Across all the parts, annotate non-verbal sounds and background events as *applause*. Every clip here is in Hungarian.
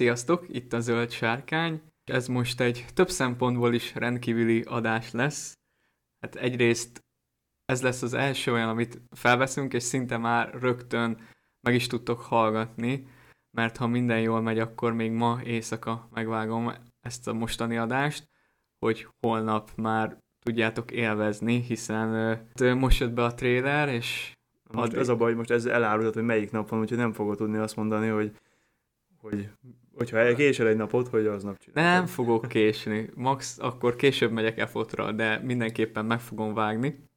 Sziasztok, itt a Zöld Sárkány. Ez most egy több szempontból is rendkívüli adás lesz. Hát egyrészt ez lesz az első olyan, amit felveszünk, és szinte már rögtön meg is tudtok hallgatni, mert ha minden jól megy, akkor még ma éjszaka megvágom ezt a mostani adást, hogy holnap már tudjátok élvezni, hiszen uh, most jött be a trailer, és... Most ez a baj, hogy most ez elárultat, hogy melyik nap van, úgyhogy nem fogod tudni azt mondani, hogy, hogy hogyha elkésel egy napot, hogy aznap csinálod. Nem fogok késni. Max, akkor később megyek efotra, de mindenképpen meg fogom vágni.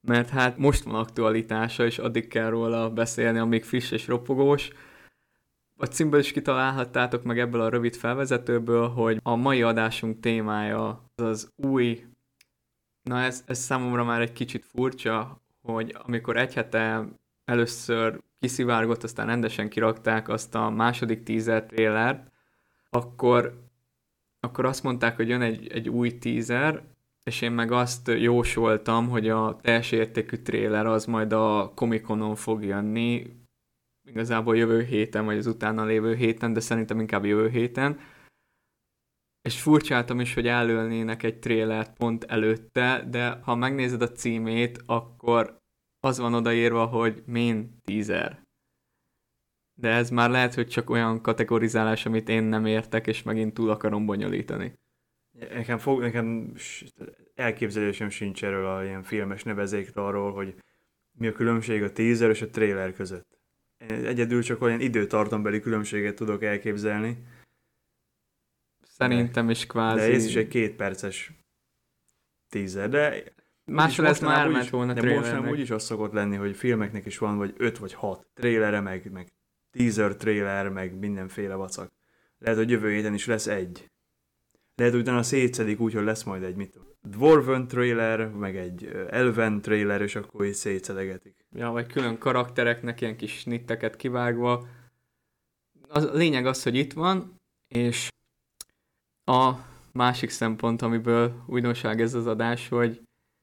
Mert hát most van aktualitása, és addig kell róla beszélni, amíg friss és ropogós. A címből is kitalálhattátok meg ebből a rövid felvezetőből, hogy a mai adásunk témája az, az új, na ez, ez számomra már egy kicsit furcsa, hogy amikor egy hete először kiszivárgott, aztán rendesen kirakták azt a második teaser trélert, akkor, akkor azt mondták, hogy jön egy, egy új teaser, és én meg azt jósoltam, hogy a teljes értékű tréler az majd a Comic-Conon fog jönni, igazából jövő héten, vagy az utána lévő héten, de szerintem inkább jövő héten. És furcsáltam is, hogy előlnének egy trélert pont előtte, de ha megnézed a címét, akkor az van odaírva, hogy main teaser. De ez már lehet, hogy csak olyan kategorizálás, amit én nem értek, és megint túl akarom bonyolítani. Nekem, fog, nekem elképzelésem sincs erről a ilyen filmes nevezékről arról, hogy mi a különbség a teaser és a trailer között. Én egyedül csak olyan időtartambeli különbséget tudok elképzelni. Szerintem is kvázi... De ez is egy két perces teaser, de Máshol ez már ment volna De most nem úgyis az szokott lenni, hogy filmeknek is van vagy öt vagy hat trélere, meg, meg teaser trailer, meg mindenféle vacak. Lehet, hogy jövő héten is lesz egy. Lehet, hogy utána szétszedik úgy, hogy lesz majd egy mit Dwarven trailer, meg egy Elven trailer, és akkor így szétszedegetik. Ja, vagy külön karaktereknek ilyen kis snitteket kivágva. Az, a lényeg az, hogy itt van, és a másik szempont, amiből újdonság ez az adás, hogy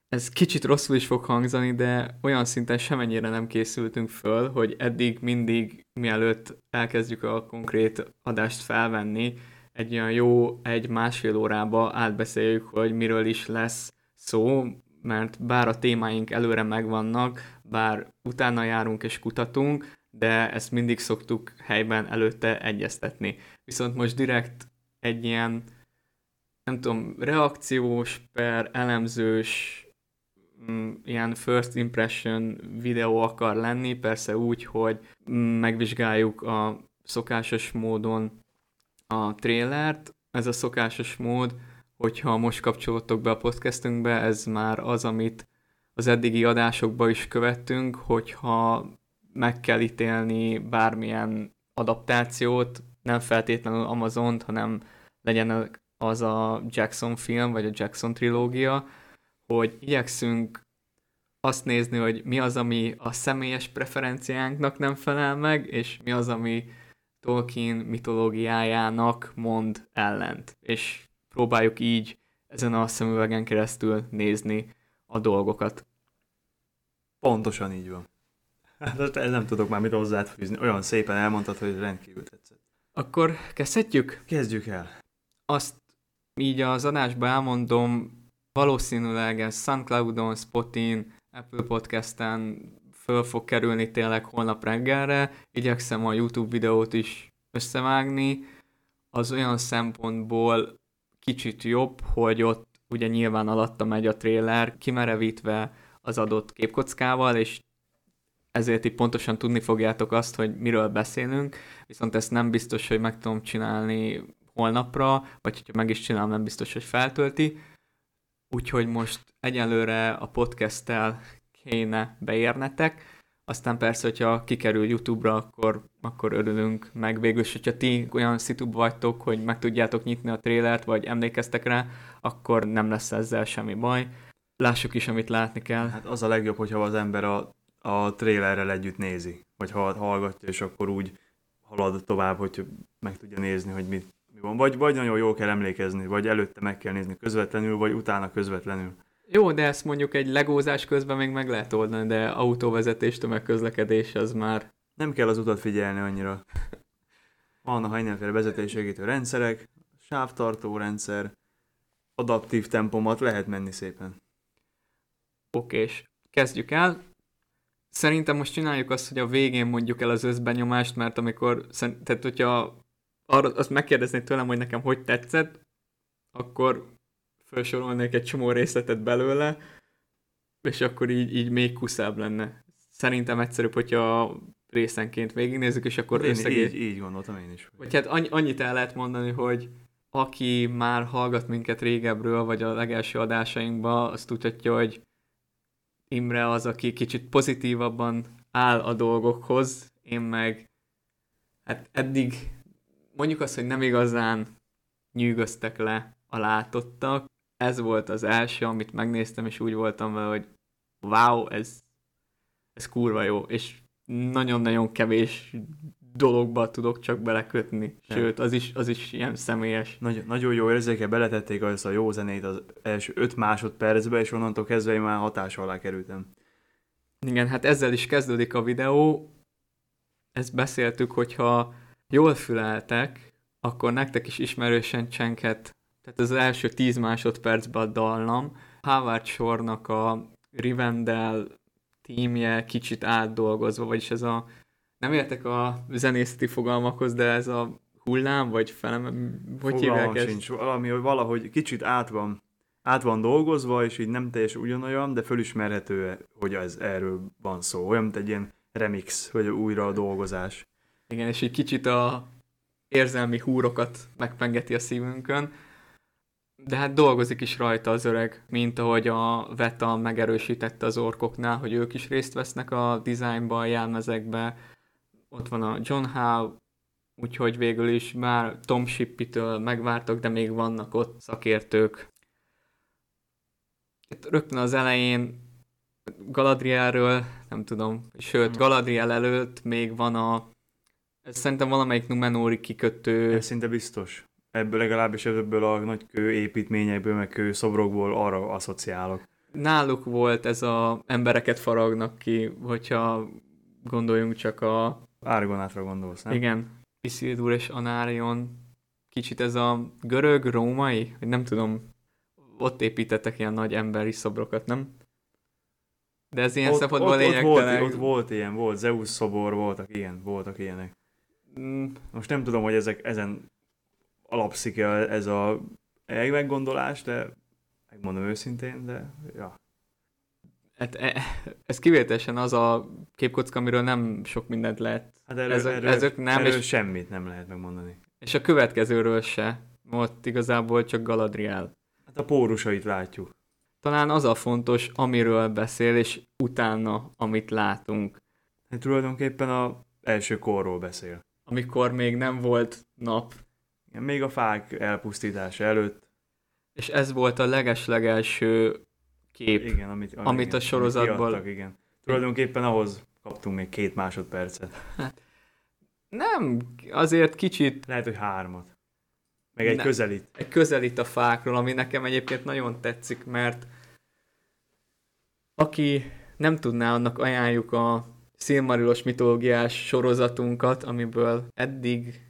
ez kicsit rosszul is fog hangzani, de olyan szinten semennyire nem készültünk föl, hogy eddig mindig, mielőtt elkezdjük a konkrét adást felvenni, egy olyan jó egy-másfél órába átbeszéljük, hogy miről is lesz szó, mert bár a témáink előre megvannak, bár utána járunk és kutatunk, de ezt mindig szoktuk helyben előtte egyeztetni. Viszont most direkt egy ilyen, nem tudom, reakciós per elemzős ilyen first impression videó akar lenni, persze úgy, hogy megvizsgáljuk a szokásos módon a trélert. Ez a szokásos mód, hogyha most kapcsolódtok be a podcastünkbe, ez már az, amit az eddigi adásokba is követtünk, hogyha meg kell ítélni bármilyen adaptációt, nem feltétlenül Amazon, hanem legyen az a Jackson film, vagy a Jackson trilógia, hogy igyekszünk azt nézni, hogy mi az, ami a személyes preferenciánknak nem felel meg, és mi az, ami Tolkien mitológiájának mond ellent. És próbáljuk így ezen a szemüvegen keresztül nézni a dolgokat. Pontosan így van. Hát nem tudok már mit hozzáfűzni. Olyan szépen elmondtad, hogy rendkívül tetszett. Akkor kezdhetjük? Kezdjük el. Azt így az adásban elmondom, valószínűleg ez SoundCloudon, Spotin, Apple Podcast-en föl fog kerülni tényleg holnap reggelre. Igyekszem a YouTube videót is összevágni. Az olyan szempontból kicsit jobb, hogy ott ugye nyilván alatta megy a trailer, kimerevítve az adott képkockával, és ezért így pontosan tudni fogjátok azt, hogy miről beszélünk, viszont ezt nem biztos, hogy meg tudom csinálni holnapra, vagy hogyha meg is csinálom, nem biztos, hogy feltölti. Úgyhogy most egyelőre a podcasttel kéne beérnetek, aztán persze, hogyha kikerül YouTube-ra, akkor, akkor örülünk, meg végül is, hogyha ti olyan szitu vagytok, hogy meg tudjátok nyitni a trélert, vagy emlékeztek rá, akkor nem lesz ezzel semmi baj. Lássuk is, amit látni kell. Hát az a legjobb, hogyha az ember a, a trélerrel együtt nézi, vagy hallgatja, és akkor úgy halad tovább, hogy meg tudja nézni, hogy mit, mi van. Vagy, vagy nagyon jól kell emlékezni, vagy előtte meg kell nézni közvetlenül, vagy utána közvetlenül. Jó, de ezt mondjuk egy legózás közben még meg lehet oldani, de autóvezetés, tömegközlekedés az már... Nem kell az utat figyelni annyira. vannak mindenféle vezetéssegítő rendszerek, sávtartó rendszer, adaptív tempomat lehet menni szépen. Oké, és kezdjük el. Szerintem most csináljuk azt, hogy a végén mondjuk el az összbenyomást, mert amikor, tehát hogyha arra azt megkérdeznéd tőlem, hogy nekem hogy tetszett, akkor felsorolnék egy csomó részletet belőle, és akkor így, így még kuszább lenne. Szerintem egyszerűbb, hogyha részenként végignézzük, és akkor én összegé... így, így gondoltam én is. Vagy hát annyi, annyit el lehet mondani, hogy aki már hallgat minket régebről, vagy a legelső adásainkban, azt tudhatja, hogy Imre az, aki kicsit pozitívabban áll a dolgokhoz, én meg hát eddig mondjuk azt, hogy nem igazán nyűgöztek le a látottak. Ez volt az első, amit megnéztem, és úgy voltam vele, hogy wow, ez, ez kurva jó, és nagyon-nagyon kevés dologba tudok csak belekötni. Sőt, az is, az is ilyen személyes. Nagy, nagyon jó érzéke, beletették az a jó zenét az első 5 másodpercbe, és onnantól kezdve én már hatás alá kerültem. Igen, hát ezzel is kezdődik a videó. Ezt beszéltük, hogyha jól füleltek, akkor nektek is ismerősen csenket, tehát az első 10 másodpercben a dallam. Howard Shore-nak a Rivendell tímje kicsit átdolgozva, vagyis ez a nem értek a zenészeti fogalmakhoz, de ez a hullám, vagy felem, hogy hívják ezt? sincs, valami, hogy valahogy kicsit át van, át van dolgozva, és így nem teljesen ugyanolyan, de fölismerhető, hogy ez erről van szó. Olyan, mint egy ilyen remix, vagy újra a dolgozás. Igen, és egy kicsit a érzelmi húrokat megpengeti a szívünkön. De hát dolgozik is rajta az öreg, mint ahogy a Veta megerősítette az orkoknál, hogy ők is részt vesznek a dizájnba, a jelmezekbe, ott van a John Howe, úgyhogy végül is már Tom Shippey-től megvártak, de még vannak ott szakértők. Itt rögtön az elején Galadrielről, nem tudom, sőt, hmm. Galadriel előtt még van a ez szerintem valamelyik Numenóri kikötő. Ez szinte biztos. Ebből legalábbis ebből a nagy kő építményekből, meg kő szobrokból arra asszociálok. Náluk volt ez a embereket faragnak ki, hogyha gondoljunk csak a Argonátra gondolsz, nem? Igen. Isildur és Anárion. Kicsit ez a görög, római, vagy nem tudom, ott építettek ilyen nagy emberi szobrokat, nem? De ez ilyen szempontból ott, lényegtelen. Ott volt, ott volt ilyen, volt Zeus szobor, voltak ilyen, voltak ilyenek. Mm. Most nem tudom, hogy ezek, ezen alapszik-e ez a meggondolás, de megmondom őszintén, de ja. Hát e, ez kivételesen az a képkocka, amiről nem sok mindent lehet. Hát erről, ezek, erről, ezek nem, erről és, semmit nem lehet megmondani. És a következőről se. Ott igazából csak Galadriel. Hát a pórusait látjuk. Talán az a fontos, amiről beszél, és utána, amit látunk. Hát tulajdonképpen a első korról beszél. Amikor még nem volt nap. Igen, még a fák elpusztítása előtt. És ez volt a leges-legelső kép, igen, amit, amit, amit igen, a sorozatból... Kiadtak, igen. Tulajdonképpen ahhoz kaptunk még két másodpercet. Hát, nem, azért kicsit... Lehet, hogy hármat. Meg egy ne, közelít. Egy közelít a fákról, ami nekem egyébként nagyon tetszik, mert aki nem tudná, annak ajánljuk a Szilmarilos mitológiás sorozatunkat, amiből eddig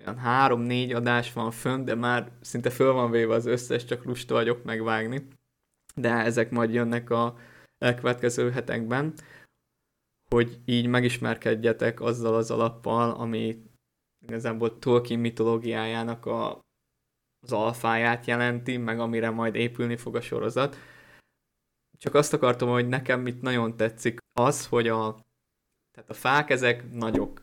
olyan három-négy adás van fönn, de már szinte föl van véve az összes, csak lusta vagyok megvágni de ezek majd jönnek a elkövetkező hetekben, hogy így megismerkedjetek azzal az alappal, ami igazából Tolkien mitológiájának a, az alfáját jelenti, meg amire majd épülni fog a sorozat. Csak azt akartam, hogy nekem mit nagyon tetszik, az, hogy a, tehát a fák ezek nagyok,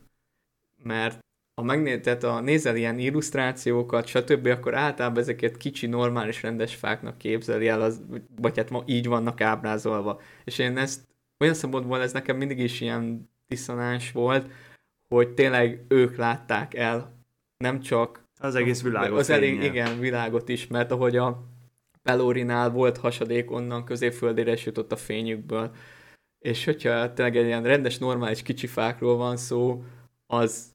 mert ha megnéz, tehát a nézel ilyen illusztrációkat, stb., akkor általában ezeket kicsi, normális, rendes fáknak képzeli el, az, vagy hát ma így vannak ábrázolva. És én ezt olyan szempontból ez nekem mindig is ilyen diszonáns volt, hogy tényleg ők látták el, nem csak az egész világot. Az elég, igen, világot is, mert ahogy a Pelorinál volt hasadék, onnan középföldére jutott a fényükből. És hogyha tényleg egy ilyen rendes, normális kicsi fákról van szó, az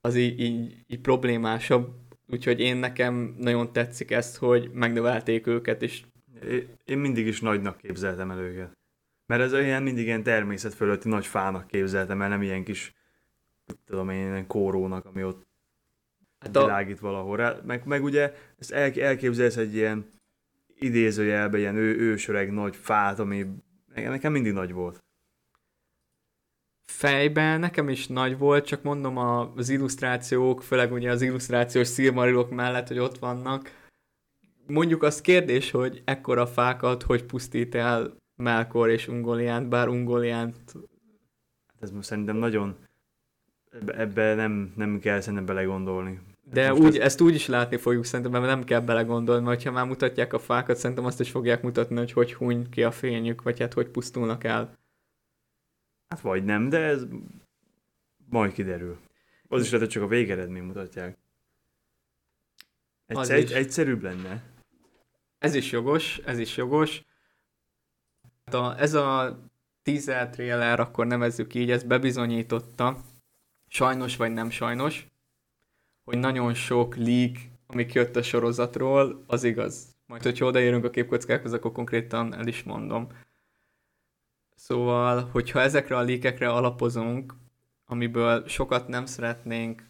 az így, így, így problémásabb, úgyhogy én nekem nagyon tetszik ezt, hogy megnövelték őket, és én mindig is nagynak képzeltem el őket. Mert ez olyan mindig ilyen természet fölötti nagy fának képzeltem el, nem ilyen kis, tudom én, ilyen kórónak, ami ott hát a... világít valahol. Meg, meg ugye ezt el, elképzelsz egy ilyen idézőjelben ilyen ő, ősöreg nagy fát, ami nekem mindig nagy volt. Fejben nekem is nagy volt, csak mondom az illusztrációk, főleg ugye az illusztrációs szilmarilok mellett, hogy ott vannak. Mondjuk az kérdés, hogy ekkora fákat hogy pusztít el Melkor és Ungoliánt, bár Ungoliánt... Hát ez most szerintem nagyon... Ebbe, nem, nem kell szerintem belegondolni. De Most úgy, ez... ezt úgy is látni fogjuk szerintem, mert nem kell belegondolni, mert ha már mutatják a fákat, szerintem azt is fogják mutatni, hogy hogy huny ki a fényük, vagy hát hogy pusztulnak el. Hát vagy nem, de ez majd kiderül. Az is lehet, hogy csak a végeredmény mutatják. Egyszer, egy, egyszerűbb lenne. Ez is jogos, ez is jogos. Hát a, ez a teaser trailer, akkor nevezzük így, ez bebizonyította, sajnos vagy nem sajnos, hogy nagyon sok leak, ami jött a sorozatról, az igaz. Majd, hogyha odaérünk a képkockákhoz, akkor konkrétan el is mondom. Szóval, hogyha ezekre a leakekre alapozunk, amiből sokat nem szeretnénk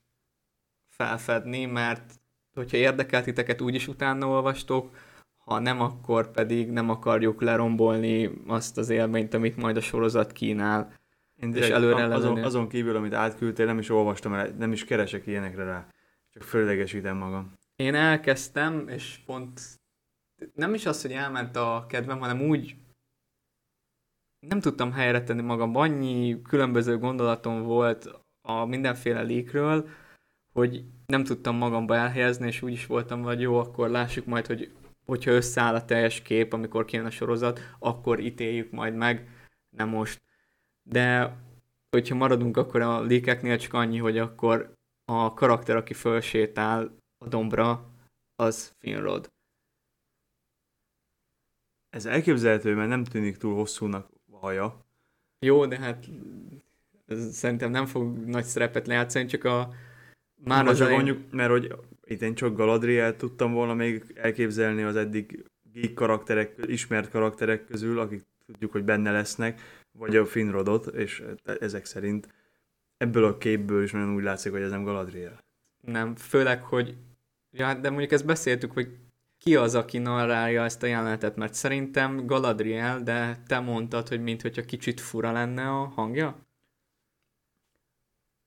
felfedni, mert hogyha érdekelt titeket, úgyis utána olvastok, ha nem, akkor pedig nem akarjuk lerombolni azt az élményt, amit majd a sorozat kínál. Én és előre azon, azon kívül, amit átküldtél, nem is olvastam el, nem is keresek ilyenekre rá. Csak földlegesítem magam. Én elkezdtem, és pont nem is az, hogy elment a kedvem, hanem úgy nem tudtam helyre tenni magam. Annyi különböző gondolatom volt a mindenféle lékről, hogy nem tudtam magamba elhelyezni, és úgy is voltam, hogy jó, akkor lássuk majd, hogy hogyha összeáll a teljes kép, amikor kijön a sorozat, akkor ítéljük majd meg, nem most. De hogyha maradunk akkor a lékeknél csak annyi, hogy akkor a karakter, aki fölsétál a dombra, az Finrod. Ez elképzelhető, mert nem tűnik túl hosszúnak a haja. Jó, de hát ez szerintem nem fog nagy szerepet lejátszani, csak a már az elején... mondjuk, mert hogy itt én csak Galadriel tudtam volna még elképzelni az eddig geek karakterek, ismert karakterek közül, akik tudjuk, hogy benne lesznek, vagy a Finrodot, és ezek szerint ebből a képből is nagyon úgy látszik, hogy ez nem Galadriel. Nem, főleg, hogy ja, de mondjuk ezt beszéltük, hogy ki az, aki narrálja ezt a jelenetet, mert szerintem Galadriel, de te mondtad, hogy mintha kicsit fura lenne a hangja?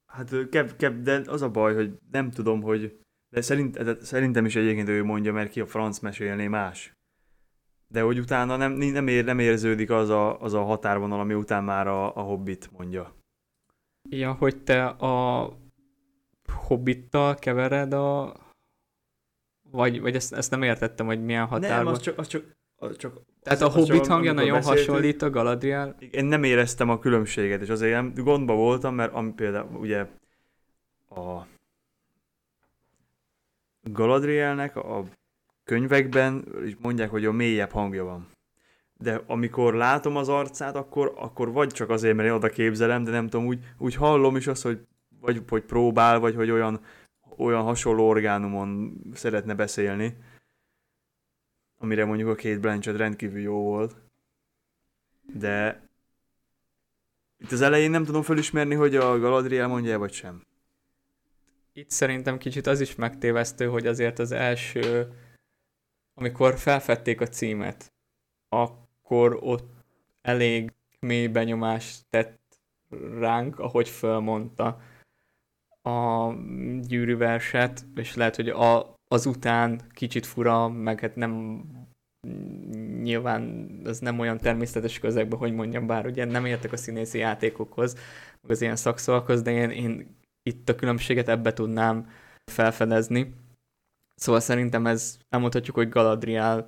Hát kev, kev, de az a baj, hogy nem tudom, hogy de szerint, de szerintem is egyébként ő mondja, mert ki a franc mesélné más. De hogy utána nem, nem, ér, nem érződik az a, az a határvonal, ami után már a, a Hobbit mondja. Ja, hogy te a Hobbittal kevered a... Vagy, vagy ezt, ezt nem értettem, hogy milyen határban... Nem, az csak, az csak, az csak tehát a Hobbit hangja nagyon hasonlít a Galadriel? Én nem éreztem a különbséget, és azért nem gondba voltam, mert ami például ugye a Galadrielnek a könyvekben is mondják, hogy a mélyebb hangja van de amikor látom az arcát, akkor, akkor vagy csak azért, mert én oda képzelem, de nem tudom, úgy, úgy hallom is azt, hogy vagy hogy próbál, vagy hogy olyan, olyan hasonló orgánumon szeretne beszélni, amire mondjuk a két Blanchett rendkívül jó volt. De itt az elején nem tudom felismerni, hogy a Galadriel mondja vagy sem. Itt szerintem kicsit az is megtévesztő, hogy azért az első, amikor felfedték a címet, a akkor ott elég mély benyomást tett ránk, ahogy fölmondta a gyűrűverset, és lehet, hogy a, azután kicsit fura, meg hát nem nyilván ez nem olyan természetes közegben, hogy mondjam, bár ugye nem értek a színészi játékokhoz, meg az ilyen szakszavakhoz, de én, én itt a különbséget ebbe tudnám felfedezni. Szóval szerintem ez elmondhatjuk, hogy Galadriel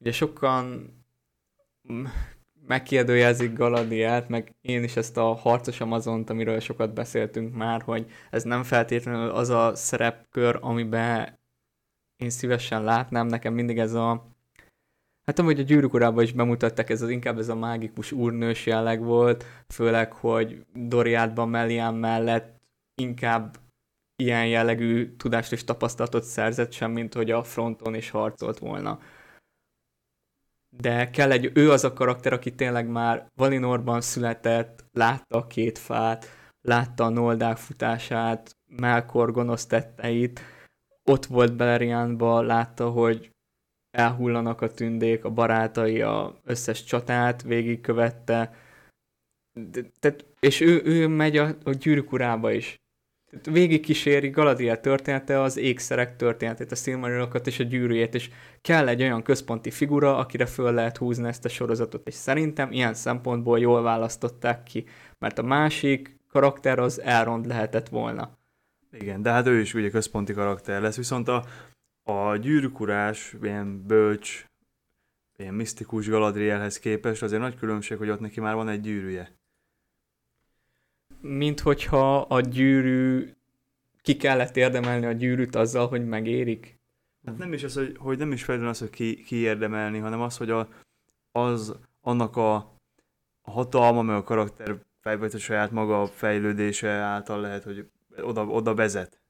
ugye sokan megkérdőjezik Galadiát, meg én is ezt a harcos Amazont, amiről sokat beszéltünk már, hogy ez nem feltétlenül az a szerepkör, amiben én szívesen látnám, nekem mindig ez a Hát amúgy a gyűrűk is bemutattak, ez az inkább ez a mágikus úrnős jelleg volt, főleg, hogy Doriátban Melian mellett inkább ilyen jellegű tudást és tapasztalatot szerzett sem, mint hogy a fronton is harcolt volna de kell egy, ő az a karakter, aki tényleg már Valinorban született, látta a két fát, látta a noldák futását, Melkor gonosz tetteit, ott volt Beleriandba, látta, hogy elhullanak a tündék, a barátai a összes csatát végigkövette, tehát, és ő, ő megy a, a gyűrűk urába is. Végig kíséri Galadriel története, az ékszerek történetét, a Silmarilokat és a gyűrűjét, és kell egy olyan központi figura, akire föl lehet húzni ezt a sorozatot, és szerintem ilyen szempontból jól választották ki, mert a másik karakter az Elrond lehetett volna. Igen, de hát ő is ugye központi karakter lesz, viszont a, a gyűrűkurás, ilyen bölcs, ilyen misztikus Galadrielhez képest azért nagy különbség, hogy ott neki már van egy gyűrűje mint hogyha a gyűrű, ki kellett érdemelni a gyűrűt azzal, hogy megérik. Hát nem is az, hogy, hogy nem is feltétlenül az, hogy ki, ki érdemelni, hanem az, hogy a, az annak a, hatalma, meg a karakter fejlődése saját maga fejlődése által lehet, hogy oda, oda vezet.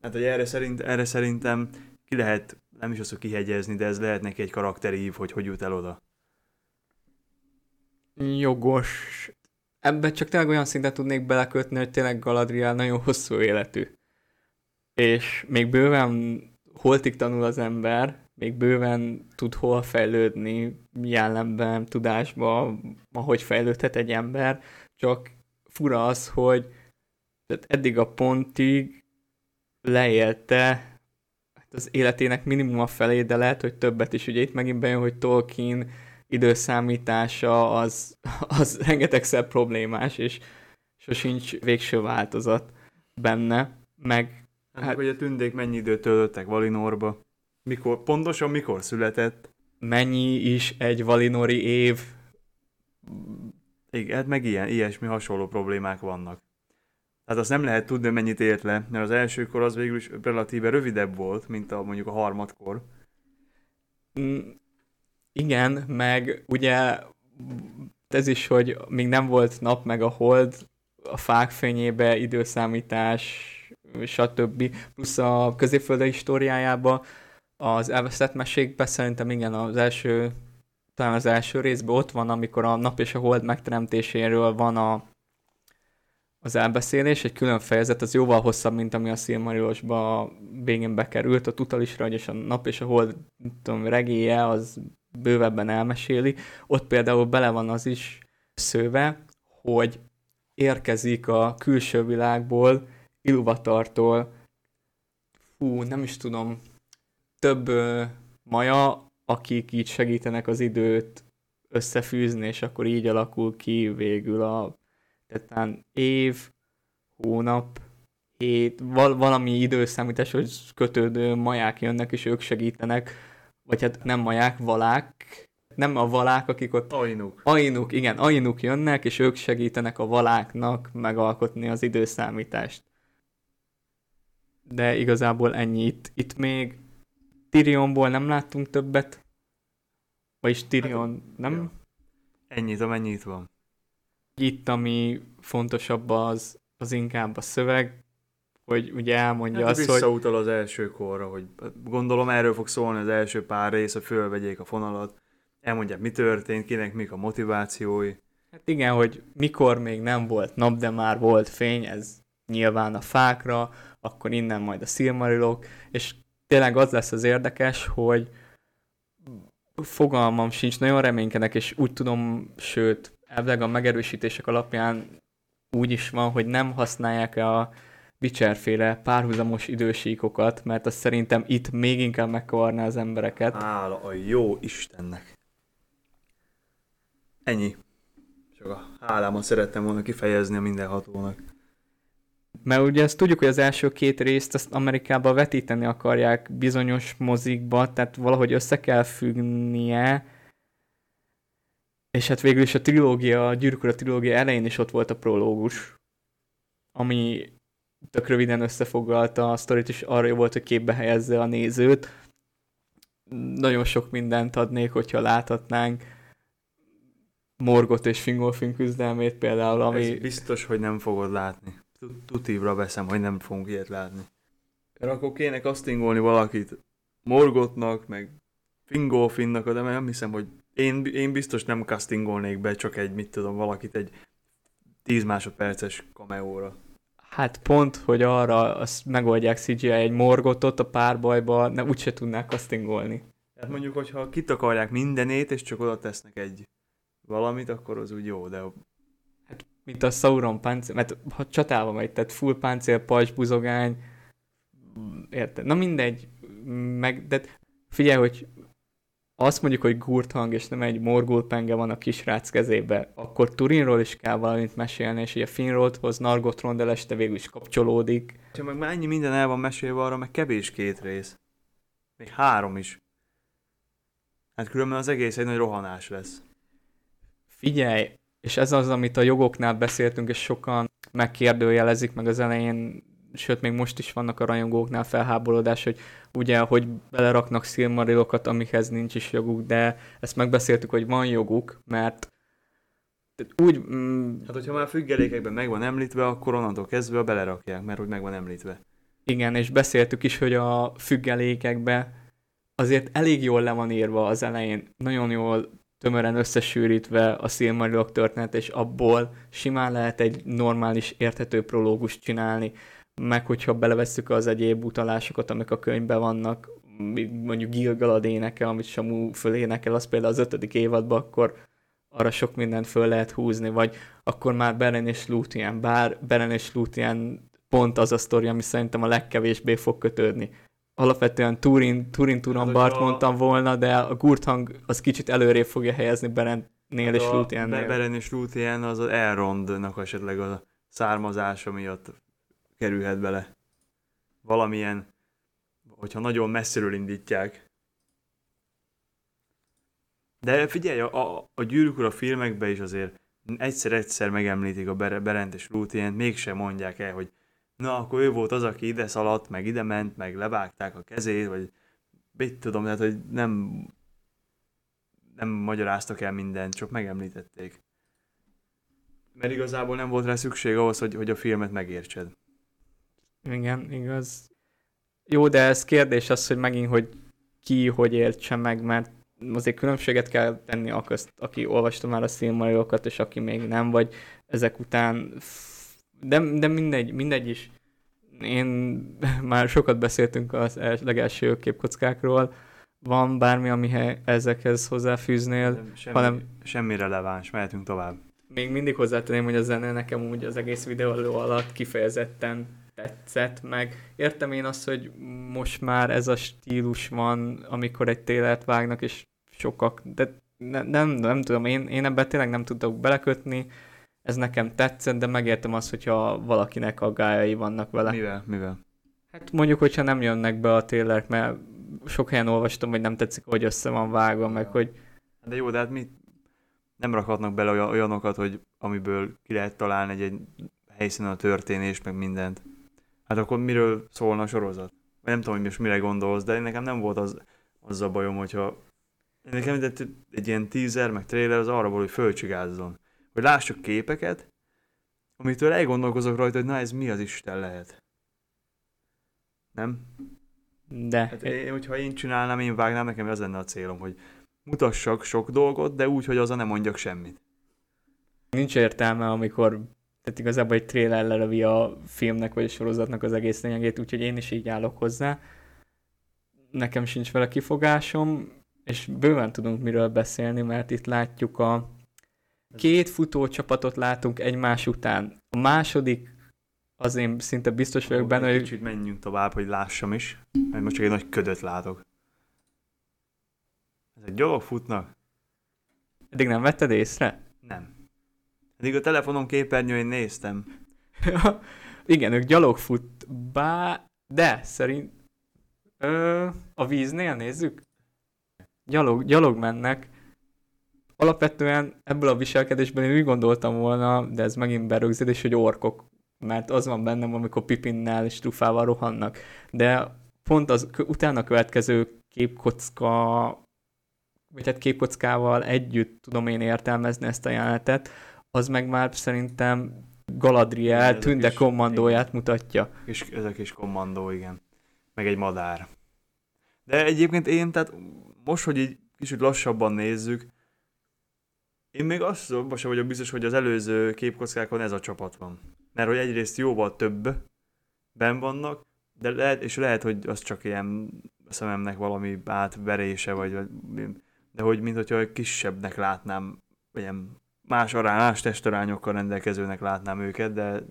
Hát, hogy erre, szerint, erre szerintem ki lehet, nem is az, hogy kihegyezni, de ez lehet neki egy karakterív, hogy hogy jut el oda. Jogos ebben csak tényleg olyan szinten tudnék belekötni, hogy tényleg Galadriel nagyon hosszú életű. És még bőven holtig tanul az ember, még bőven tud hol fejlődni jellemben, tudásba, ahogy fejlődhet egy ember, csak fura az, hogy tehát eddig a pontig leélte az életének minimum a felé, de lehet, hogy többet is. Ugye itt megint bejön, hogy Tolkien időszámítása az, az *laughs* rengetegszer problémás, és sosincs végső változat benne, meg... Hát, hát hogy a tündék mennyi időt töltöttek Valinorba? Mikor, pontosan mikor született? Mennyi is egy Valinori év? Igen, hát meg ilyen, ilyesmi hasonló problémák vannak. Tehát azt nem lehet tudni, mennyit ért le, mert az elsőkor az végül is relatíve rövidebb volt, mint a mondjuk a harmadkor. Igen, meg ugye ez is, hogy még nem volt nap meg a hold, a fák fényébe, időszámítás, stb. Plusz a középfölde históriájába, az elvesztett mesékben szerintem igen az első, talán az első részben ott van, amikor a nap és a hold megteremtéséről van a, az elbeszélés, egy külön fejezet, az jóval hosszabb, mint ami a Silmarillosba végén bekerült, a Tutalisra, és a nap és a hold, tudom, regéje, az bővebben elmeséli. Ott például bele van az is szőve, hogy érkezik a külső világból, Ilvatartól, fú, nem is tudom, több ö, maja, akik így segítenek az időt összefűzni, és akkor így alakul ki végül a tehát év, hónap, hét, val- valami időszámításhoz kötődő maják jönnek, és ők segítenek vagy hát nem maják, valák, nem a valák, akik ott... Ainuk. Ainuk, igen, ainuk jönnek, és ők segítenek a valáknak megalkotni az időszámítást. De igazából ennyi. Itt, itt még Tyrionból nem láttunk többet. Vagyis Tyrion, hát, nem? Jó. Ennyit, amennyit van. Itt, ami fontosabb az, az inkább a szöveg, hogy ugye elmondja hát, azt, hogy... Visszautal az első korra, hogy gondolom erről fog szólni az első pár rész, hogy fölvegyék a fonalat, elmondják mi történt, kinek mik a motivációi. Hát igen, hogy mikor még nem volt nap, de már volt fény, ez nyilván a fákra, akkor innen majd a szilmarilok, és tényleg az lesz az érdekes, hogy fogalmam sincs, nagyon reménykedek, és úgy tudom, sőt, elvileg a megerősítések alapján úgy is van, hogy nem használják a Witcher-féle párhuzamos idősíkokat, mert az szerintem itt még inkább megkavarná az embereket. Hála a jó Istennek. Ennyi. Csak a hálámat szerettem volna kifejezni a mindenhatónak. Mert ugye ezt tudjuk, hogy az első két részt azt Amerikában vetíteni akarják bizonyos mozikba, tehát valahogy össze kell függnie, és hát végül is a trilógia, a Gyűrűk a trilógia elején is ott volt a prológus, ami tök röviden összefoglalta a sztorit, és arra volt, hogy képbe helyezze a nézőt. Nagyon sok mindent adnék, hogyha láthatnánk. Morgot és Fingolfin küzdelmét például, ami... Ez biztos, hogy nem fogod látni. Tutívra veszem, hogy nem fogunk ilyet látni. Mert akkor kéne castingolni valakit Morgotnak, meg Fingolfinnak, de nem hiszem, hogy én, én biztos nem castingolnék be csak egy, mit tudom, valakit egy 10 másodperces kameóra. Hát pont, hogy arra azt megoldják CGI egy morgotot a párbajba, ne úgyse tudnák castingolni. Tehát mondjuk, hogyha kitakarják mindenét, és csak oda tesznek egy valamit, akkor az úgy jó, de Mint a Sauron páncél, mert ha csatálva megy, tehát full páncél, pajzs, buzogány, érted? Na mindegy, meg, de figyelj, hogy azt mondjuk, hogy gurthang, és nem egy morgulpenge van a kisrác kezébe, akkor Turinról is kell valamit mesélni, és ugye Finrodhoz Nargot Rondel este végül is kapcsolódik. ha meg már ennyi minden el van mesélve arra, meg kevés két rész. Még három is. Hát különben az egész egy nagy rohanás lesz. Figyelj, és ez az, amit a jogoknál beszéltünk, és sokan megkérdőjelezik, meg az elején, sőt, még most is vannak a rajongóknál felháborodás, hogy ugye, hogy beleraknak szilmarilokat, amikhez nincs is joguk, de ezt megbeszéltük, hogy van joguk, mert úgy, mm, Hát, hogyha már függelékekben meg van említve, akkor onnantól kezdve belerakják, mert hogy meg van említve. igen, és beszéltük is, hogy a függelékekbe azért elég jól le van írva az elején, nagyon jól tömören összesűrítve a Silmarilok történet, és abból simán lehet egy normális, érthető prológust csinálni, meg hogyha belevesszük az egyéb utalásokat, amik a könyvben vannak, mondjuk Gilgalad éneke, amit Samu fölénekel, az például az ötödik évadban, akkor arra sok mindent föl lehet húzni, vagy akkor már Beren és Lúthien, bár Beren és Lúthien pont az a sztori, ami szerintem a legkevésbé fog kötődni. Alapvetően Turin, Turin Turambart hogyha- mondtam volna, de a Gurthang az kicsit előrébb fogja helyezni Berennél és Hát a Lúthiennél. Be- Beren és Lúthien az az Elrondnak esetleg a származása miatt kerülhet bele. Valamilyen, hogyha nagyon messziről indítják. De figyelj, a, a, a gyűrűk Ura filmekben is azért egyszer-egyszer megemlítik a Bere- Berent és Lúthient, mégsem mondják el, hogy na, akkor ő volt az, aki ide szaladt, meg ide ment, meg levágták a kezét, vagy mit tudom, tehát, hogy nem nem magyaráztak el mindent, csak megemlítették. Mert igazából nem volt rá szükség ahhoz, hogy, hogy a filmet megértsed. Igen, igaz. Jó, de ez kérdés az, hogy megint, hogy ki hogy értse meg, mert azért különbséget kell tenni a közt, aki olvasta már a szilmarilokat, és aki még nem, vagy ezek után, de, de mindegy, mindegy is. Én *laughs* már sokat beszéltünk az els- legelső képkockákról, van bármi, ami ezekhez hozzáfűznél, semmi, hanem- semmi releváns, mehetünk tovább. még mindig hozzátenném, hogy a zene nekem úgy az egész videó alatt kifejezetten tetszett, meg értem én azt, hogy most már ez a stílus van, amikor egy télert vágnak, és sokak, de ne, nem, nem tudom, én, én ebben tényleg nem tudok belekötni, ez nekem tetszett, de megértem azt, hogyha valakinek aggályai vannak vele. Mivel? Mivel? Hát mondjuk, hogyha nem jönnek be a télek, mert sok helyen olvastam, hogy nem tetszik, hogy össze van vágva, meg hogy De jó, de hát mit? Nem rakhatnak bele olyan- olyanokat, hogy amiből ki lehet találni egy, egy helyszínen a történést, meg mindent. Hát akkor miről szólna a sorozat? Nem tudom, hogy most mire gondolsz, de nekem nem volt az, az a bajom, hogyha nekem egy, egy ilyen teaser, meg trailer az arra volt, hogy fölcsigázzon. Hogy lássuk képeket, amitől elgondolkozok rajta, hogy na ez mi az Isten lehet. Nem? de Hát én, hogyha én csinálnám, én vágnám, nekem az lenne a célom, hogy mutassak sok dolgot, de úgy, hogy azzal nem mondjak semmit. nincs értelme, amikor tehát igazából egy trailer lelövi a filmnek vagy a sorozatnak az egész lényegét, úgyhogy én is így állok hozzá. Nekem sincs vele kifogásom, és bőven tudunk miről beszélni, mert itt látjuk a két futócsapatot látunk egymás után. A második, az én szinte biztos vagyok benne, hogy kicsit menjünk tovább, hogy lássam is, mert most csak egy nagy ködöt látok. Ez egy gyalog futnak? eddig nem vetted észre? Eddig a telefonom képernyőjén néztem. *laughs* Igen, ők gyalog fut, bá... de szerint ö, a víznél nézzük. Gyalog, gyalog mennek. Alapvetően ebből a viselkedésben én úgy gondoltam volna, de ez megint berögzítés, hogy orkok. Mert az van bennem, amikor Pipinnel és Trufával rohannak. De pont az utána következő képkocka, vagy hát képkockával együtt tudom én értelmezni ezt a jelenetet, az meg már szerintem Galadriel Ez a tünde kommandóját mutatja. És ez a kis kommandó, igen. Meg egy madár. De egyébként én, tehát most, hogy így kicsit lassabban nézzük, én még azt sem vagyok biztos, hogy az előző képkockákon ez a csapat van. mert hogy egyrészt jóval több ben vannak, de lehet, és lehet, hogy az csak ilyen szememnek valami átverése, vagy, vagy de hogy mint hogyha kisebbnek látnám, vagy ilyen más arány, más testarányokkal rendelkezőnek látnám őket, de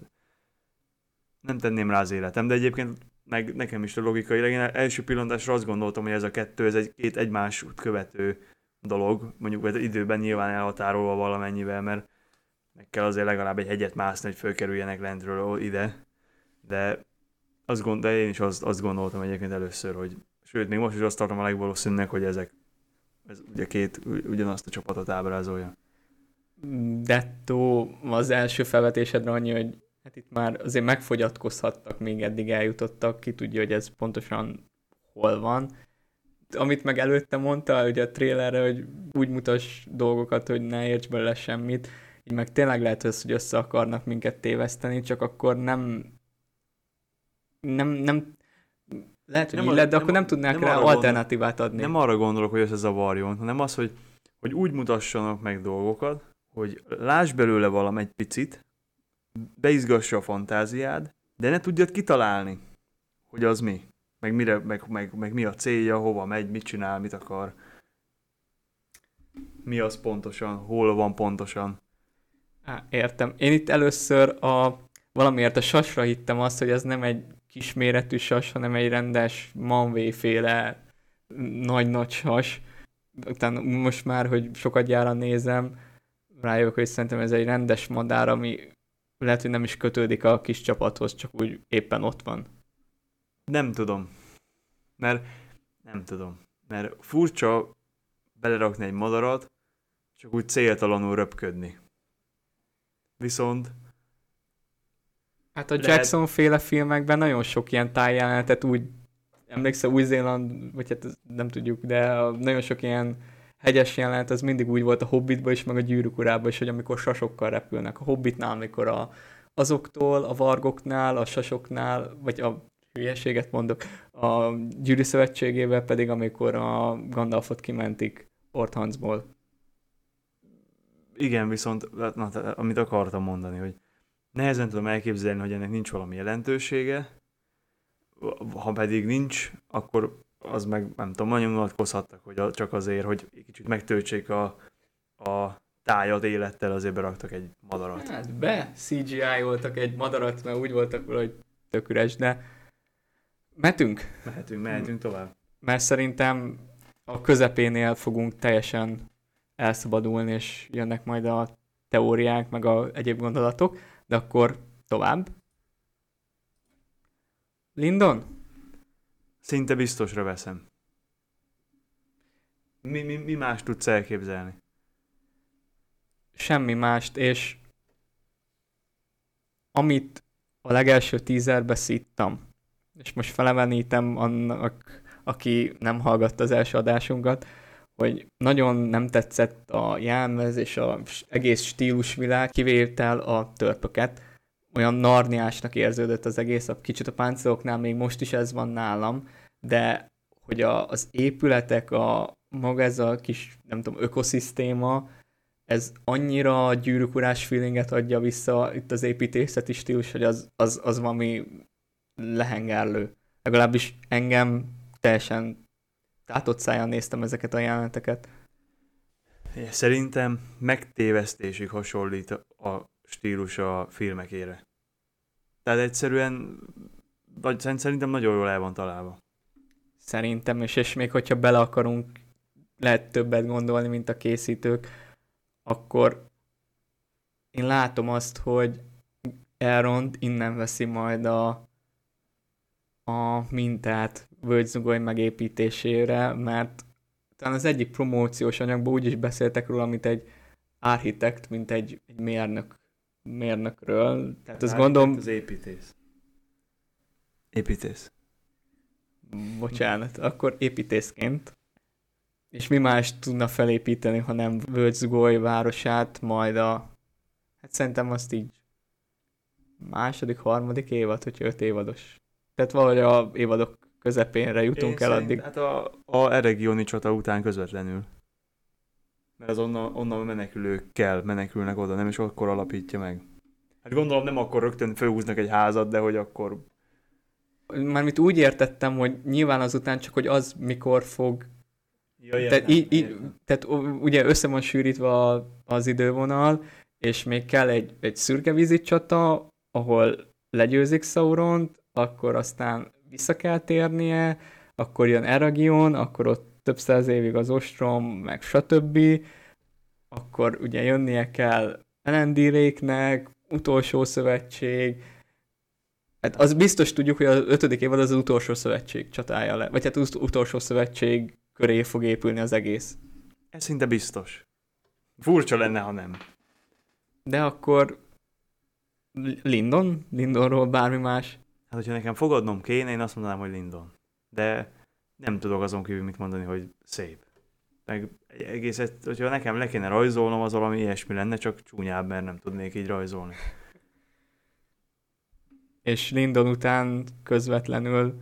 nem tenném rá az életem, de egyébként meg nekem is a logikai, én első pillantásra azt gondoltam, hogy ez a kettő, ez egy két egymás követő dolog, mondjuk vagy időben nyilván elhatárolva valamennyivel, mert meg kell azért legalább egy hegyet mászni, hogy fölkerüljenek lentről ide, de azt gond, de én is azt, azt gondoltam egyébként először, hogy sőt, még most is azt tartom a legvalószínűnek, hogy ezek ez ugye két ugyanazt a csapatot ábrázolja. Dettó az első felvetésedre annyi, hogy hát itt már azért megfogyatkozhattak, még eddig eljutottak, ki tudja, hogy ez pontosan hol van. Amit meg előtte mondta, ugye a trailerre, hogy úgy mutass dolgokat, hogy ne érts bele semmit, így meg tényleg lehet az, hogy össze akarnak minket téveszteni, csak akkor nem nem, nem lehet, hogy nem így lett, de nem, akkor nem tudnák nem rá alternatívát gondol, adni. Nem arra gondolok, hogy összezavarjon, hanem az, hogy, hogy úgy mutassanak meg dolgokat, hogy láss belőle valam egy picit, beizgassa a fantáziád, de ne tudjad kitalálni, hogy az mi, meg, mire, meg, meg, meg mi a célja, hova megy, mit csinál, mit akar. Mi az pontosan, hol van pontosan. Á, értem. Én itt először a valamiért a sasra hittem azt, hogy ez nem egy kisméretű sas, hanem egy rendes manvéféle nagy-nagy sas. Utána most már, hogy sokat gyára nézem, rájövök, hogy szerintem ez egy rendes madár, ami lehet, hogy nem is kötődik a kis csapathoz, csak úgy éppen ott van. Nem tudom. Mert nem tudom. Mert furcsa belerakni egy madarat, csak úgy céltalanul röpködni. Viszont Hát a Jackson lehet... féle filmekben nagyon sok ilyen tájjelenetet úgy, emlékszel Új-Zéland, vagy hát nem tudjuk, de nagyon sok ilyen hegyes jelenet, az mindig úgy volt a Hobbitban is, meg a Gyűrűk is, hogy amikor sasokkal repülnek. A Hobbitnál, amikor a, azoktól, a vargoknál, a sasoknál, vagy a hülyeséget mondok, a Gyűrű Szövetségével pedig, amikor a Gandalfot kimentik Orthancból. Igen, viszont na, amit akartam mondani, hogy nehezen tudom elképzelni, hogy ennek nincs valami jelentősége, ha pedig nincs, akkor az meg nem tudom, nagyon nyilatkozhattak, hogy csak azért, hogy kicsit megtöltsék a, a tájat élettel, azért beraktak egy madarat. Hát be CGI voltak egy madarat, mert úgy voltak vele, hogy tök üres, de mehetünk? Mehetünk, mehetünk tovább. Mert szerintem a közepénél fogunk teljesen elszabadulni, és jönnek majd a teóriák, meg a egyéb gondolatok. De akkor tovább. Lindon? Szinte biztosra veszem. Mi, mi, mi más tudsz elképzelni? Semmi mást, és amit a legelső tízerbe szittam, és most felemenítem annak, aki nem hallgatta az első adásunkat, hogy nagyon nem tetszett a jelmez és az egész stílusvilág, kivétel a törpöket. Olyan narniásnak érződött az egész, a kicsit a páncéloknál még most is ez van nálam, de hogy a, az épületek, a maga ez a kis, nem tudom, ökoszisztéma, ez annyira gyűrűkurás feelinget adja vissza itt az építészeti stílus, hogy az, az, az valami lehengerlő. Legalábbis engem teljesen tátott száján néztem ezeket a jeleneteket. Szerintem megtévesztésig hasonlít a stílus a filmekére. Tehát egyszerűen, vagy szerintem nagyon jól el van találva. Szerintem, és, és még hogyha bele akarunk lehet többet gondolni, mint a készítők, akkor én látom azt, hogy Elrond innen veszi majd a, a mintát völgyzugoly megépítésére, mert talán az egyik promóciós anyagban úgy is beszéltek róla, mint egy architekt, mint egy, egy mérnök, mérnökről. Tehát azt gondolom... Az építész. Építész. Bocsánat, akkor építészként. És mi más tudna felépíteni, ha nem Völgyzugoly városát, majd a... Hát szerintem azt így második, harmadik évad, hogy öt évados. Tehát valahogy a évadok közepénre jutunk Én el addig. Hát a, a Eregioni csata után közvetlenül. Mert az onnan, onnan menekülők kell, menekülnek oda, nem is akkor alapítja meg. Hát gondolom nem akkor rögtön fölhúznak egy házat, de hogy akkor... Mármint úgy értettem, hogy nyilván azután csak, hogy az mikor fog... Ja, Tehát, í, í, tehát ugye össze van sűrítve az idővonal, és még kell egy, egy szürke vízi csata, ahol legyőzik Sauront, akkor aztán vissza kell térnie, akkor jön Eragion, akkor ott több száz évig az ostrom, meg stb. Akkor ugye jönnie kell Elendiréknek, utolsó szövetség, Hát az biztos tudjuk, hogy az ötödik évad az az utolsó szövetség csatája le, vagy hát az utolsó szövetség köré fog épülni az egész. Ez szinte biztos. Furcsa lenne, ha nem. De akkor Lindon? Lindonról bármi más? Hát, hogyha nekem fogadnom kéne, én azt mondanám, hogy Lindon. De nem tudok azon kívül mit mondani, hogy szép. Meg egész, hogyha nekem le kéne rajzolnom, az valami ilyesmi lenne, csak csúnyább, mert nem tudnék így rajzolni. És Lindon után közvetlenül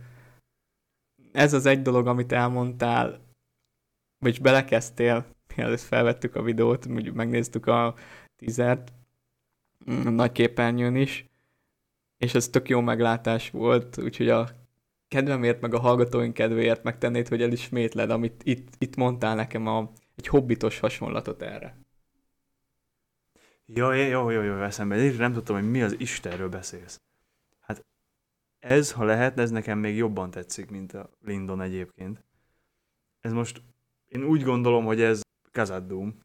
ez az egy dolog, amit elmondtál, vagy belekezdtél, mielőtt felvettük a videót, úgy megnéztük a tízert, a nagy képernyőn is, és ez tök jó meglátás volt, úgyhogy a kedvemért, meg a hallgatóink kedvéért megtennéd, hogy elismétled, amit itt, itt mondtál nekem a, egy hobbitos hasonlatot erre. Jó, jó, jó, jó, eszembe. Én nem tudtam, hogy mi az Istenről beszélsz. Hát ez, ha lehet, ez nekem még jobban tetszik, mint a Lindon egyébként. Ez most, én úgy gondolom, hogy ez Kazadum.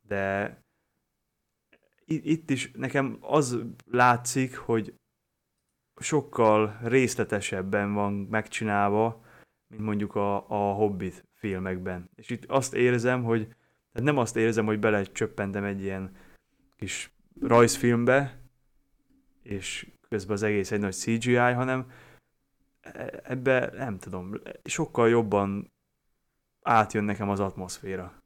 De itt is nekem az látszik, hogy sokkal részletesebben van megcsinálva, mint mondjuk a, a Hobbit filmekben. És itt azt érzem, hogy tehát nem azt érzem, hogy belecsöppentem egy ilyen kis rajzfilmbe, és közben az egész egy nagy CGI, hanem e, ebbe nem tudom, sokkal jobban átjön nekem az atmoszféra.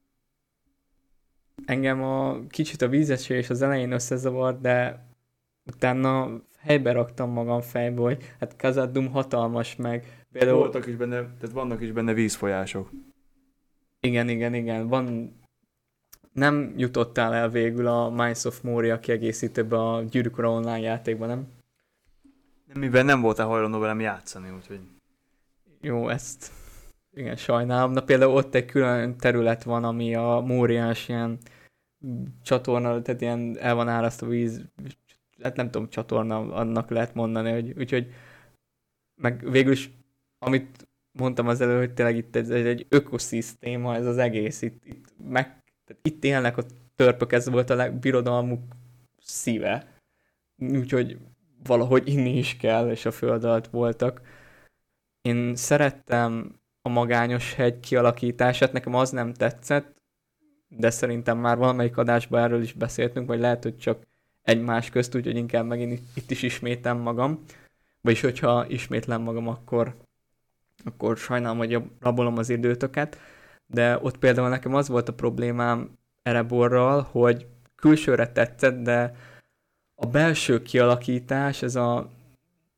Engem a kicsit a vízesés az elején összezavart, de utána helybe raktam magam fejbe, hogy hát Kazadum hatalmas meg. Például... Voltak is benne, tehát vannak is benne vízfolyások. Igen, igen, igen. Van, nem jutottál el végül a Minds of Moria kiegészítőbe a Gyűrűk online játékban, nem? Nem, mivel nem voltál hajlandó velem játszani, úgyhogy... Jó, ezt igen, sajnálom. Na például ott egy külön terület van, ami a Móriás ilyen csatorna, tehát ilyen el van árasztva víz, hát nem tudom, csatorna annak lehet mondani, hogy, úgyhogy meg végül is, amit mondtam az elő, hogy tényleg itt ez egy ökoszisztéma, ez az egész, itt, itt, meg, tehát itt élnek a törpök, ez volt a legbirodalmuk szíve. Úgyhogy valahogy inni is kell, és a föld alatt voltak. Én szerettem a magányos hegy kialakítását, nekem az nem tetszett, de szerintem már valamelyik adásban erről is beszéltünk, vagy lehet, hogy csak egymás közt, úgyhogy inkább megint itt is ismétem magam. Vagyis, hogyha ismétlem magam, akkor, akkor sajnálom, hogy rabolom az időtöket. De ott például nekem az volt a problémám Ereborral, hogy külsőre tetszett, de a belső kialakítás, ez a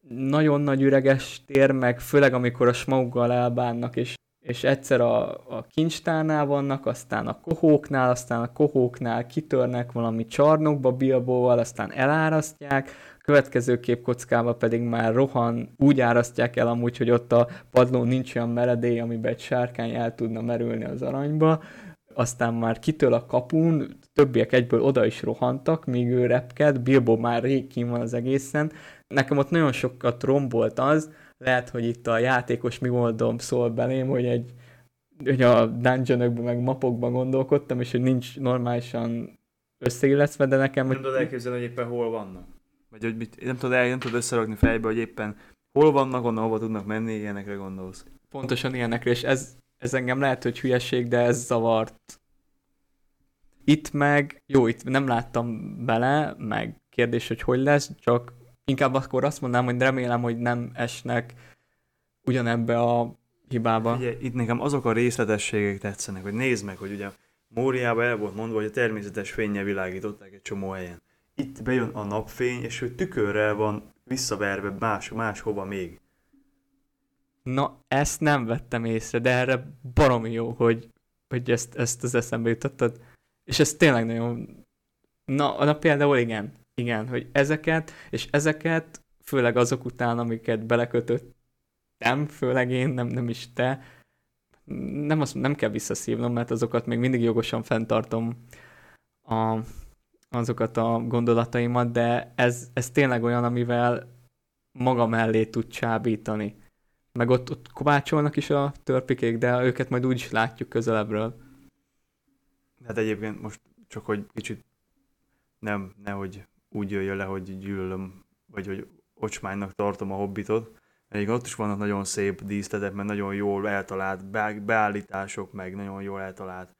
nagyon nagy üreges tér, meg főleg amikor a smauggal elbánnak, és, és egyszer a, a kincstárnál vannak, aztán a kohóknál, aztán a kohóknál kitörnek valami csarnokba Bilbóval, aztán elárasztják, következő képkockában pedig már rohan, úgy árasztják el amúgy, hogy ott a padlón nincs olyan meredély, amiben egy sárkány el tudna merülni az aranyba, aztán már kitől a kapun, többiek egyből oda is rohantak, míg ő repked, Bilbo már rég van az egészen, nekem ott nagyon sokat rombolt az, lehet, hogy itt a játékos mi oldom szól belém, hogy egy hogy a dungeonokban meg mapokban gondolkodtam, és hogy nincs normálisan összeilleszve, de nekem... Nem hogy... tudod elképzelni, hogy éppen hol vannak? Vagy hogy mit, nem tudod, el, nem tudod összerakni fejbe, hogy éppen hol vannak, onnan hova tudnak menni, ilyenekre gondolsz. Pontosan ilyenekre, és ez, ez engem lehet, hogy hülyeség, de ez zavart. Itt meg, jó, itt nem láttam bele, meg kérdés, hogy hogy lesz, csak inkább akkor azt mondanám, hogy remélem, hogy nem esnek ugyanebbe a hibába. Ugye, itt nekem azok a részletességek tetszenek, hogy nézd meg, hogy ugye Móriában el volt mondva, hogy a természetes fénye világították egy csomó helyen. Itt bejön a napfény, és hogy tükörrel van visszaverve más, máshova még. Na, ezt nem vettem észre, de erre baromi jó, hogy, hogy ezt, ezt az eszembe jutottad. És ez tényleg nagyon Na, na például igen, igen, hogy ezeket, és ezeket, főleg azok után, amiket belekötöttem, főleg én, nem, nem is te, nem, azt, nem kell visszaszívnom, mert azokat még mindig jogosan fenntartom a, azokat a gondolataimat, de ez, ez tényleg olyan, amivel maga mellé tud csábítani. Meg ott, ott kovácsolnak is a törpikék, de őket majd úgy is látjuk közelebbről. Hát egyébként most csak, hogy kicsit nem, nehogy úgy jöjjön le, hogy gyűlölöm, vagy hogy ocsmánynak tartom a hobbitot. Egyébként ott is vannak nagyon szép díszletek, mert nagyon jól eltalált beállítások, meg nagyon jól eltalált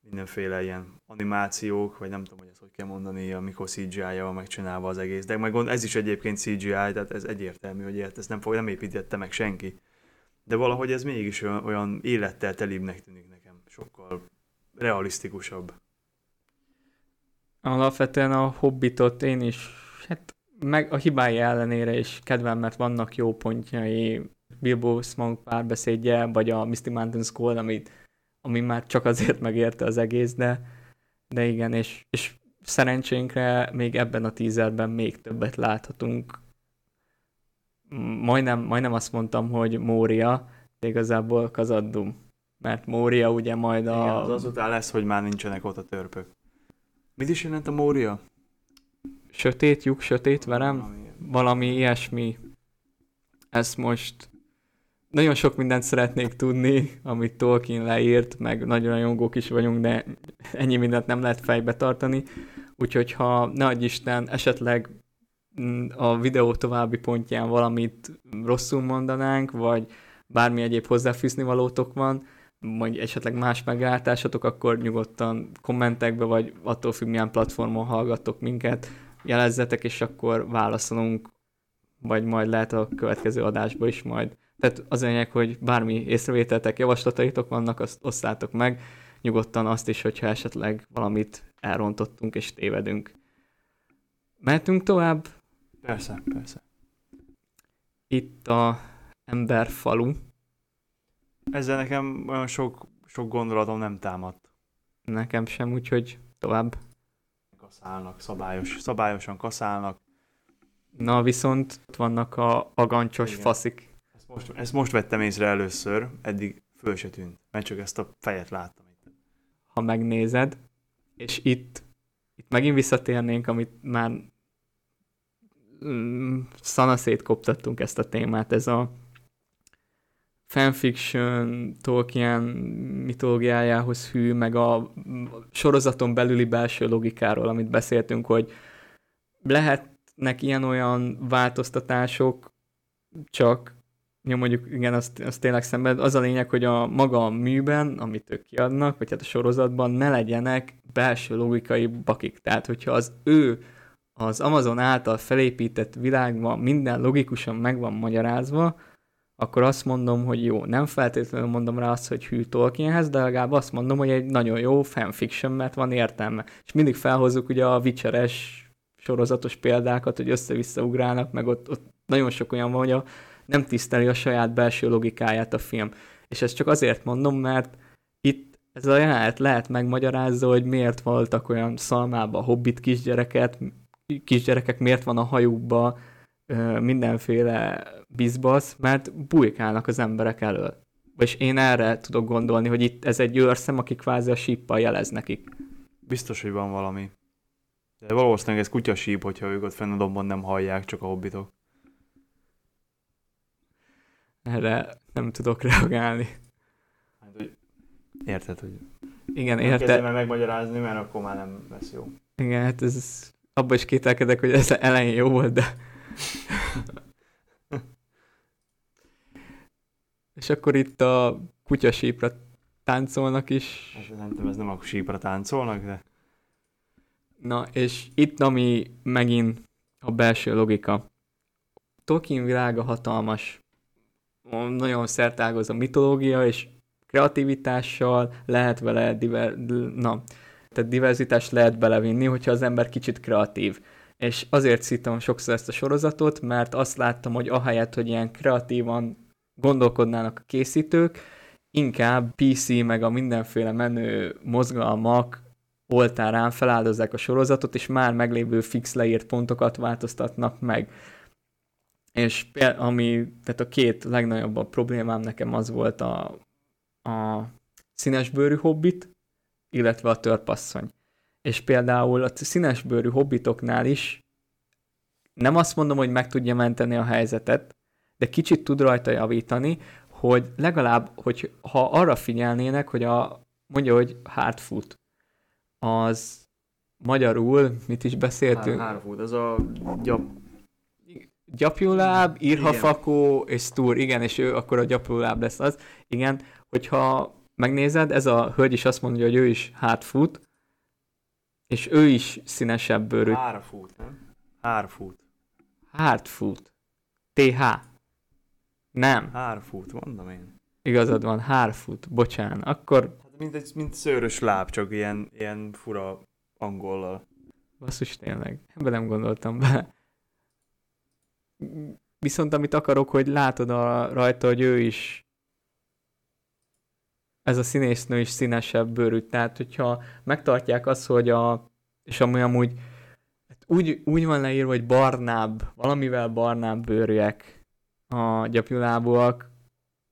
mindenféle ilyen animációk, vagy nem tudom, hogy ezt hogy kell mondani, amikor CGI-jal megcsinálva az egész. De meg ez is egyébként CGI, tehát ez egyértelmű, hogy ezt nem, fog, nem építette meg senki. De valahogy ez mégis olyan, olyan élettel telibbnek tűnik nekem. Sokkal realisztikusabb. Alapvetően a Hobbitot én is, hát meg a hibái ellenére is kedvem, mert vannak jó pontjai, Bilbo Smaug párbeszédje, vagy a Misty Mountain School, amit, ami már csak azért megérte az egész, de, de igen, és, és szerencsénkre még ebben a tízerben még többet láthatunk. Majdnem, majdnem azt mondtam, hogy Mória, de igazából Kazaddum. Mert Mória ugye majd a... Igen, az azután lesz, hogy már nincsenek ott a törpök. Mit is jelent a Mória? Sötét lyuk, sötét verem? Valami, valami ilyesmi. Ezt most nagyon sok mindent szeretnék tudni, amit Tolkien leírt, meg nagyon rajongók is vagyunk, de ennyi mindent nem lehet fejbe tartani. Úgyhogy ha ne adj Isten, esetleg mm, a videó további pontján valamit rosszul mondanánk, vagy bármi egyéb hozzáfűzni valótok van, vagy esetleg más meglátásatok, akkor nyugodtan kommentekbe, vagy attól függ, milyen platformon hallgattok minket, jelezzetek, és akkor válaszolunk, vagy majd lehet a következő adásba is majd. Tehát az lényeg, hogy bármi észrevételtek, javaslataitok vannak, azt osszátok meg, nyugodtan azt is, hogyha esetleg valamit elrontottunk és tévedünk. Mehetünk tovább? Persze, persze. Itt a emberfalu. Ezzel nekem olyan sok, sok gondolatom nem támadt. Nekem sem, úgyhogy tovább. Kaszálnak, szabályos, szabályosan kaszálnak. Na viszont vannak a agancsos Igen. faszik. Ezt most, ezt most vettem észre először, eddig föl se tűnt, mert csak ezt a fejet láttam. Ha megnézed, és itt, itt megint visszatérnénk, amit már mm, szanaszét koptattunk ezt a témát, ez a fanfiction, Tolkien mitológiájához hű, meg a sorozaton belüli belső logikáról, amit beszéltünk, hogy lehetnek ilyen-olyan változtatások, csak jó, mondjuk igen, azt, azt tényleg szemben, az a lényeg, hogy a maga a műben, amit ők kiadnak, vagy hát a sorozatban ne legyenek belső logikai bakik. Tehát, hogyha az ő az Amazon által felépített világban minden logikusan meg van magyarázva, akkor azt mondom, hogy jó, nem feltétlenül mondom rá azt, hogy hű Tolkienhez, de legalább azt mondom, hogy egy nagyon jó fanfiction, mert van értelme. És mindig felhozzuk ugye a vicseres sorozatos példákat, hogy össze-vissza ugrálnak, meg ott, ott nagyon sok olyan van, hogy a, nem tiszteli a saját belső logikáját a film. És ezt csak azért mondom, mert itt ez a jelenet lehet megmagyarázza, hogy miért voltak olyan szalmába hobbit kisgyereket, kisgyerekek, miért van a hajukba mindenféle bizbasz, mert bujkálnak az emberek elől. És én erre tudok gondolni, hogy itt ez egy őrszem, aki kvázi a síppal jelez nekik. Biztos, hogy van valami. De valószínűleg ez kutyasíp, hogyha ők ott fenn a dombon nem hallják, csak a hobbitok. Erre nem tudok reagálni. Hát, hogy érted, hogy igen, érted. Kezdjem megmagyarázni, mert akkor már nem lesz jó. Igen, hát ez, abban is kételkedek, hogy ez elején jó volt, de *laughs* És akkor itt a kutyasípra táncolnak is. Hát nem tudom, ez nem a sípra táncolnak, de... Na, és itt ami megint a belső logika. Tolkien világa hatalmas. Nagyon szertágoz a mitológia, és kreativitással lehet vele diver... na, tehát diverzitást lehet belevinni, hogyha az ember kicsit kreatív és azért szítom sokszor ezt a sorozatot, mert azt láttam, hogy ahelyett, hogy ilyen kreatívan gondolkodnának a készítők, inkább PC meg a mindenféle menő mozgalmak oltárán feláldozzák a sorozatot, és már meglévő fix leírt pontokat változtatnak meg. És ami, tehát a két legnagyobb problémám nekem az volt a, a színesbőrű hobbit, illetve a törpasszony. És például a színesbőrű hobbitoknál is nem azt mondom, hogy meg tudja menteni a helyzetet, de kicsit tud rajta javítani, hogy legalább, hogy ha arra figyelnének, hogy a, mondja, hogy hardfoot, az magyarul, mit is beszéltünk? Hardfoot, az a gyap... Gyapjuláb, írhafakó és stúr, igen, és ő akkor a gyapjuláb lesz az. Igen, hogyha megnézed, ez a hölgy is azt mondja, hogy ő is hardfoot, és ő is színesebb bőrű. Hardfoot, nem? Hardfoot. Hardfoot. TH. Nem. Hardfoot, mondom én. Igazad van, hardfoot, bocsán. Akkor... Hát mint egy mint szőrös láb, csak ilyen, ilyen fura angollal. Basszus, tényleg. Ebben nem gondoltam be. Viszont amit akarok, hogy látod a, rajta, hogy ő is ez a színésznő is színesebb bőrű. Tehát, hogyha megtartják azt, hogy a, és ami amúgy hát úgy, úgy van leírva, hogy barnább, valamivel barnább bőrűek a gyapjulábúak,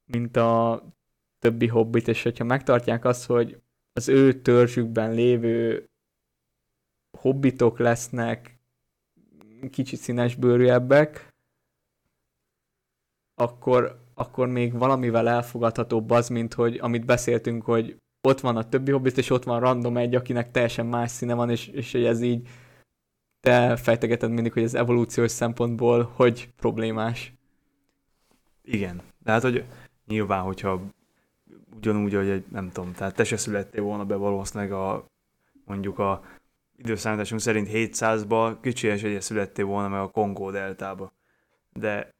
mint a többi hobbit, és hogyha megtartják azt, hogy az ő törzsükben lévő hobbitok lesznek kicsit színes bőrűebbek, akkor, akkor még valamivel elfogadhatóbb az, mint hogy amit beszéltünk, hogy ott van a többi hobbit, és ott van random egy, akinek teljesen más színe van, és, és hogy ez így te fejtegeted mindig, hogy ez evolúciós szempontból hogy problémás. Igen. De hát, hogy nyilván, hogyha ugyanúgy, hogy egy, nem tudom, tehát te se születtél volna be valószínűleg a mondjuk a időszámításunk szerint 700-ba, kicsi esélye születtél volna meg a Kongó deltába. De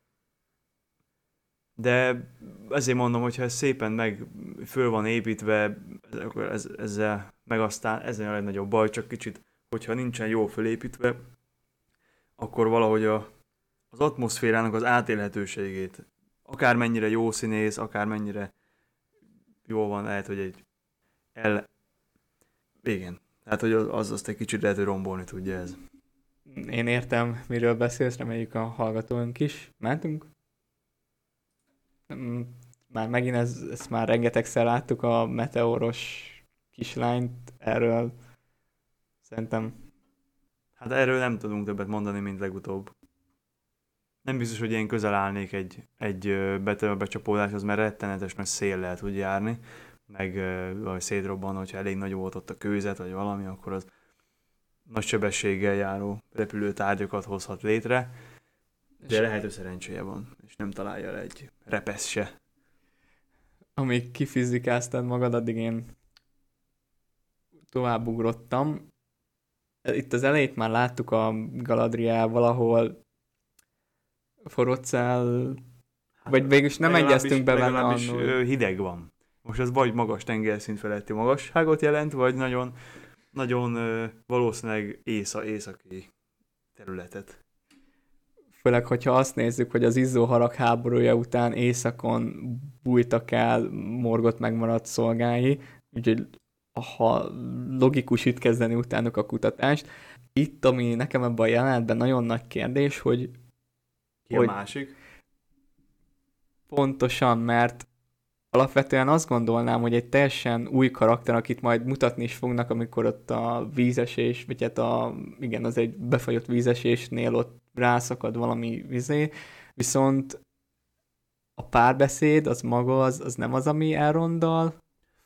de ezért mondom, hogyha ez szépen meg föl van építve, akkor ez, ezzel, meg aztán ez a legnagyobb baj, csak kicsit, hogyha nincsen jól fölépítve, akkor valahogy a, az atmoszférának az átélhetőségét, akármennyire jó színész, akármennyire jó van, lehet, hogy egy el... Igen. Tehát, hogy az azt egy kicsit lehet, hogy rombolni tudja ez. Én értem, miről beszélsz, reméljük a hallgatóink is. Mentünk? Mm, már megint ez, ezt már rengetegszer láttuk a meteoros kislányt, erről. Szerintem... Hát erről nem tudunk többet mondani, mint legutóbb. Nem biztos, hogy én közel állnék egy, egy becsapódáshoz, mert rettenetes nagy szél lehet úgy járni, meg vagy szétrobban, hogyha elég nagy volt ott a kőzet, vagy valami, akkor az nagy sebességgel járó repülőtárgyakat hozhat létre de lehet, hogy szerencséje van, és nem találja el egy repesz se. Amíg kifizikáztad magad, addig én továbbugrottam. Itt az elejét már láttuk a Galadriával, ahol Forocel, hát, vagy végülis nem egyeztünk be vele annól. hideg van. Most ez vagy magas tengerszint feletti magasságot jelent, vagy nagyon, nagyon valószínűleg észa, északi területet főleg, hogyha azt nézzük, hogy az izzó harag háborúja után éjszakon bújtak el morgott megmaradt szolgái, úgyhogy ha logikus itt kezdeni utánuk a kutatást. Itt, ami nekem ebben a jelenetben nagyon nagy kérdés, hogy... Ki hogy a másik? Pontosan, mert alapvetően azt gondolnám, hogy egy teljesen új karakter, akit majd mutatni is fognak, amikor ott a vízesés, vagy hát a, igen, az egy befagyott vízesésnél ott rászakad valami vizé, viszont a párbeszéd, az maga, az, az nem az, ami elrondal.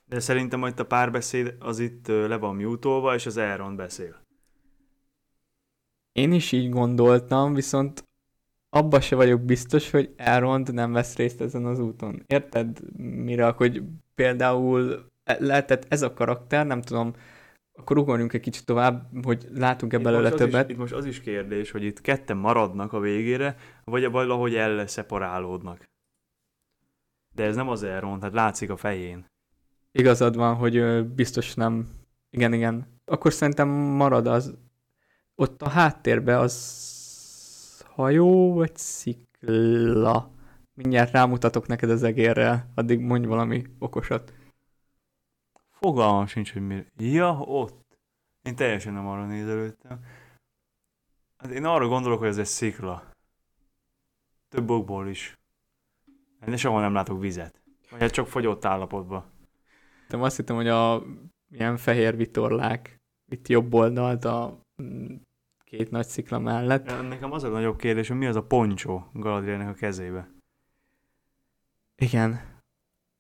De szerintem majd a párbeszéd az itt le van mutolva, és az Elrond beszél. Én is így gondoltam, viszont abba se vagyok biztos, hogy Elrond nem vesz részt ezen az úton. Érted, mire, hogy például lehetett ez a karakter, nem tudom, akkor ugorjunk egy kicsit tovább, hogy látunk-e belőle többet. Is, itt most az is kérdés, hogy itt ketten maradnak a végére, vagy valahogy elszeparálódnak. De ez nem az Elrond, hát látszik a fején. Igazad van, hogy biztos nem. Igen, igen. Akkor szerintem marad az. Ott a háttérben az hajó vagy szikla? Mindjárt rámutatok neked az egérrel, addig mondj valami okosat. Fogalmam sincs, hogy mi. Ja, ott. Én teljesen nem arra nézelődtem. Hát én arra gondolok, hogy ez egy szikla. Több okból is. Én sehol nem látok vizet. Vagy hát csak fogyott állapotban. De azt hittem, hogy a ilyen fehér vitorlák itt jobb oldalt a mm, két nagy szikla mellett. Ja, nekem az a nagyobb kérdés, hogy mi az a poncsó Galadrielnek a kezébe. Igen.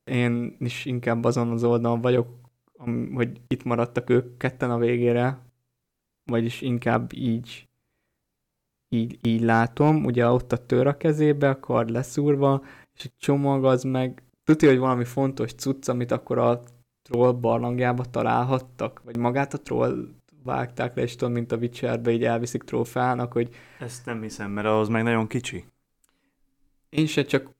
Én is inkább azon az oldalon vagyok, hogy itt maradtak ők ketten a végére, vagyis inkább így így, így látom, ugye ott a tör a kezébe, a kard leszúrva, és a csomag az meg, tudja, hogy valami fontos cucc, amit akkor a troll barlangjába találhattak, vagy magát a troll vágták le, és tudom, mint a Witcherbe így elviszik trófának, hogy... Ezt nem hiszem, mert az meg nagyon kicsi. Én se csak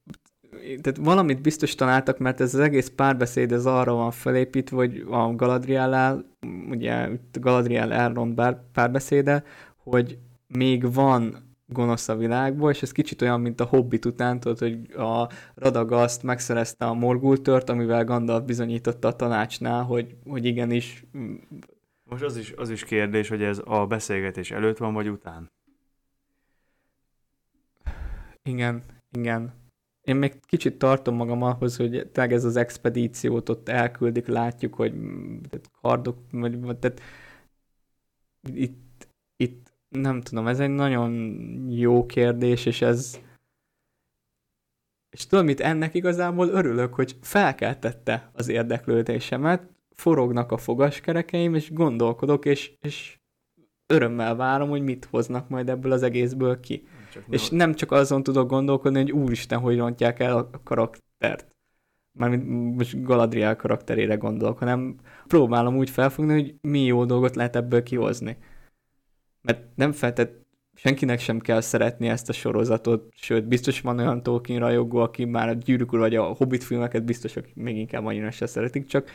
tehát valamit biztos találtak, mert ez az egész párbeszéd ez arra van felépítve, hogy a Galadriel ugye Galadriel Elrond párbeszéde, hogy még van gonosz a világból, és ez kicsit olyan, mint a Hobbit után, tudod, hogy a Radagaszt megszerezte a Morgultört, amivel Gandalf bizonyította a tanácsnál, hogy, hogy igenis... Most az is, az is kérdés, hogy ez a beszélgetés előtt van, vagy után? Igen, igen. Én még kicsit tartom magam ahhoz, hogy tényleg ez az expedíciót ott elküldik, látjuk, hogy tehát kardok, vagy tehát itt, itt nem tudom, ez egy nagyon jó kérdés, és ez és tudom, mit ennek igazából örülök, hogy felkeltette az érdeklődésemet, forognak a fogaskerekeim, és gondolkodok, és, és örömmel várom, hogy mit hoznak majd ebből az egészből ki. Csak és nem. nem csak azon tudok gondolkodni, hogy úristen, hogy rontják el a karaktert. Mármint most Galadriel karakterére gondolok, hanem próbálom úgy felfogni, hogy mi jó dolgot lehet ebből kihozni mert nem feltett senkinek sem kell szeretni ezt a sorozatot, sőt, biztos van olyan Tolkien rajongó, aki már a gyűrűk vagy a Hobbit filmeket biztos, hogy még inkább annyira se szeretik, csak,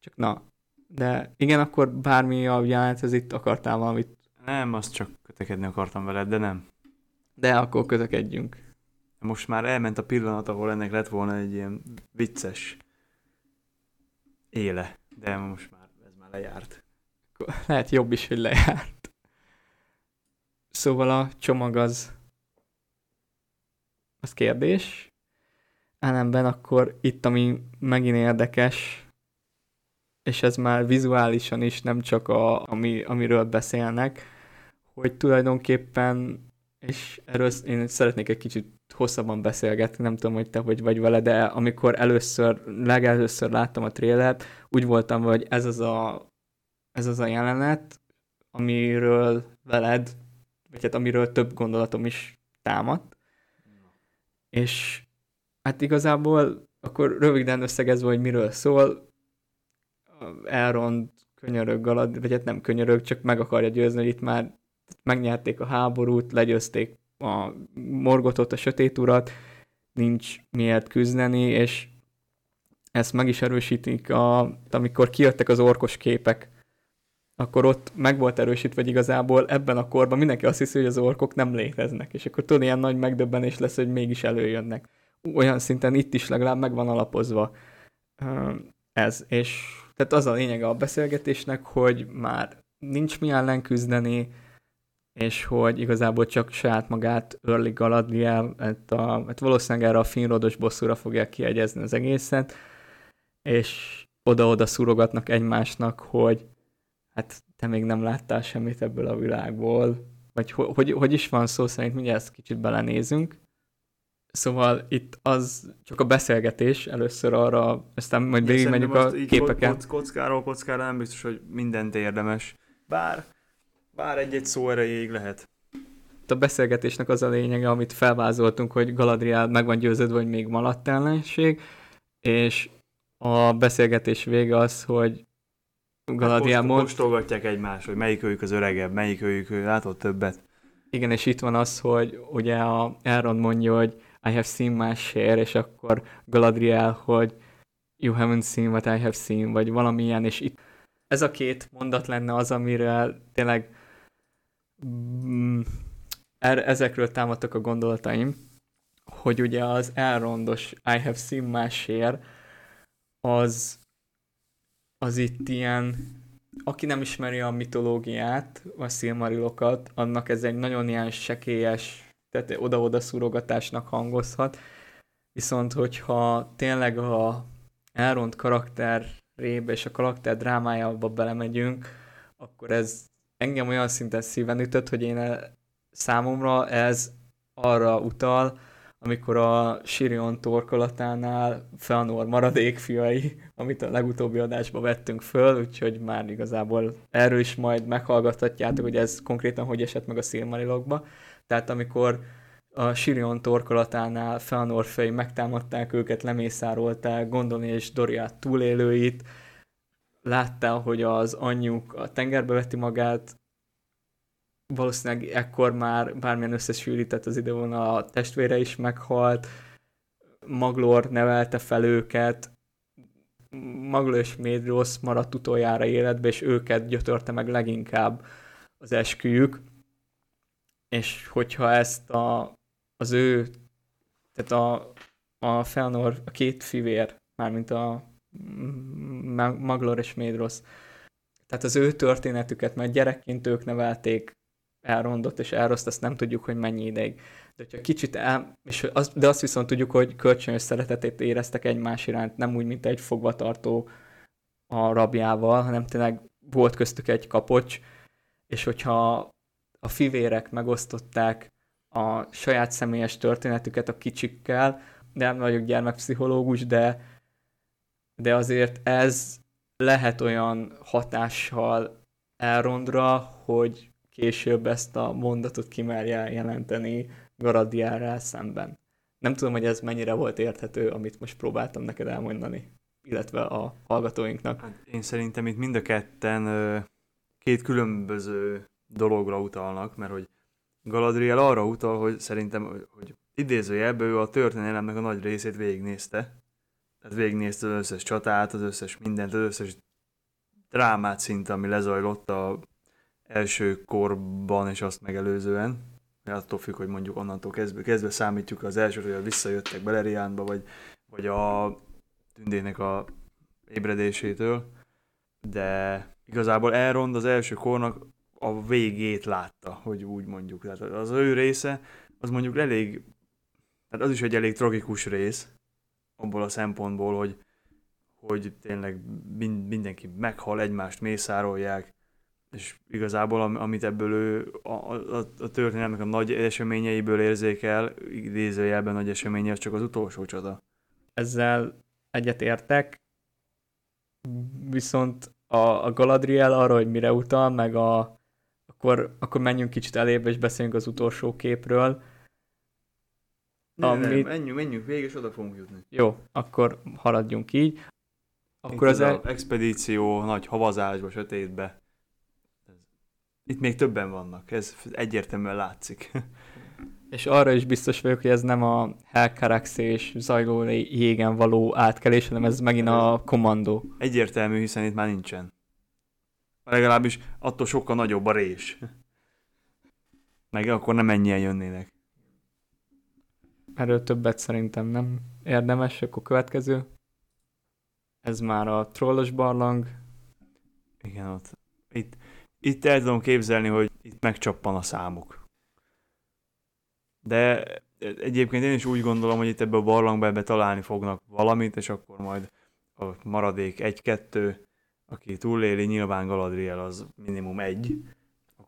csak na. De igen, akkor bármi a jelenethez itt akartál valamit. Nem, azt csak kötekedni akartam veled, de nem. De akkor kötekedjünk. Most már elment a pillanat, ahol ennek lett volna egy ilyen vicces éle, de most már ez már lejárt. Lehet jobb is, hogy lejárt. Szóval a csomag az, az kérdés. Ellenben akkor itt, ami megint érdekes, és ez már vizuálisan is, nem csak a, ami, amiről beszélnek, hogy tulajdonképpen, és erről én szeretnék egy kicsit hosszabban beszélgetni, nem tudom, hogy te hogy vagy vele, de amikor először, legelőször láttam a trélert, úgy voltam, hogy ez az a, ez az a jelenet, amiről veled vagy hát amiről több gondolatom is támadt. És hát igazából akkor röviden összegezve, hogy miről szól, Elrond könyörög galad, vagy hát nem könyörög, csak meg akarja győzni, hogy itt már megnyerték a háborút, legyőzték a morgotot, a sötét urat, nincs miért küzdeni, és ezt meg is erősítik, a, amikor kijöttek az orkos képek akkor ott meg volt erősítve, hogy igazából ebben a korban mindenki azt hiszi, hogy az orkok nem léteznek, és akkor tudod, ilyen nagy megdöbbenés lesz, hogy mégis előjönnek. Olyan szinten itt is legalább meg van alapozva ez, és tehát az a lényege a beszélgetésnek, hogy már nincs mi ellen küzdeni, és hogy igazából csak saját magát örli Galadriel, hát, a, hát valószínűleg erre a finrodos bosszúra fogják kiegyezni az egészet, és oda-oda szurogatnak egymásnak, hogy hát te még nem láttál semmit ebből a világból, vagy hogy, hogy, hogy is van szó szerint, mindjárt ezt kicsit belenézünk. Szóval itt az csak a beszélgetés először arra, aztán majd végigmegyünk a képeken. Kock, kockáról kockára nem biztos, hogy mindent érdemes. Bár, bár egy-egy szó erejéig lehet. A beszélgetésnek az a lényege, amit felvázoltunk, hogy Galadriel meg van győződve, hogy még malatt ellenség, és a beszélgetés vége az, hogy Galadriel mond... Kóstolgatják egymást, hogy melyik őjük az öregebb, melyik őjük látott többet. Igen, és itt van az, hogy ugye a Elrond mondja, hogy I have seen my share, és akkor Galadriel, hogy you haven't seen what I have seen, vagy valamilyen, és itt ez a két mondat lenne az, amire tényleg mm, er, ezekről támadtak a gondolataim, hogy ugye az elrondos I have seen my share, az az itt ilyen aki nem ismeri a mitológiát, a szilmarilokat, annak ez egy nagyon ilyen sekélyes, tehát oda-oda szúrogatásnak hangozhat. Viszont, hogyha tényleg a elront karakterébe és a karakter drámájába belemegyünk, akkor ez engem olyan szinten szíven ütött, hogy én el, számomra ez arra utal, amikor a Sirion torkolatánál Feanor maradék fiai, amit a legutóbbi adásban vettünk föl, úgyhogy már igazából erről is majd meghallgathatjátok, hogy ez konkrétan hogy esett meg a Silmarilokba. Tehát amikor a Sirion torkolatánál Feanor fej megtámadták őket, lemészárolták Gondoni és Doriát túlélőit, láttál, hogy az anyjuk a tengerbe veti magát, valószínűleg ekkor már bármilyen összesűrített az időn a testvére is meghalt, Maglor nevelte fel őket, Maglor és Médrosz maradt utoljára életbe, és őket gyötörte meg leginkább az esküjük, és hogyha ezt a, az ő, tehát a, a Felnor, a két fivér, mármint a Maglor és Médrosz, tehát az ő történetüket, mert gyerekként ők nevelték elrondott és elroszt, azt nem tudjuk, hogy mennyi ideig. De hogyha kicsit el, és az, de azt viszont tudjuk, hogy kölcsönös szeretetét éreztek egymás iránt, nem úgy, mint egy fogvatartó a rabjával, hanem tényleg volt köztük egy kapocs, és hogyha a fivérek megosztották a saját személyes történetüket a kicsikkel, nem vagyok gyermekpszichológus, de, de azért ez lehet olyan hatással elrondra, hogy később ezt a mondatot kimerje jelenteni Garadiárral szemben. Nem tudom, hogy ez mennyire volt érthető, amit most próbáltam neked elmondani, illetve a hallgatóinknak. Hát én szerintem itt mind a ketten két különböző dologra utalnak, mert hogy Galadriel arra utal, hogy szerintem, hogy idézőjelben ő a történelemnek a nagy részét végignézte. Tehát végignézte az összes csatát, az összes mindent, az összes drámát szinte, ami lezajlott a első korban és azt megelőzően, attól függ, hogy mondjuk onnantól kezdve, kezdve számítjuk az első, hogy visszajöttek Beleriánba, vagy, vagy a tündének a ébredésétől, de igazából Elrond az első kornak a végét látta, hogy úgy mondjuk. Tehát az ő része, az mondjuk elég, tehát az is egy elég tragikus rész, abból a szempontból, hogy, hogy tényleg mindenki meghal, egymást mészárolják, és igazából amit ebből ő a, a, a történelmek a nagy eseményeiből érzékel, idézőjelben nagy eseménye, az csak az utolsó csata. Ezzel egyetértek, viszont a, a Galadriel arra, hogy mire utal, meg a, akkor, akkor menjünk kicsit elébb, és beszéljünk az utolsó képről. Amit... ne, menjünk, menjünk végig, és oda fogunk jutni. Jó, akkor haladjunk így. Akkor Itt az, az el... expedíció nagy havazásba, sötétbe itt még többen vannak, ez egyértelműen látszik. *laughs* És arra is biztos vagyok, hogy ez nem a Helcarax és zajló jégen való átkelés, hanem ez megint a kommandó. Egyértelmű, hiszen itt már nincsen. Legalábbis attól sokkal nagyobb a rés. Meg akkor nem ennyien jönnének. Erről többet szerintem nem érdemes, akkor következő. Ez már a trollos barlang. Igen, ott. Itt, itt el tudom képzelni, hogy itt megcsappan a számuk. De egyébként én is úgy gondolom, hogy itt ebbe a barlangba ebbe találni fognak valamit, és akkor majd a maradék egy-kettő, aki túléli, nyilván Galadriel az minimum egy,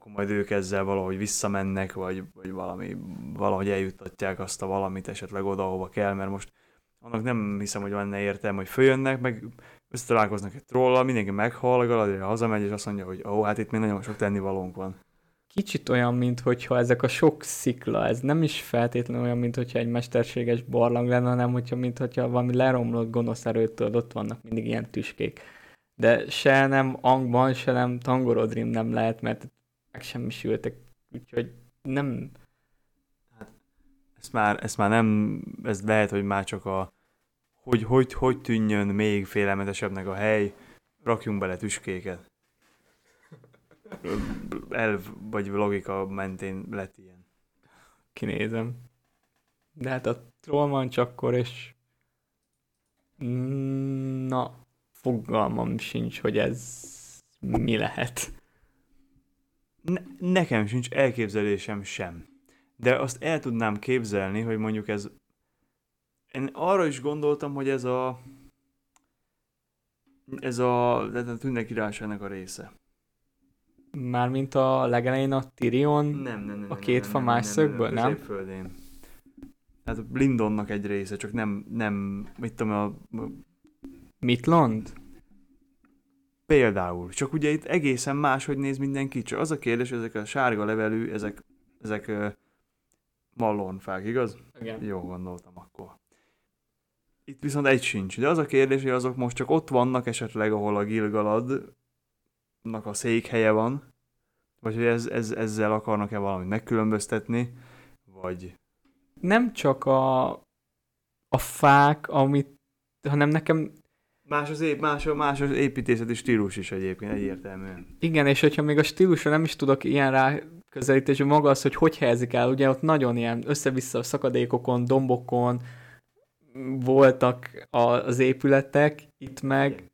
akkor majd ők ezzel valahogy visszamennek, vagy, vagy valami, valahogy eljuttatják azt a valamit esetleg oda, ahova kell, mert most annak nem hiszem, hogy lenne értelme, hogy följönnek, meg összetalálkoznak egy trollal, mindenki meghal, Galadriel hazamegy, és azt mondja, hogy ó, hát itt még nagyon sok tennivalónk van. Kicsit olyan, mint hogyha ezek a sok szikla, ez nem is feltétlenül olyan, mint hogyha egy mesterséges barlang lenne, hanem hogyha, mint hogyha valami leromlott gonosz erőtől ott vannak mindig ilyen tüskék. De se nem Angban, se nem Tangorodrim nem lehet, mert megsemmisültek, úgyhogy nem... Hát, ezt már, ezt már nem, ez lehet, hogy már csak a hogy, hogy, hogy tűnjön még félelmetesebbnek a hely, rakjunk bele tüskéket. Elv vagy logika mentén lett ilyen. Kinézem. De hát a trollmancs akkor, és na, fogalmam sincs, hogy ez mi lehet. Ne- nekem sincs elképzelésem sem. De azt el tudnám képzelni, hogy mondjuk ez... Én arra is gondoltam, hogy ez a... Ez a, a tűnnek királyságnak a része. Mármint a legelején a Tyrion, Nem, nem, nem. A két nem, fa nem, más nem, szögből, nem? nem? Középföldén. Hát a Lindonnak egy része, csak nem, nem, mit tudom, a, Mitlond? Például. Csak ugye itt egészen máshogy néz mindenki, csak az a kérdés, hogy ezek a sárga levelű, ezek, ezek uh, mallornfák, igaz? Igen. Jó gondoltam akkor. Itt viszont egy sincs, de az a kérdés, hogy azok most csak ott vannak esetleg, ahol a Gilgaladnak a székhelye van, vagy hogy ez, ez, ezzel akarnak-e valamit megkülönböztetni, vagy Nem csak a, a fák, amit, hanem nekem, Más az, ép, más, a- más az építészeti stílus is egyébként egyértelműen. igen, és hogyha még a stílusra nem is tudok ilyen rá közelítésű maga az, hogy hogy helyezik el, ugye ott nagyon ilyen össze-vissza szakadékokon, dombokon voltak a, az épületek, itt meg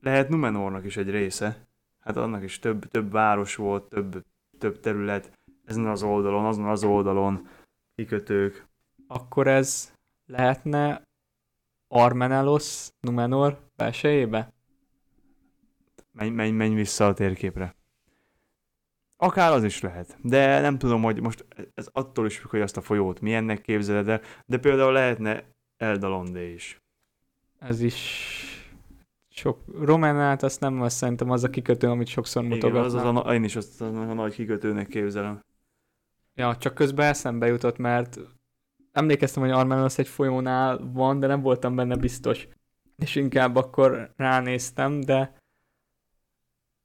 Lehet Numenornak is egy része. Hát annak is több, több város volt, több, több terület. Ezen az oldalon, azon az oldalon kikötők. akkor ez lehetne Armenelos Numenor belsejébe? Menj, menj, menj vissza a térképre. Akár az is lehet. De nem tudom, hogy most ez attól is függ, hogy azt a folyót milyennek képzeled el, de például lehetne Eldalondé is. Ez is sok Romanát, azt nem azt szerintem az a kikötő, amit sokszor Igen, mutogatnak. az, az a, én is azt a, a nagy kikötőnek képzelem. Ja, csak közben eszembe jutott, mert emlékeztem, hogy Armenos egy folyónál van, de nem voltam benne biztos. És inkább akkor ránéztem, de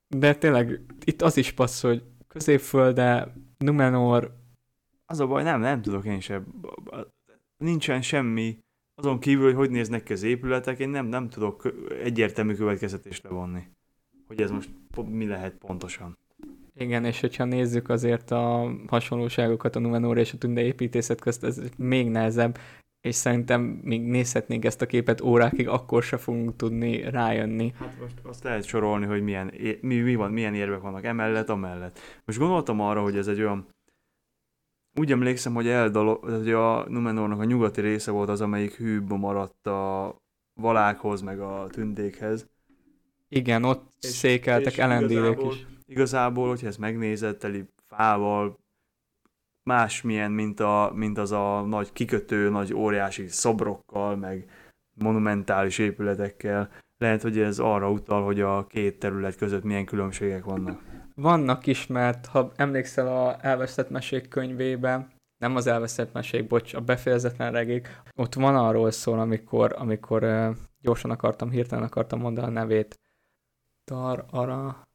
de tényleg itt az is passz, hogy középfölde, Numenor, Az a baj, nem, nem tudok én sem. Nincsen semmi, azon kívül, hogy hogy néznek ki az épületek, én nem, nem tudok egyértelmű következetést levonni. Hogy ez most mi lehet pontosan. Igen, és hogyha nézzük azért a hasonlóságokat a Numenor és a Tünde építészet közt, ez még nehezebb, és szerintem még nézhetnénk ezt a képet órákig, akkor se fogunk tudni rájönni. Hát most azt lehet sorolni, hogy milyen, mi, mi van, milyen érvek vannak emellett, amellett. Most gondoltam arra, hogy ez egy olyan, úgy emlékszem, hogy Eldalo, hogy a Numenornak a nyugati része volt az, amelyik hűbb maradt a valákhoz, meg a tündékhez. Igen, ott És- székeltek igazából- is. Igazából, hogyha ezt megnézed, teli fával, másmilyen, mint, a, mint az a nagy kikötő, nagy óriási szobrokkal, meg monumentális épületekkel. Lehet, hogy ez arra utal, hogy a két terület között milyen különbségek vannak. Vannak is, mert ha emlékszel a Elvesztett Mesék könyvében, nem az Elvesztett Mesék, bocs, a befejezetlen regék, ott van arról szól, amikor, amikor gyorsan akartam, hirtelen akartam mondani a nevét. Tar, ara,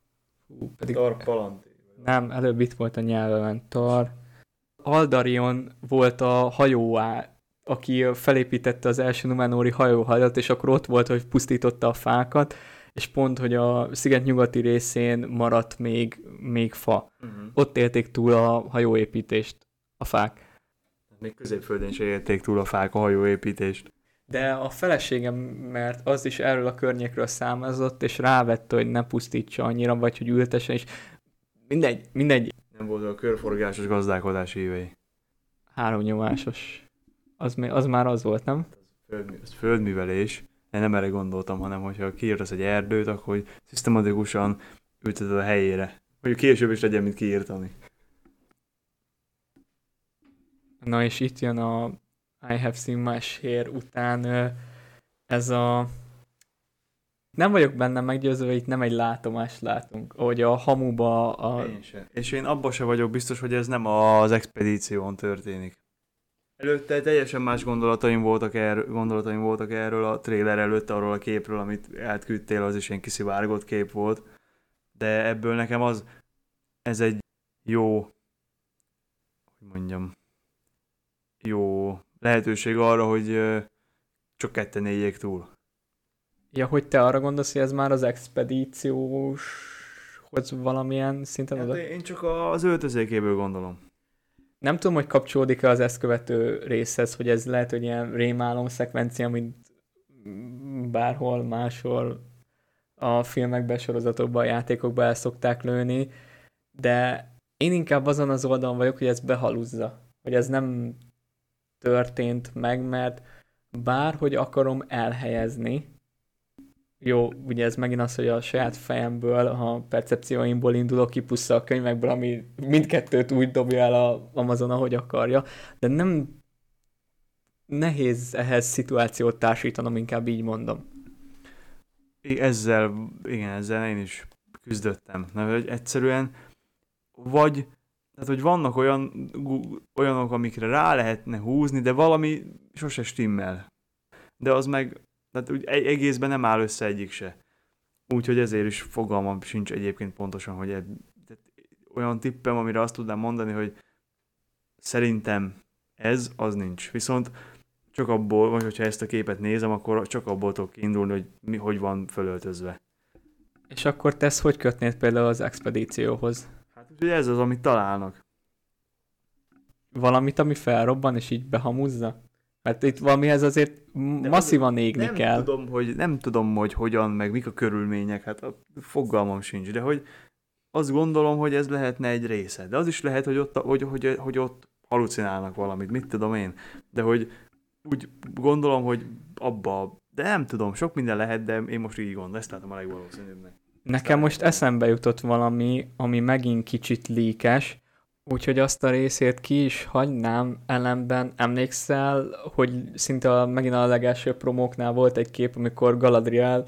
hú, pedig Tarpalanté. nem, előbb itt volt a nyelvemen. Tar, Aldarion volt a hajóá, aki felépítette az első Numenóri hajóhadat, és akkor ott volt, hogy pusztította a fákat, és pont, hogy a sziget nyugati részén maradt még, még fa. Uh-huh. Ott élték túl a hajóépítést, a fák. Még középföldén se érték túl a fák a hajóépítést. De a feleségem, mert az is erről a környékről számozott, és rávette, hogy ne pusztítsa annyira, vagy hogy ültesen, és mindegy, mindegy, Nem volt a körforgásos gazdálkodási évei. háromnyomásos. Az, az már az volt, nem? Földmű, ez földművelés. Én nem erre gondoltam, hanem hogyha kiírtasz egy erdőt, akkor hogy szisztematikusan ülteted a helyére. Hogy később is legyen, mint kiírtani. Na és itt jön a I have seen my share után ez a... Nem vagyok benne meggyőzve, hogy itt nem egy látomást látunk, ahogy a hamuba a... Én sem. És én abban se vagyok biztos, hogy ez nem az expedíción történik. Előtte teljesen más gondolataim voltak, erről, gondolataim voltak erről a trailer előtt, arról a képről, amit átküldtél, az is ilyen kiszivárgott kép volt. De ebből nekem az, ez egy jó, hogy mondjam, jó lehetőség arra, hogy csak ketten éljék túl. Ja, hogy te arra gondolsz, hogy ez már az expedícióshoz valamilyen szinten Hát oda? én csak az öltözékéből gondolom. Nem tudom, hogy kapcsolódik-e az ezt követő részhez, hogy ez lehet, hogy ilyen rémálom szekvencia, mint bárhol máshol a filmekben, sorozatokban, a játékokban el szokták lőni, de én inkább azon az oldalon vagyok, hogy ez behaluzza, hogy ez nem történt meg, mert bárhogy akarom elhelyezni, jó, ugye ez megint az, hogy a saját fejemből, a percepcióimból indulok ki, puszta a könyvekből, ami mindkettőt úgy dobja el a Amazon, ahogy akarja, de nem nehéz ehhez szituációt társítanom, inkább így mondom. Ezzel, igen, ezzel én is küzdöttem. Na, hogy egyszerűen vagy, tehát hogy vannak olyan, olyanok, amikre rá lehetne húzni, de valami sose stimmel. De az meg, tehát úgy egészben nem áll össze egyik se. Úgyhogy ezért is fogalmam sincs egyébként pontosan, hogy egy, olyan tippem, amire azt tudnám mondani, hogy szerintem ez, az nincs. Viszont csak abból, vagy hogyha ezt a képet nézem, akkor csak abból tudok kiindulni, hogy mi, hogy van fölöltözve. És akkor tesz hogy kötnéd például az expedícióhoz? Úgyhogy ez az, amit találnak. Valamit, ami felrobban, és így behamuzza? Mert itt valamihez azért De masszívan égni nem kell. Tudom, hogy, nem tudom, hogy hogyan, meg mik a körülmények, hát a fogalmam sincs, de hogy azt gondolom, hogy ez lehetne egy része. De az is lehet, hogy ott, hogy, hogy, hogy ott halucinálnak valamit, mit tudom én. De hogy úgy gondolom, hogy abba, de nem tudom, sok minden lehet, de én most így gondolom, ezt látom a legvalószínűbbnek. Nekem most eszembe jutott valami, ami megint kicsit líkes, úgyhogy azt a részét ki is hagynám ellenben. Emlékszel, hogy szinte a, megint a legelső promóknál volt egy kép, amikor Galadriel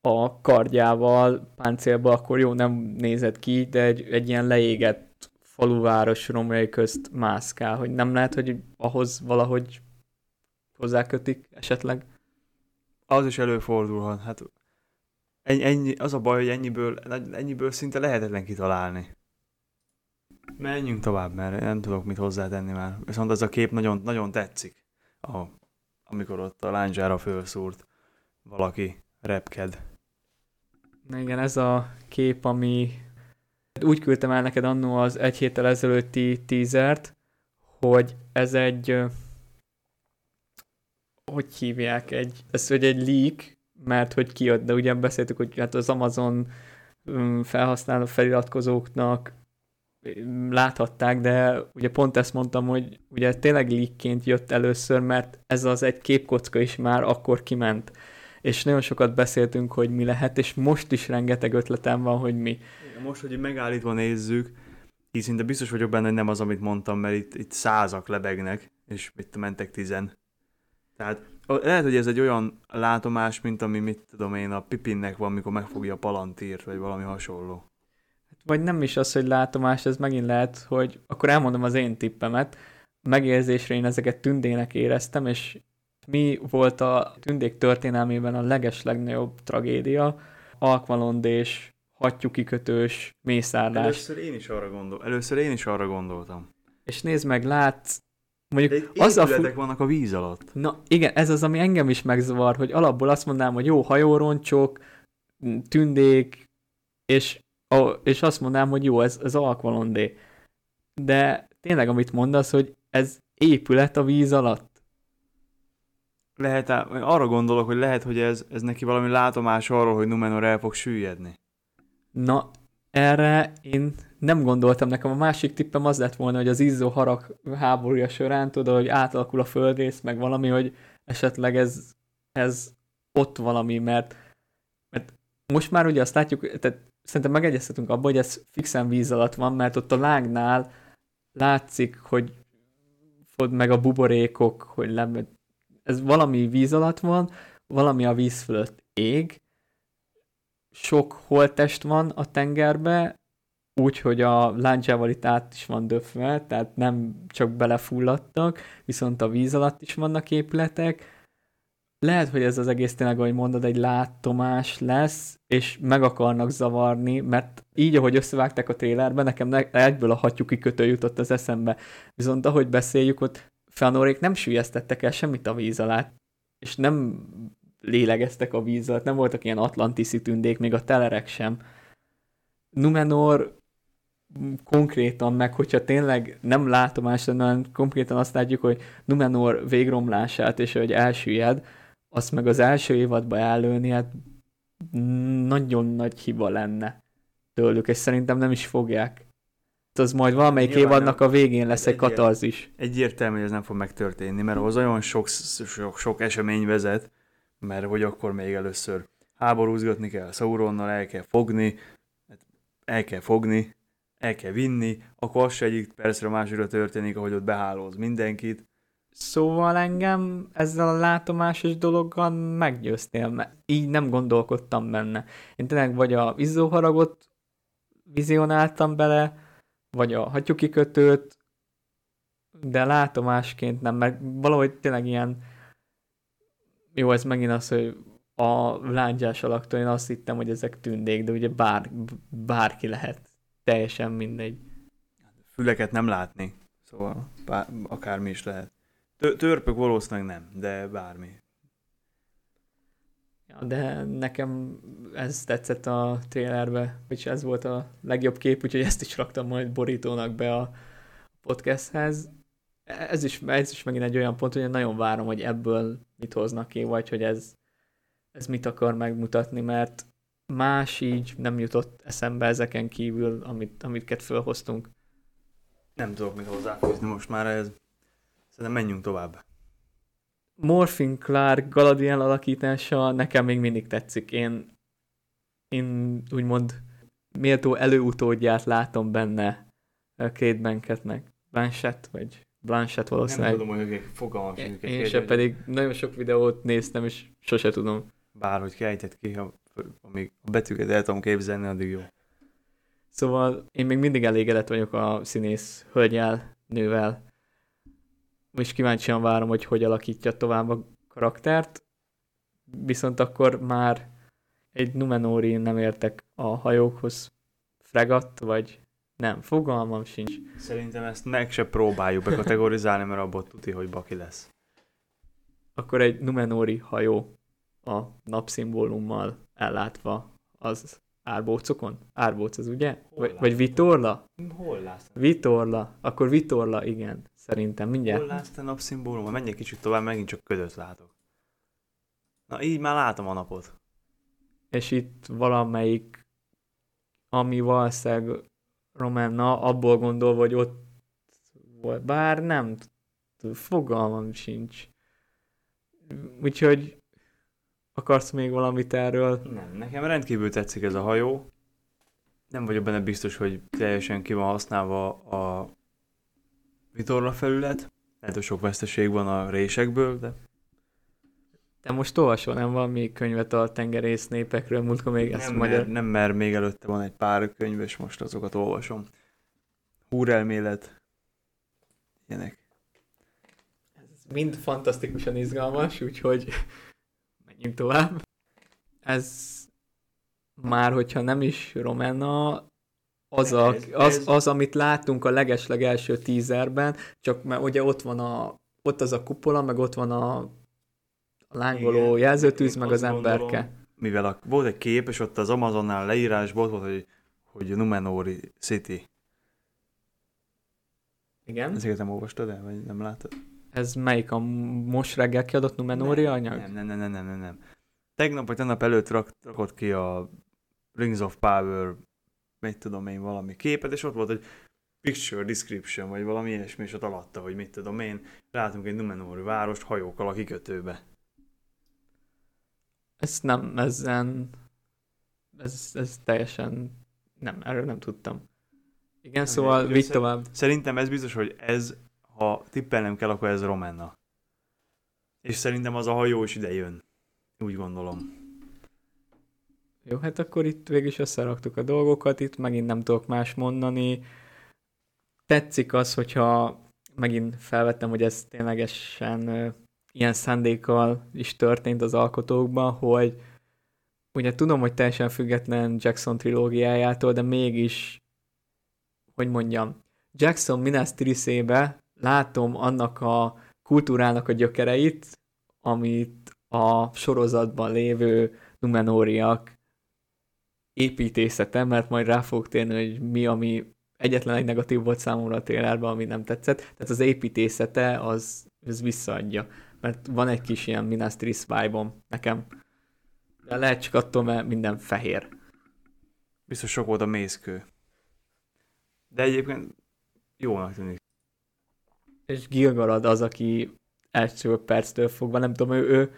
a kardjával páncélba, akkor jó, nem nézett ki, de egy, egy ilyen leégett faluváros romjai közt mászkál, hogy nem lehet, hogy ahhoz valahogy hozzákötik esetleg? Az is előfordulhat. Hát ennyi, az a baj, hogy ennyiből, ennyiből szinte lehetetlen kitalálni. Menjünk tovább, mert nem tudok mit hozzátenni már. Viszont az a kép nagyon, nagyon tetszik, a, amikor ott a lányzsára fölszúrt valaki repked. Igen, ez a kép, ami úgy küldtem el neked annó az egy héttel ezelőtti teasert, hogy ez egy hogy hívják, egy, ez hogy egy leak, mert hogy kijött, de ugye beszéltük, hogy hát az Amazon um, felhasználó feliratkozóknak um, láthatták, de ugye pont ezt mondtam, hogy ugye tényleg leakként jött először, mert ez az egy képkocka is már akkor kiment. És nagyon sokat beszéltünk, hogy mi lehet, és most is rengeteg ötletem van, hogy mi. Most, hogy megállítva nézzük, így szinte biztos vagyok benne, hogy nem az, amit mondtam, mert itt, itt százak lebegnek, és mit mentek tizen. Tehát lehet, hogy ez egy olyan látomás, mint ami, mit tudom én, a Pipinnek van, amikor megfogja a palantírt, vagy valami hasonló. Vagy nem is az, hogy látomás, ez megint lehet, hogy akkor elmondom az én tippemet. Megérzésre én ezeket tündének éreztem, és mi volt a tündék történelmében a leges legnagyobb tragédia? Alkvalondés, hattyúkikötős, mészárlás. Először én is arra gondol, először én is arra gondoltam. És nézd meg, látsz Mondjuk De az a fu- vannak a víz alatt. Na igen, ez az, ami engem is megzavar, hogy alapból azt mondanám, hogy jó hajóroncsok, tündék, és, és azt mondanám, hogy jó, ez, ez alkvalondé. De tényleg, amit mondasz, hogy ez épület a víz alatt. Lehet, arra gondolok, hogy lehet, hogy ez, ez neki valami látomás arról, hogy Numenor el fog süllyedni. Na, erre én nem gondoltam, nekem a másik tippem az lett volna, hogy az izzó harag háborúja során, tudod, hogy átalakul a földrész, meg valami, hogy esetleg ez, ez ott valami, mert, mert most már ugye azt látjuk, tehát szerintem megegyeztetünk abban, hogy ez fixen víz alatt van, mert ott a lágnál látszik, hogy fod meg a buborékok, hogy le, ez valami víz alatt van, valami a víz fölött ég, sok holtest van a tengerbe, úgy, hogy a láncsával itt át is van döfve, tehát nem csak belefulladtak, viszont a víz alatt is vannak épületek. Lehet, hogy ez az egész tényleg, ahogy mondod, egy látomás lesz, és meg akarnak zavarni, mert így, ahogy összevágták a trélerbe, nekem egyből a hattyú kikötő jutott az eszembe. Viszont ahogy beszéljük, ott Fanorék nem süllyesztettek el semmit a víz alá, és nem lélegeztek a víz alatt, nem voltak ilyen atlantiszi tündék, még a telerek sem. Numenor konkrétan meg, hogyha tényleg nem látomás lenne, hanem konkrétan azt látjuk, hogy Numenor végromlását és hogy elsüllyed, azt meg az első évadba előni, hát nagyon nagy hiba lenne tőlük, és szerintem nem is fogják. Az majd valamelyik Nyilván évadnak a végén lesz egy katarzis. Egyértelmű, hogy ez nem fog megtörténni, mert ahhoz olyan sok, sok, sok esemény vezet, mert hogy akkor még először háborúzgatni kell, Sauronnal el kell fogni, hát el kell fogni, el kell vinni, akkor az se egyik percre másikra történik, ahogy ott behálóz mindenkit. Szóval engem ezzel a látomásos dologgal meggyőztél, mert így nem gondolkodtam benne. Én tényleg vagy a izzóharagot vizionáltam bele, vagy a hattyúkikötőt, de látomásként nem, mert valahogy tényleg ilyen jó, ez megint az, hogy a lángyás alaktól én azt hittem, hogy ezek tündék, de ugye bár, bárki lehet. Teljesen mindegy. Füleket nem látni, szóval bár, akármi is lehet. Tö- törpök valószínűleg nem, de bármi. Ja, de nekem ez tetszett a trailerbe, vagyis ez volt a legjobb kép, úgyhogy ezt is raktam majd borítónak be a podcasthez. Ez is, ez is megint egy olyan pont, hogy én nagyon várom, hogy ebből mit hoznak ki, vagy hogy ez, ez mit akar megmutatni, mert más így nem jutott eszembe ezeken kívül, amit, amiket felhoztunk. Nem tudok mit hozzáfűzni most már ez. Szerintem menjünk tovább. Morphin Clark Galadriel alakítása nekem még mindig tetszik. Én, én úgymond méltó előutódját látom benne a Kate Blanchettnek. Blanchett, vagy Blanchett Nem valószínűleg. tudom, hogy ők fogalmam Én, én se pedig nagyon sok videót néztem, és sose tudom. Bárhogy kiejtett ki, ha, amíg a betűket el tudom képzelni, addig jó. Szóval én még mindig elégedett vagyok a színész hölgyel, nővel. És kíváncsian várom, hogy hogy alakítja tovább a karaktert. Viszont akkor már egy Numenóri nem értek a hajókhoz. Fregat, vagy nem, fogalmam sincs. Szerintem ezt meg se próbáljuk bekategorizálni, mert abból tuti, hogy baki lesz. Akkor egy Numenóri hajó a napszimbólummal ellátva az árbócokon? Árbóc az ugye? Hol Vagy, vagy láttam? Vitorla? Hol látsz? Vitorla. Akkor Vitorla, igen. Szerintem mindjárt. Hol látsz te napszimbólumot? Menj egy kicsit tovább, megint csak ködöt látok. Na így már látom a napot. És itt valamelyik, ami valószínűleg Romanna, abból gondolva, hogy ott volt. Bár nem, fogalmam sincs. Úgyhogy akarsz még valamit erről? Nem, nekem rendkívül tetszik ez a hajó. Nem vagyok benne biztos, hogy teljesen ki van használva a vitorla felület. Lehet, hogy sok veszteség van a résekből, de Te most olvasol, nem valami könyvet a tengerész népekről, múltkor még ezt nem, magyar... nem, mert még előtte van egy pár könyv, és most azokat olvasom. Húrelmélet, ilyenek. Ez mind fantasztikusan izgalmas, úgyhogy menjünk tovább. Ez már, hogyha nem is Romanna, az, a, az, az, amit láttunk a legesleg első teaserben, csak mert ugye ott van a, ott az a kupola, meg ott van a, a lángoló Igen. jelzőtűz, meg az emberke. gondolom, Mivel a, volt egy kép, és ott az Amazonnál leírásban ott volt, hogy, hogy Numenori City. Igen. Ezeket nem olvastad el, vagy nem láttad? Ez melyik a most reggel kiadott Numenóri nem, anyag? Nem, nem, nem, nem, nem, nem. Tegnap vagy tegnap előtt rak, rakott ki a Rings of Power, mit tudom én, valami képet, és ott volt egy picture description, vagy valami ilyesmi, és ott alatta, hogy mit tudom én, látunk egy Numenori várost hajókkal a kikötőbe. Ezt nem, ezen, ez, ez teljesen, nem, erről nem tudtam. Igen, szóval szer- tovább. Szerintem ez biztos, hogy ez, ha tippelnem kell, akkor ez Romanna. És szerintem az a hajó is ide jön. Úgy gondolom. Jó, hát akkor itt végül is összeraktuk a dolgokat, itt megint nem tudok más mondani. Tetszik az, hogyha megint felvettem, hogy ez ténylegesen ilyen szándékkal is történt az alkotókban, hogy ugye tudom, hogy teljesen független Jackson trilógiájától, de mégis, hogy mondjam, Jackson Minas Tirithébe látom annak a kultúrának a gyökereit, amit a sorozatban lévő Numenóriak építészete, mert majd rá fogok térni, hogy mi, ami egyetlen egy negatív volt számomra a trailerben, ami nem tetszett. Tehát az építészete az, az visszaadja. Mert van egy kis ilyen Minas Tirith vibe nekem. De lehet csak attól, mert minden fehér. Biztos sok volt a mészkő. De egyébként jónak tűnik. És Gilgalad az, aki első perctől fogva, nem tudom, ő, ő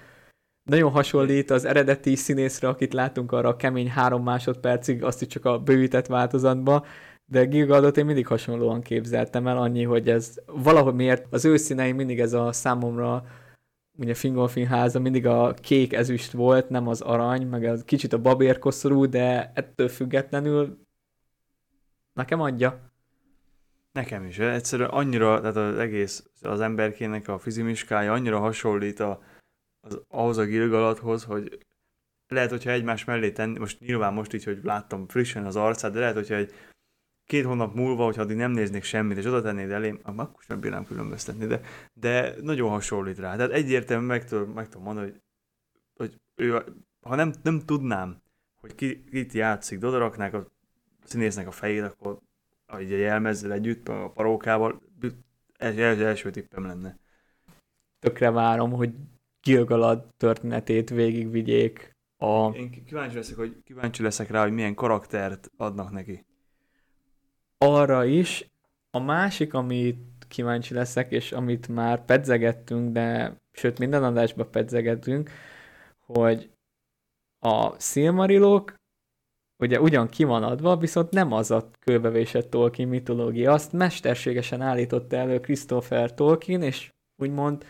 nagyon hasonlít az eredeti színészre, akit látunk arra a kemény három másodpercig, azt is csak a bővített változatban, de Gilgaladot én mindig hasonlóan képzeltem el, annyi, hogy ez valahogy miért az ő színei mindig ez a számomra ugye Fingolfin háza mindig a kék ezüst volt, nem az arany, meg az kicsit a babérkoszorú, de ettől függetlenül nekem adja. Nekem is. Egyszerűen annyira, tehát az egész, az emberkének a fizimiskája annyira hasonlít a, az, ahhoz a Gilgaladhoz, hogy lehet, hogyha egymás mellé tenni, most nyilván most így, hogy láttam frissen az arcát, de lehet, hogyha egy két hónap múlva, hogyha addig nem néznék semmit, és oda tennéd elém, akkor sem bírnám különböztetni, de, de nagyon hasonlít rá. Tehát egyértelműen meg tudom, meg tudom mondani, hogy, hogy ő, ha nem, nem tudnám, hogy ki, kit játszik, odaraknák a színésznek a fejét, akkor egy jelmezzel együtt, a parókával, ez az első tippem lenne. Tökre várom, hogy Gilgalad történetét végigvigyék a... Én kíváncsi leszek, hogy kíváncsi leszek rá, hogy milyen karaktert adnak neki arra is. A másik, amit kíváncsi leszek, és amit már pedzegettünk, de sőt minden adásban pedzegettünk, hogy a Silmarilok ugye ugyan ki van adva, viszont nem az a kőbevésett Tolkien mitológia, azt mesterségesen állította elő Christopher Tolkien, és úgymond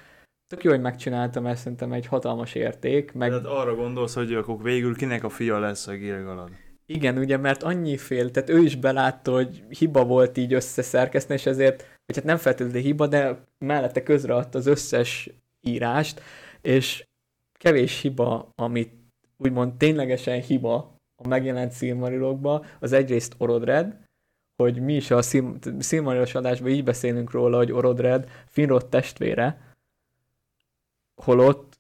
tök jó, hogy megcsináltam, ezt szerintem egy hatalmas érték. Meg... Tehát arra gondolsz, hogy akkor végül kinek a fia lesz a Gilgalad? Igen, ugye, mert annyi fél, tehát ő is belátta, hogy hiba volt így összeszerkeszteni, és ezért, vagy hát nem feltétlenül hiba, de mellette közreadta az összes írást, és kevés hiba, amit úgymond ténylegesen hiba a megjelent Silmarilokba, az egyrészt Orodred, hogy mi is a Silmarilos adásban így beszélünk róla, hogy Orodred Finrod testvére, holott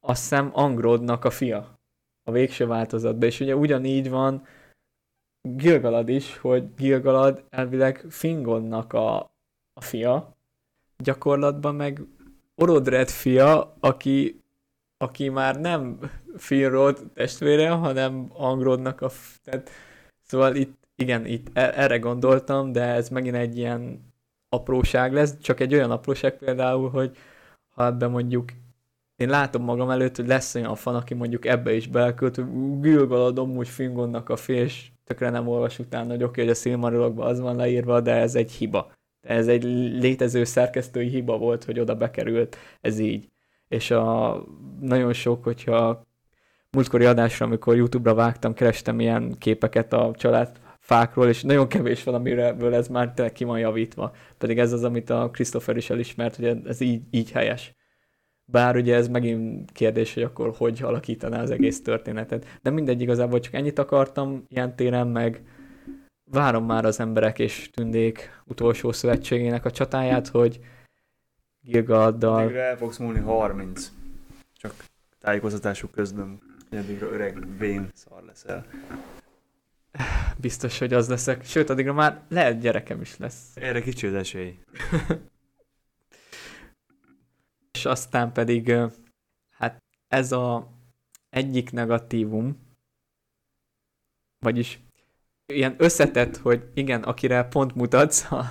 azt hiszem Angrodnak a fia a végső változatban. És ugye ugyanígy van Gilgalad is, hogy Gilgalad elvileg Fingonnak a, a fia, gyakorlatban meg Orodred fia, aki, aki már nem Finrod testvére, hanem Angrodnak a... Tehát, szóval itt, igen, itt e, erre gondoltam, de ez megint egy ilyen apróság lesz, csak egy olyan apróság például, hogy ha ebben mondjuk én látom magam előtt, hogy lesz olyan fan, aki mondjuk ebbe is belkölt, hogy Gilgalad amúgy Fingonnak a fél, és tökre nem olvas utána, hogy oké, hogy a Silmarilokban az van leírva, de ez egy hiba. Ez egy létező szerkesztői hiba volt, hogy oda bekerült, ez így. És a, nagyon sok, hogyha múltkori adásra, amikor YouTube-ra vágtam, kerestem ilyen képeket a család fákról, és nagyon kevés van, amiről ez már tényleg ki van javítva. Pedig ez az, amit a Christopher is elismert, hogy ez így, így helyes. Bár ugye ez megint kérdés, hogy akkor hogy alakítaná az egész történetet. De mindegy, igazából csak ennyit akartam ilyen téren, meg várom már az emberek és tündék utolsó szövetségének a csatáját, hogy Gilgaddal... Addigra el fogsz múlni 30. Csak tájékoztatásuk közben, addigra öreg vén szar leszel. Biztos, hogy az leszek. Sőt, addigra már lehet gyerekem is lesz. Erre kicsi az esély. *laughs* És aztán pedig, hát ez a egyik negatívum, vagyis ilyen összetett, hogy igen, akire pont mutatsz, ha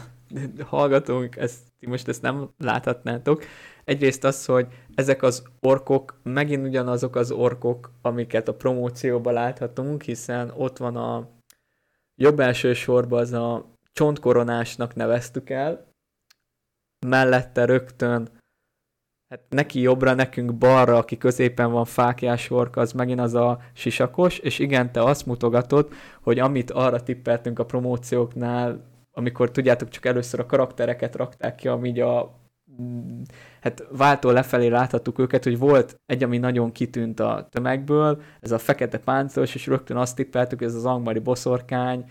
hallgatók, ezt, most ezt nem láthatnátok. Egyrészt az, hogy ezek az orkok megint ugyanazok az orkok, amiket a promócióban láthatunk, hiszen ott van a jobb első sorban az a csontkoronásnak neveztük el, mellette rögtön Hát neki jobbra, nekünk balra, aki középen van fákjás orka, az megint az a sisakos, és igen, te azt mutogatod, hogy amit arra tippeltünk a promócióknál, amikor tudjátok, csak először a karaktereket rakták ki, ami a mm, hát váltó lefelé láthattuk őket, hogy volt egy, ami nagyon kitűnt a tömegből, ez a fekete páncos, és rögtön azt tippeltük, ez az angmari boszorkány,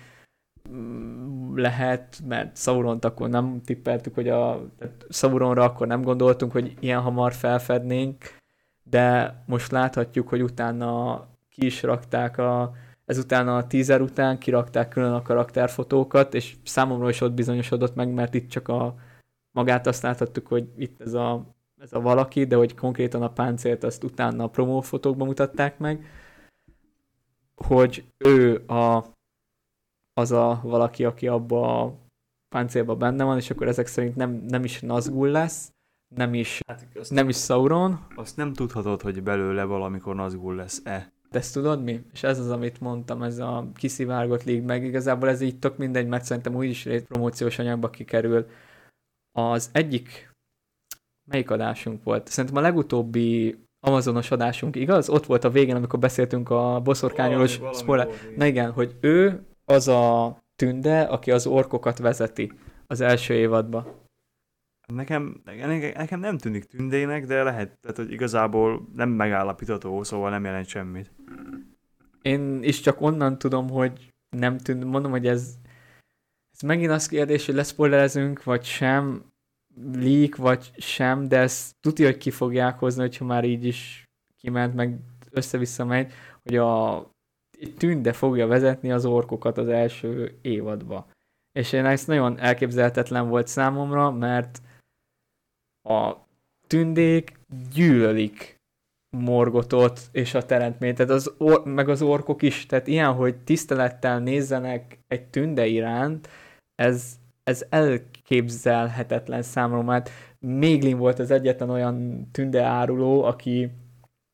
Mm, lehet, mert Sauront akkor nem tippeltük, hogy a tehát Sauronra akkor nem gondoltunk, hogy ilyen hamar felfednénk, de most láthatjuk, hogy utána ki is rakták a, ezután a teaser után kirakták külön a karakterfotókat, és számomra is ott bizonyosodott meg, mert itt csak a magát azt láthattuk, hogy itt ez a, ez a valaki, de hogy konkrétan a páncélt azt utána a promófotókban mutatták meg, hogy ő a, az a valaki, aki abba a páncélban benne van, és akkor ezek szerint nem, nem is Nazgul lesz, nem is, Hát nem is Sauron, azt nem tudhatod, hogy belőle valamikor Nazgul lesz-e. De ezt tudod mi? És ez az, amit mondtam, ez a kiszivárgott lég meg, igazából ez így tök mindegy, mert szerintem úgyis egy promóciós anyagba kikerül. Az egyik, melyik adásunk volt? Szerintem a legutóbbi Amazonos adásunk, igaz? Ott volt a végén, amikor beszéltünk a boszorkányolós spoiler. Na igen, hogy ő az a tünde, aki az orkokat vezeti az első évadban. Nekem, nekem, nem tűnik tündének, de lehet, tehát, hogy igazából nem megállapítható, szóval nem jelent semmit. Én is csak onnan tudom, hogy nem tűnt, mondom, hogy ez, ez megint az kérdés, hogy leszpoilerezünk, vagy sem, leak, vagy sem, de ezt tudja, hogy ki fogják hozni, hogyha már így is kiment, meg össze-vissza megy, hogy a tünde fogja vezetni az orkokat az első évadba. És én ez nagyon elképzelhetetlen volt számomra, mert a tündék gyűlölik Morgotot és a teremtményt, tehát az or- meg az orkok is, tehát ilyen, hogy tisztelettel nézzenek egy tünde iránt, ez, ez elképzelhetetlen számomra, mert Méglin volt az egyetlen olyan tünde áruló, aki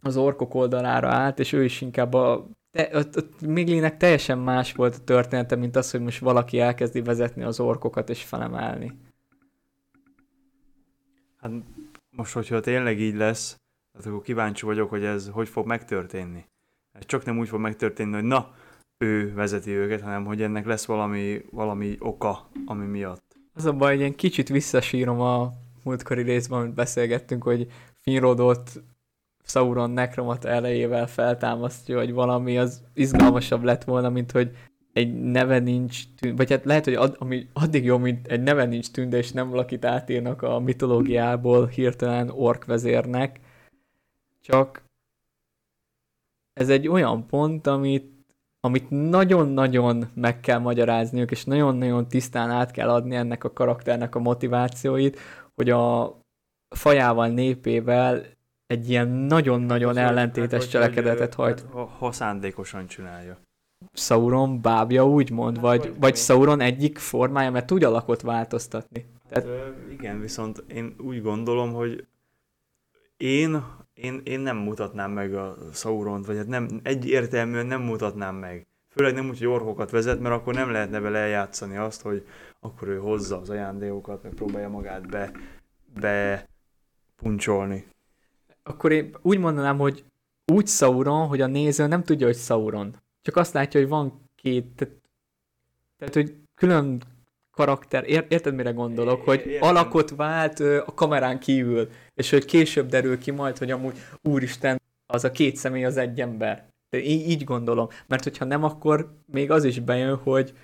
az orkok oldalára állt, és ő is inkább a te, ott, ott Miglinnek teljesen más volt a története, mint az, hogy most valaki elkezdi vezetni az orkokat és felemelni. Hát most, hogyha tényleg így lesz, hát akkor kíváncsi vagyok, hogy ez hogy fog megtörténni. Ez csak nem úgy fog megtörténni, hogy na, ő vezeti őket, hanem hogy ennek lesz valami, valami oka, ami miatt. Az a baj, hogy én kicsit visszasírom a múltkori részben, amit beszélgettünk, hogy Finrodot Sauron nekromata elejével feltámasztja, hogy valami az izgalmasabb lett volna, mint hogy egy neve nincs tűn, vagy hát lehet, hogy ad, ami addig jó, mint egy neve nincs tűnde, és nem valakit átírnak a mitológiából hirtelen orkvezérnek, csak ez egy olyan pont, amit, amit nagyon-nagyon meg kell magyarázniuk, és nagyon-nagyon tisztán át kell adni ennek a karakternek a motivációit, hogy a fajával, népével egy ilyen nagyon-nagyon ellentétes hát, cselekedetet hajt. Ha, ha szándékosan csinálja. Sauron bábja úgymond, Hát, vagy, vagy- vagy Sauron egyik formája, mert tud alakot változtatni. Hát, ö, igen, viszont én úgy gondolom, hogy én, én, én nem mutatnám meg a Sauront, vagy hát nem, egyértelműen nem mutatnám meg. Főleg nem úgy, hogy orkokat vezet, mert akkor nem lehetne vele eljátszani azt, hogy akkor ő hozza az ajándékokat, meg próbálja magát be, be puncsolni. Akkor én úgy mondanám, hogy úgy Sauron, hogy a néző nem tudja, hogy Sauron. Csak azt látja, hogy van két, tehát, tehát hogy külön karakter, ér, érted mire gondolok, hogy értem. alakot vált ö, a kamerán kívül, és hogy később derül ki majd, hogy amúgy úristen, az a két személy az egy ember. De így, így gondolom, mert hogyha nem, akkor még az is bejön, hogy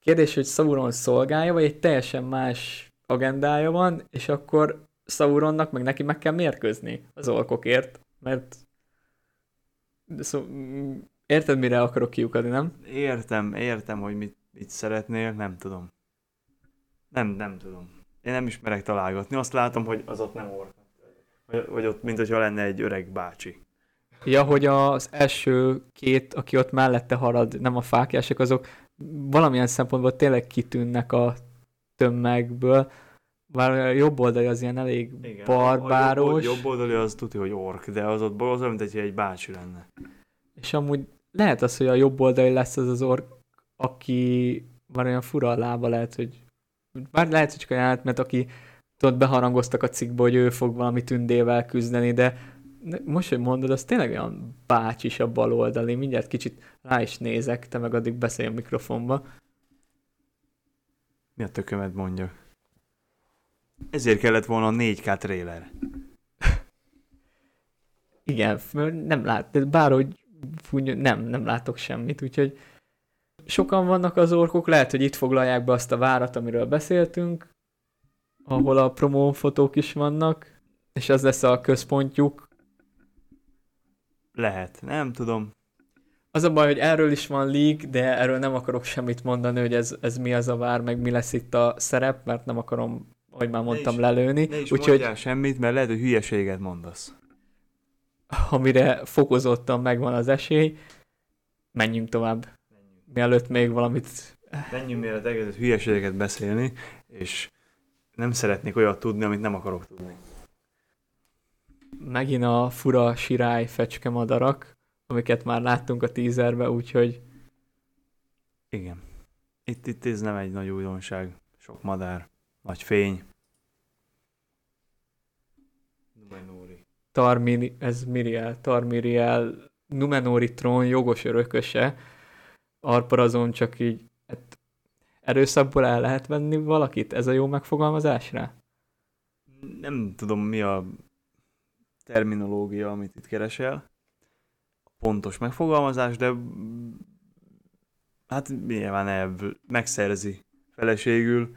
kérdés, hogy Sauron szolgálja, vagy egy teljesen más agendája van, és akkor Sauronnak meg neki meg kell mérkőzni az orkokért, mert szó, érted, mire akarok kiukadni, nem? Értem, értem, hogy mit, mit szeretnél, nem tudom. Nem, nem tudom. Én nem ismerek találgatni, azt látom, hogy az ott nem ork. Vagy, vagy ott, mint hogyha lenne egy öreg bácsi. Ja, hogy az első két, aki ott mellette harad, nem a fákjások, azok valamilyen szempontból tényleg kitűnnek a tömegből, bár a jobb oldali az ilyen elég Igen, barbáros, A jobb, jobb oldali az tudja, hogy ork, de az ott az olyan, mint egy bácsi lenne. És amúgy lehet az, hogy a jobb oldali lesz az az ork, aki már olyan fura a lába lehet, hogy bár lehet, hogy csak a jelenet, mert aki tudod, beharangoztak a cikkbe, hogy ő fog valami tündével küzdeni, de most, hogy mondod, az tényleg olyan bácsis a bal oldali, mindjárt kicsit rá is nézek, te meg addig beszélj a mikrofonba. Mi a tökömet mondja? Ezért kellett volna a 4K trailer. Igen, nem lát, de bárhogy fúny, nem, nem látok semmit, úgyhogy sokan vannak az orkok, lehet, hogy itt foglalják be azt a várat, amiről beszéltünk, ahol a promófotók is vannak, és ez lesz a központjuk. Lehet, nem tudom. Az a baj, hogy erről is van leak, de erről nem akarok semmit mondani, hogy ez, ez mi az a vár, meg mi lesz itt a szerep, mert nem akarom, ahogy már mondtam, is- lelőni. Ne is Úgyhogy semmit, mert lehet, hogy hülyeséget mondasz. Amire fokozottan megvan az esély. menjünk tovább. Mielőtt még valamit... Menjünk mielőtt egész hülyeségeket beszélni, és nem szeretnék olyat tudni, amit nem akarok tudni. Megint a fura sirály fecske madarak, amiket már láttunk a teaserbe, úgyhogy Igen. Itt, itt ez nem egy nagy újdonság. Sok madár, nagy fény. Numenóri. Tarmiri, ez Miriel, Tarmiriel, Numenóri trón jogos örököse, Arparazon csak így hát erőszakból el lehet venni valakit? Ez a jó megfogalmazás rá? Nem tudom, mi a terminológia, amit itt keresel. Pontos megfogalmazás, de hát nyilván elv megszerzi feleségül,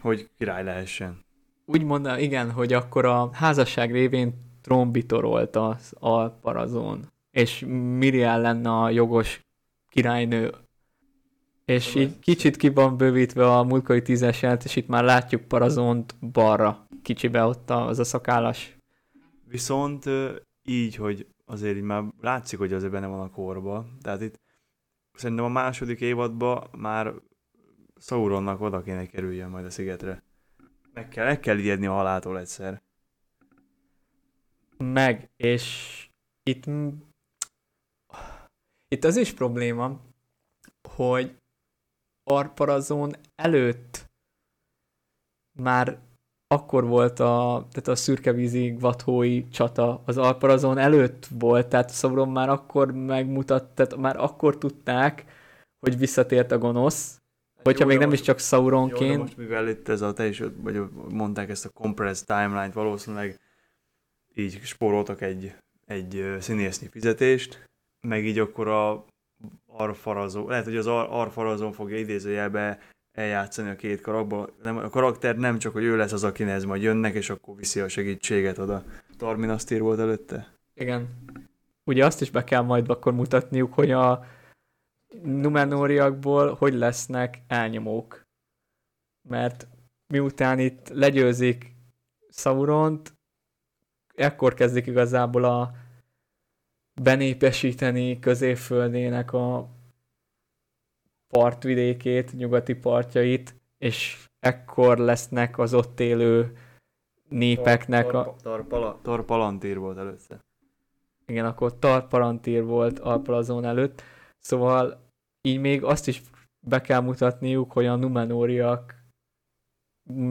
hogy király lehessen. Úgy mondta, igen, hogy akkor a házasság révén trombitorolt az Alparazon, és Miriel lenne a jogos királynő. És így kicsit ki van bővítve a múltkori tízes jelent, és itt már látjuk Parazont balra, kicsibe ott az a szakállas. Viszont így, hogy azért így már látszik, hogy azért benne van a korba. Tehát itt szerintem a második évadban már Sauronnak oda kéne kerüljön majd a szigetre. Meg kell, meg kell ijedni a haláltól egyszer. Meg, és itt, itt az is probléma, hogy Arparazon előtt már akkor volt a, tehát a szürkevízi gvathói csata az Alparazon előtt volt, tehát Sauron már akkor megmutat, tehát már akkor tudták, hogy visszatért a gonosz, hogyha Jó, még nem is most- csak Jó, de Sauronként. most mivel itt ez a, te is, vagy mondták ezt a compressed timeline-t, valószínűleg így spóroltak egy, egy színésznyi fizetést, meg így akkor a arfarazó, lehet, hogy az ar, arfarazon fogja idézőjelbe eljátszani a két karakba. Nem, a karakter nem csak, hogy ő lesz az, akinek majd jönnek, és akkor viszi a segítséget oda. Tarmin azt ír volt előtte? Igen. Ugye azt is be kell majd akkor mutatniuk, hogy a Numenóriakból hogy lesznek elnyomók. Mert miután itt legyőzik Sauront, ekkor kezdik igazából a benépesíteni középföldének a partvidékét, nyugati partjait, és ekkor lesznek az ott élő népeknek a... Tar, tarpala, tarpalantír volt előtte. Igen, akkor Tarparantír volt Alpalazon előtt, szóval így még azt is be kell mutatniuk, hogy a Numenóriak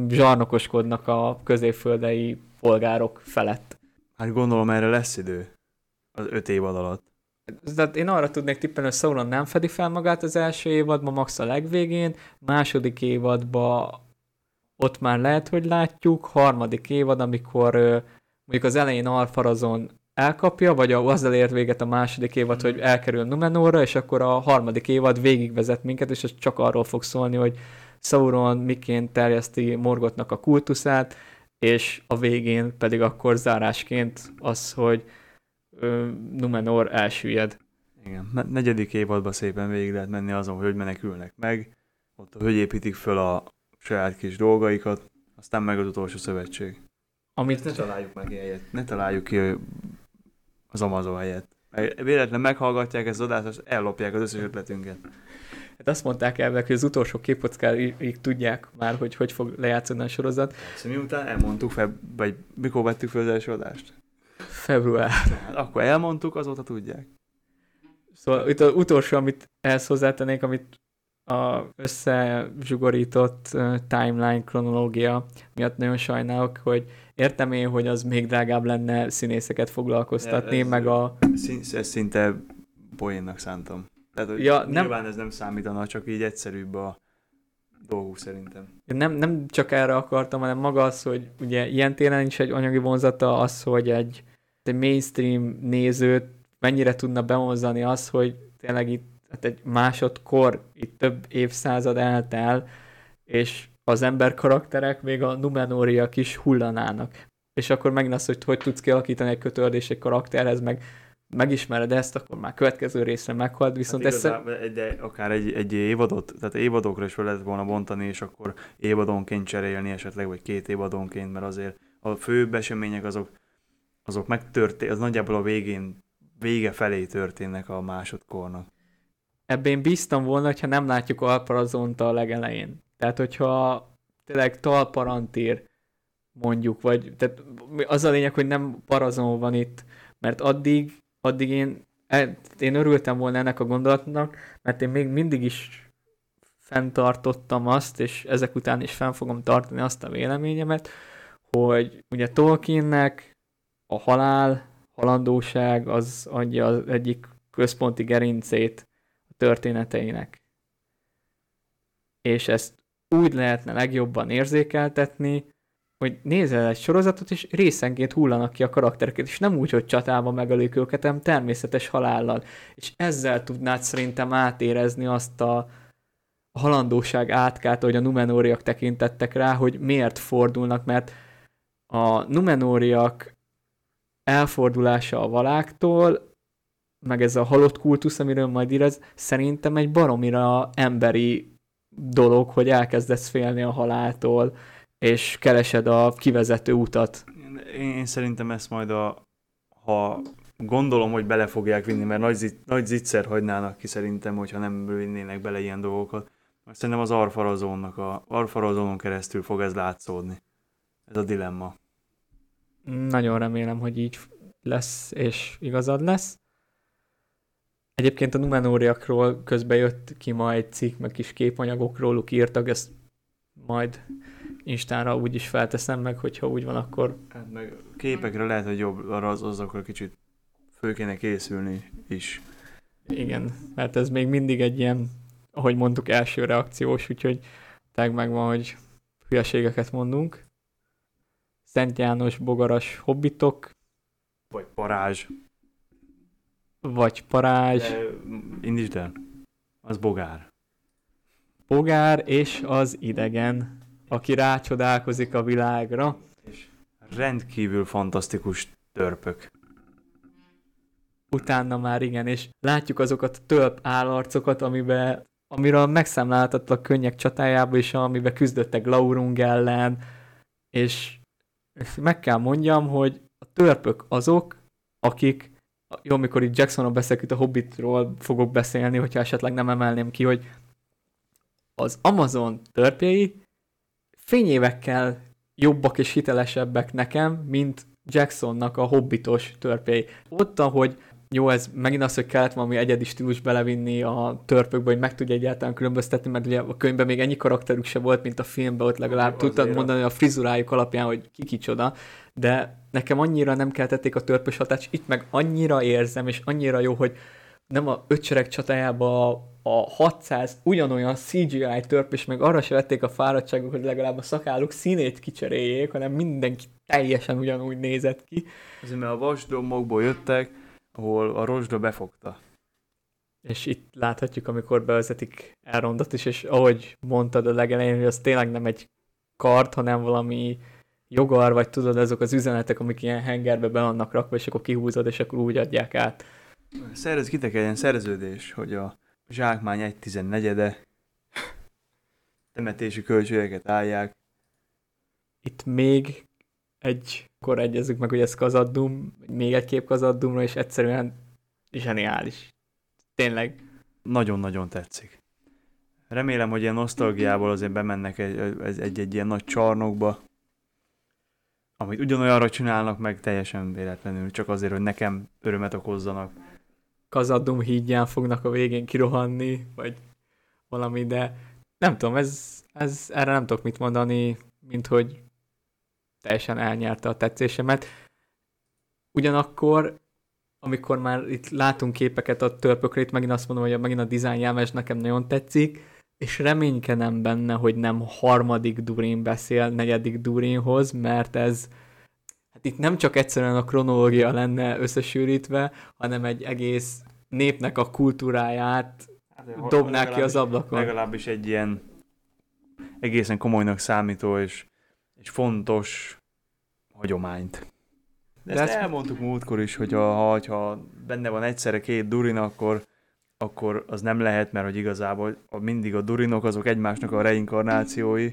zsarnokoskodnak a középföldei polgárok felett. Hát gondolom erre lesz idő. Az öt évad alatt. Tehát én arra tudnék tippelni, hogy Sauron nem fedi fel magát az első évadban, max a legvégén, második évadban ott már lehet, hogy látjuk, harmadik évad, amikor mondjuk az elején Alfarazon elkapja, vagy azzal ért véget a második évad, hogy elkerül Numenorra, és akkor a harmadik évad végigvezet minket, és ez csak arról fog szólni, hogy Sauron miként terjeszti Morgotnak a kultuszát, és a végén pedig akkor zárásként az, hogy ö, Numenor elsüllyed. Igen. Ne- negyedik évadban szépen végig lehet menni azon, hogy hogy menekülnek meg. Ott, hogy építik föl a saját kis dolgaikat. Aztán meg az utolsó szövetség. Amit Ne találjuk meg helyet. Ne találjuk ki az Amazon helyet. Véletlen meghallgatják ezt az adást, és ellopják az összes ötletünket. Hát azt mondták el, hogy az utolsó képkockáig tudják már, hogy hogy fog lejátszani a sorozat. Szóval miután elmondtuk, feb- vagy mikor vettük fel az első adást? Február. Hát akkor elmondtuk, azóta tudják. Szóval itt az utolsó, amit ehhez hozzátennék, amit a összezsugorított timeline kronológia miatt nagyon sajnálok, hogy értem én, hogy az még drágább lenne színészeket foglalkoztatni, Ez- meg a... Ezt szinte poénnak szántam. Tehát, hogy Ja, nem- nyilván ez nem számítana, csak így egyszerűbb a dolguk szerintem. Nem, nem csak erre akartam, hanem maga az, hogy ugye ilyen téren is egy anyagi vonzata az, hogy egy, egy mainstream nézőt mennyire tudna bevonzani az, hogy tényleg itt hát egy másodkor, itt több évszázad eltel, és az ember karakterek, még a Numenóriak is hullanának. És akkor megint az, hogy hogy tudsz kialakítani egy kötődés egy karakterhez, meg megismered ezt, akkor már következő részre meghalt, viszont hát ezt... igazán, de akár egy, egy évadot, tehát évadokra is fel lehet volna bontani, és akkor évadonként cserélni esetleg, vagy két évadonként, mert azért a fő események azok, azok megtörténnek, az nagyjából a végén, vége felé történnek a másodkornak. ebben én bíztam volna, hogyha nem látjuk Alparazont a legelején. Tehát, hogyha tényleg talparantír mondjuk, vagy tehát az a lényeg, hogy nem parazon van itt, mert addig, addig én, e, én örültem volna ennek a gondolatnak, mert én még mindig is fenntartottam azt, és ezek után is fenn fogom tartani azt a véleményemet, hogy ugye Tolkiennek a halál, halandóság az adja az egyik központi gerincét a történeteinek. És ezt úgy lehetne legjobban érzékeltetni, hogy nézel egy sorozatot, és részenként hullanak ki a karaktereket, és nem úgy, hogy csatában megölik őket, hanem természetes halállal. És ezzel tudnád szerintem átérezni azt a, halandóság átkát, hogy a numenóriak tekintettek rá, hogy miért fordulnak, mert a numenóriak elfordulása a valáktól, meg ez a halott kultusz, amiről majd írez, szerintem egy baromira emberi dolog, hogy elkezdesz félni a haláltól, és keresed a kivezető utat. Én, én szerintem ezt majd a, ha gondolom, hogy bele fogják vinni, mert nagy, zit, nagy zicser hagynának ki szerintem, hogyha nem vinnének bele ilyen dolgokat. Most szerintem az Arfarazónnak a Arfarazónon keresztül fog ez látszódni. Ez a dilemma. Nagyon remélem, hogy így lesz, és igazad lesz. Egyébként a Numenóriakról közben jött ki ma egy cikk, meg kis képanyagok róluk írtak, ezt majd Instánra úgy is felteszem meg, hogyha úgy van, akkor... Hát meg képekre lehet, hogy jobb arra az, azokra kicsit fő kéne készülni is. Igen, mert ez még mindig egy ilyen, ahogy mondtuk, első reakciós, úgyhogy teg megvan, hogy hülyeségeket mondunk. Szent János, Bogaras, Hobbitok. Vagy Parázs. Vagy Parázs. De, indítsd el. Az Bogár. Bogár és az idegen aki rácsodálkozik a világra. És rendkívül fantasztikus törpök. Utána már igen, és látjuk azokat a tölp állarcokat, amiben amiről megszámláltattak könnyek csatájába is, amiben küzdöttek Laurung ellen, és meg kell mondjam, hogy a törpök azok, akik, jó, amikor itt Jacksonról beszélek, itt a Hobbitról fogok beszélni, hogyha esetleg nem emelném ki, hogy az Amazon törpjei fényévekkel jobbak és hitelesebbek nekem, mint Jacksonnak a hobbitos törpély. Ott, ahogy jó, ez megint az, hogy kellett valami egyedi stílus belevinni a törpökbe, hogy meg tudja egyáltalán különböztetni, mert ugye a könyvben még ennyi karakterük se volt, mint a filmben, ott legalább Azért tudtad mondani a frizurájuk alapján, hogy ki kicsoda, de nekem annyira nem keltették a törpös hatást, itt meg annyira érzem, és annyira jó, hogy nem a ötsereg csatájába a 600 ugyanolyan CGI törp, és meg arra se vették a fáradtságok, hogy legalább a szakáluk színét kicseréljék, hanem mindenki teljesen ugyanúgy nézett ki. Azért mert a vasdomokból jöttek, ahol a rozsda befogta. És itt láthatjuk, amikor bevezetik Elrondot is, és ahogy mondtad a legelején, hogy az tényleg nem egy kart, hanem valami jogar, vagy tudod, azok az üzenetek, amik ilyen hengerbe be vannak rakva, és akkor kihúzod, és akkor úgy adják át. Szerez, kitek egy ilyen szerződés, hogy a zsákmány egy tizennegyede, temetési költségeket állják. Itt még egy, akkor egyezzük meg, hogy ez kazaddum, még egy kép kazaddumra, és egyszerűen zseniális. Tényleg. Nagyon-nagyon tetszik. Remélem, hogy ilyen nosztalgiából azért bemennek egy-egy egy, egy ilyen nagy csarnokba, amit ugyanolyanra csinálnak meg teljesen véletlenül, csak azért, hogy nekem örömet okozzanak. Kazadum hídján fognak a végén kirohanni, vagy valami, de nem tudom, ez, ez erre nem tudok mit mondani, mint hogy teljesen elnyerte a tetszésemet. Ugyanakkor, amikor már itt látunk képeket a törpökre, itt megint azt mondom, hogy megint a design jelmes nekem nagyon tetszik, és reménykedem benne, hogy nem harmadik Durin beszél negyedik Durinhoz, mert ez hát itt nem csak egyszerűen a kronológia lenne összesűrítve, hanem egy egész népnek a kultúráját hát, dobnák ki az ablakon. Legalábbis egy ilyen egészen komolynak számító és, és fontos hagyományt. De, De ezt, ezt elmondtuk múltkor is, hogy a, ha benne van egyszerre két Durin, akkor akkor az nem lehet, mert hogy igazából mindig a durinok azok egymásnak a reinkarnációi,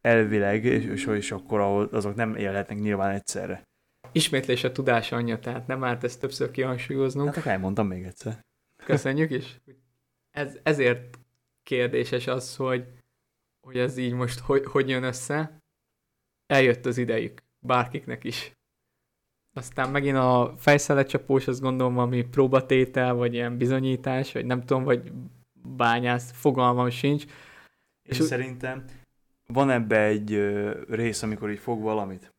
elvileg, és, és akkor azok nem élhetnek nyilván egyszerre. Ismétlés a tudás anyja, tehát nem árt ezt többször kihangsúlyoznunk. Hát akkor elmondtam még egyszer. Köszönjük is. ez, ezért kérdéses az, hogy, hogy ez így most hogy, hogy jön össze. Eljött az idejük, bárkiknek is. Aztán megint a fejszelecsapós, azt gondolom, ami próbatétel, vagy ilyen bizonyítás, vagy nem tudom, vagy bányász, fogalmam sincs. És, és szerintem van ebbe egy rész, amikor így fog valamit.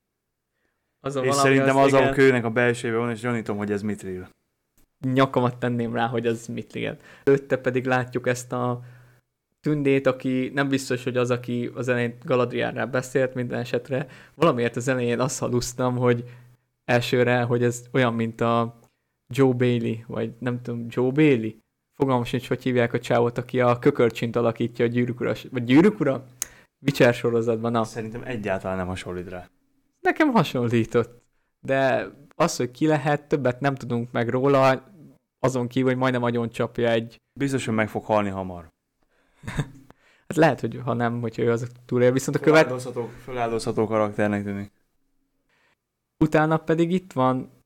Az a és szerintem az, az, a kőnek a belsejében van, és gyanítom, hogy ez mitril. nyakamat tenném rá, hogy az mit liged. Előtte pedig látjuk ezt a tündét, aki nem biztos, hogy az, aki az elején Galadrielrel beszélt minden esetre. Valamiért az elején azt halusztam, hogy elsőre, hogy ez olyan, mint a Joe Bailey, vagy nem tudom, Joe Bailey? Fogalmam sincs, hogy hívják a csávot, aki a kökörcsint alakítja a gyűrűk ura, vagy gyűrűk ura? Witcher sorozatban, na. Szerintem egyáltalán nem hasonlít rá. Nekem hasonlított. De az, hogy ki lehet, többet nem tudunk meg róla, azon kívül, hogy majdnem agyon csapja egy... Biztos, hogy meg fog halni hamar. *laughs* Hát lehet, hogy ha nem, hogy ő az túlél, viszont a követ... Föláldozható, föláldozható karakternek tűnik. Utána pedig itt van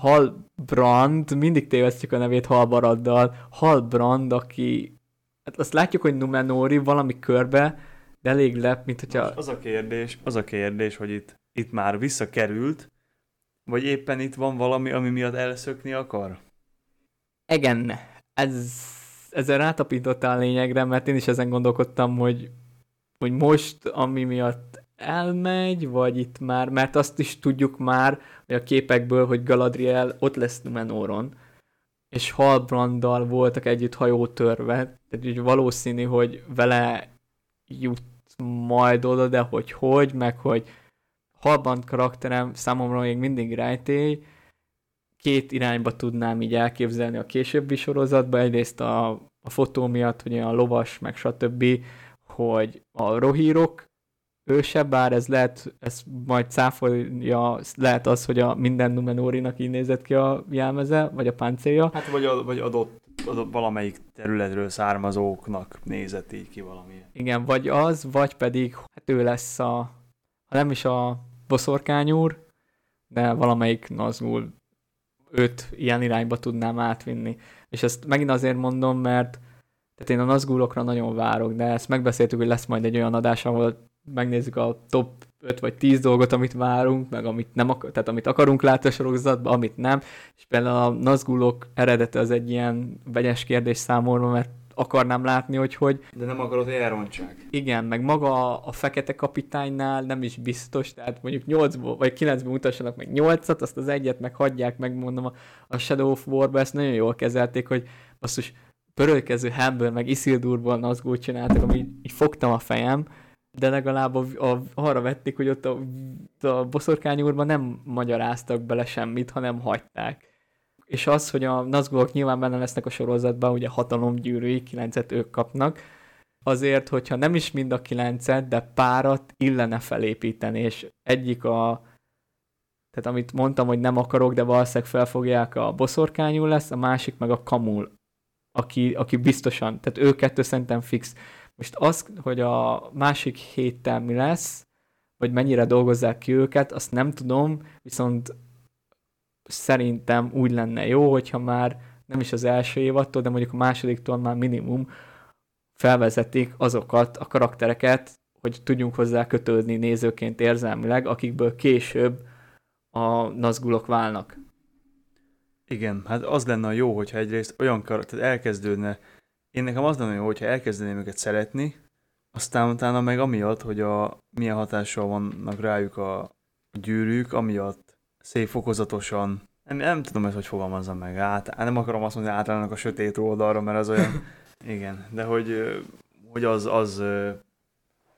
Halbrand, mindig tévesztjük a nevét Halbaraddal, Halbrand, aki, hát azt látjuk, hogy Numenori valami körbe, de elég lep, mint hogyha... Most az a kérdés, az a kérdés, hogy itt, itt már visszakerült, vagy éppen itt van valami, ami miatt elszökni akar? Igen, ez, ezzel rátapintottál lényegre, mert én is ezen gondolkodtam, hogy, hogy most, ami miatt elmegy, vagy itt már, mert azt is tudjuk már, hogy a képekből, hogy Galadriel ott lesz Numenoron, és Halbranddal voltak együtt hajótörve, tehát úgy valószínű, hogy vele jut majd oda, de hogy hogy, meg hogy Halbrand karakterem számomra még mindig rejtély, két irányba tudnám így elképzelni a későbbi sorozatban, egyrészt a, a fotó miatt, hogy a lovas, meg stb., hogy a rohírok őse, bár ez lehet, ez majd cáfolja, lehet az, hogy a minden Numenórinak így nézett ki a jelmeze, vagy a páncélja. Hát vagy, a, vagy adott, adott valamelyik területről származóknak nézett így ki valami. Igen, vagy az, vagy pedig hát ő lesz a, ha nem is a boszorkányúr, de valamelyik Nazgul őt ilyen irányba tudnám átvinni. És ezt megint azért mondom, mert tehát én a Nazgulokra nagyon várok, de ezt megbeszéltük, hogy lesz majd egy olyan adás, ahol megnézzük a top 5 vagy 10 dolgot, amit várunk, meg amit nem akar, tehát amit akarunk látni a sorozatban, amit nem. És például a Nazgulok eredete az egy ilyen vegyes kérdés számomra, mert akarnám látni, hogy hogy De nem akarod, hogy elrontsák. igen, meg maga a, fekete kapitánynál nem is biztos, tehát mondjuk 8 vagy 9 mutassanak meg 8-at, azt az egyet meg hagyják, meg mondom a, a Shadow of War-ba ezt nagyon jól kezelték, hogy basszus pörölkező Hamből, meg Isildurból Nazgul csináltak, ami így, így fogtam a fejem, de legalább a, a, arra vették, hogy ott a, a boszorkány úrban nem magyaráztak bele semmit, hanem hagyták. És az, hogy a Nazgulok nyilván benne lesznek a sorozatban, ugye hatalomgyűrűi, kilencet ők kapnak, azért, hogyha nem is mind a kilencet, de párat illene felépíteni, és egyik a tehát amit mondtam, hogy nem akarok, de valószínűleg felfogják a boszorkányú lesz, a másik meg a kamul, aki, aki biztosan, tehát ő kettő szerintem fix. Most az, hogy a másik héttel mi lesz, vagy mennyire dolgozzák ki őket, azt nem tudom, viszont szerintem úgy lenne jó, hogyha már nem is az első évattól, de mondjuk a másodiktól már minimum felvezetik azokat a karaktereket, hogy tudjunk hozzá kötődni nézőként érzelmileg, akikből később a nazgulok válnak. Igen, hát az lenne a jó, hogyha egyrészt olyan karakter elkezdődne. Én nekem az lenne jó, hogyha elkezdeném őket szeretni, aztán utána meg amiatt, hogy a, milyen hatással vannak rájuk a gyűrűk, amiatt szép fokozatosan, nem, nem tudom ezt, hogy fogalmazzam meg, át, nem akarom azt mondani, hogy átállnak a sötét oldalra, mert az olyan, *laughs* igen, de hogy, hogy az, az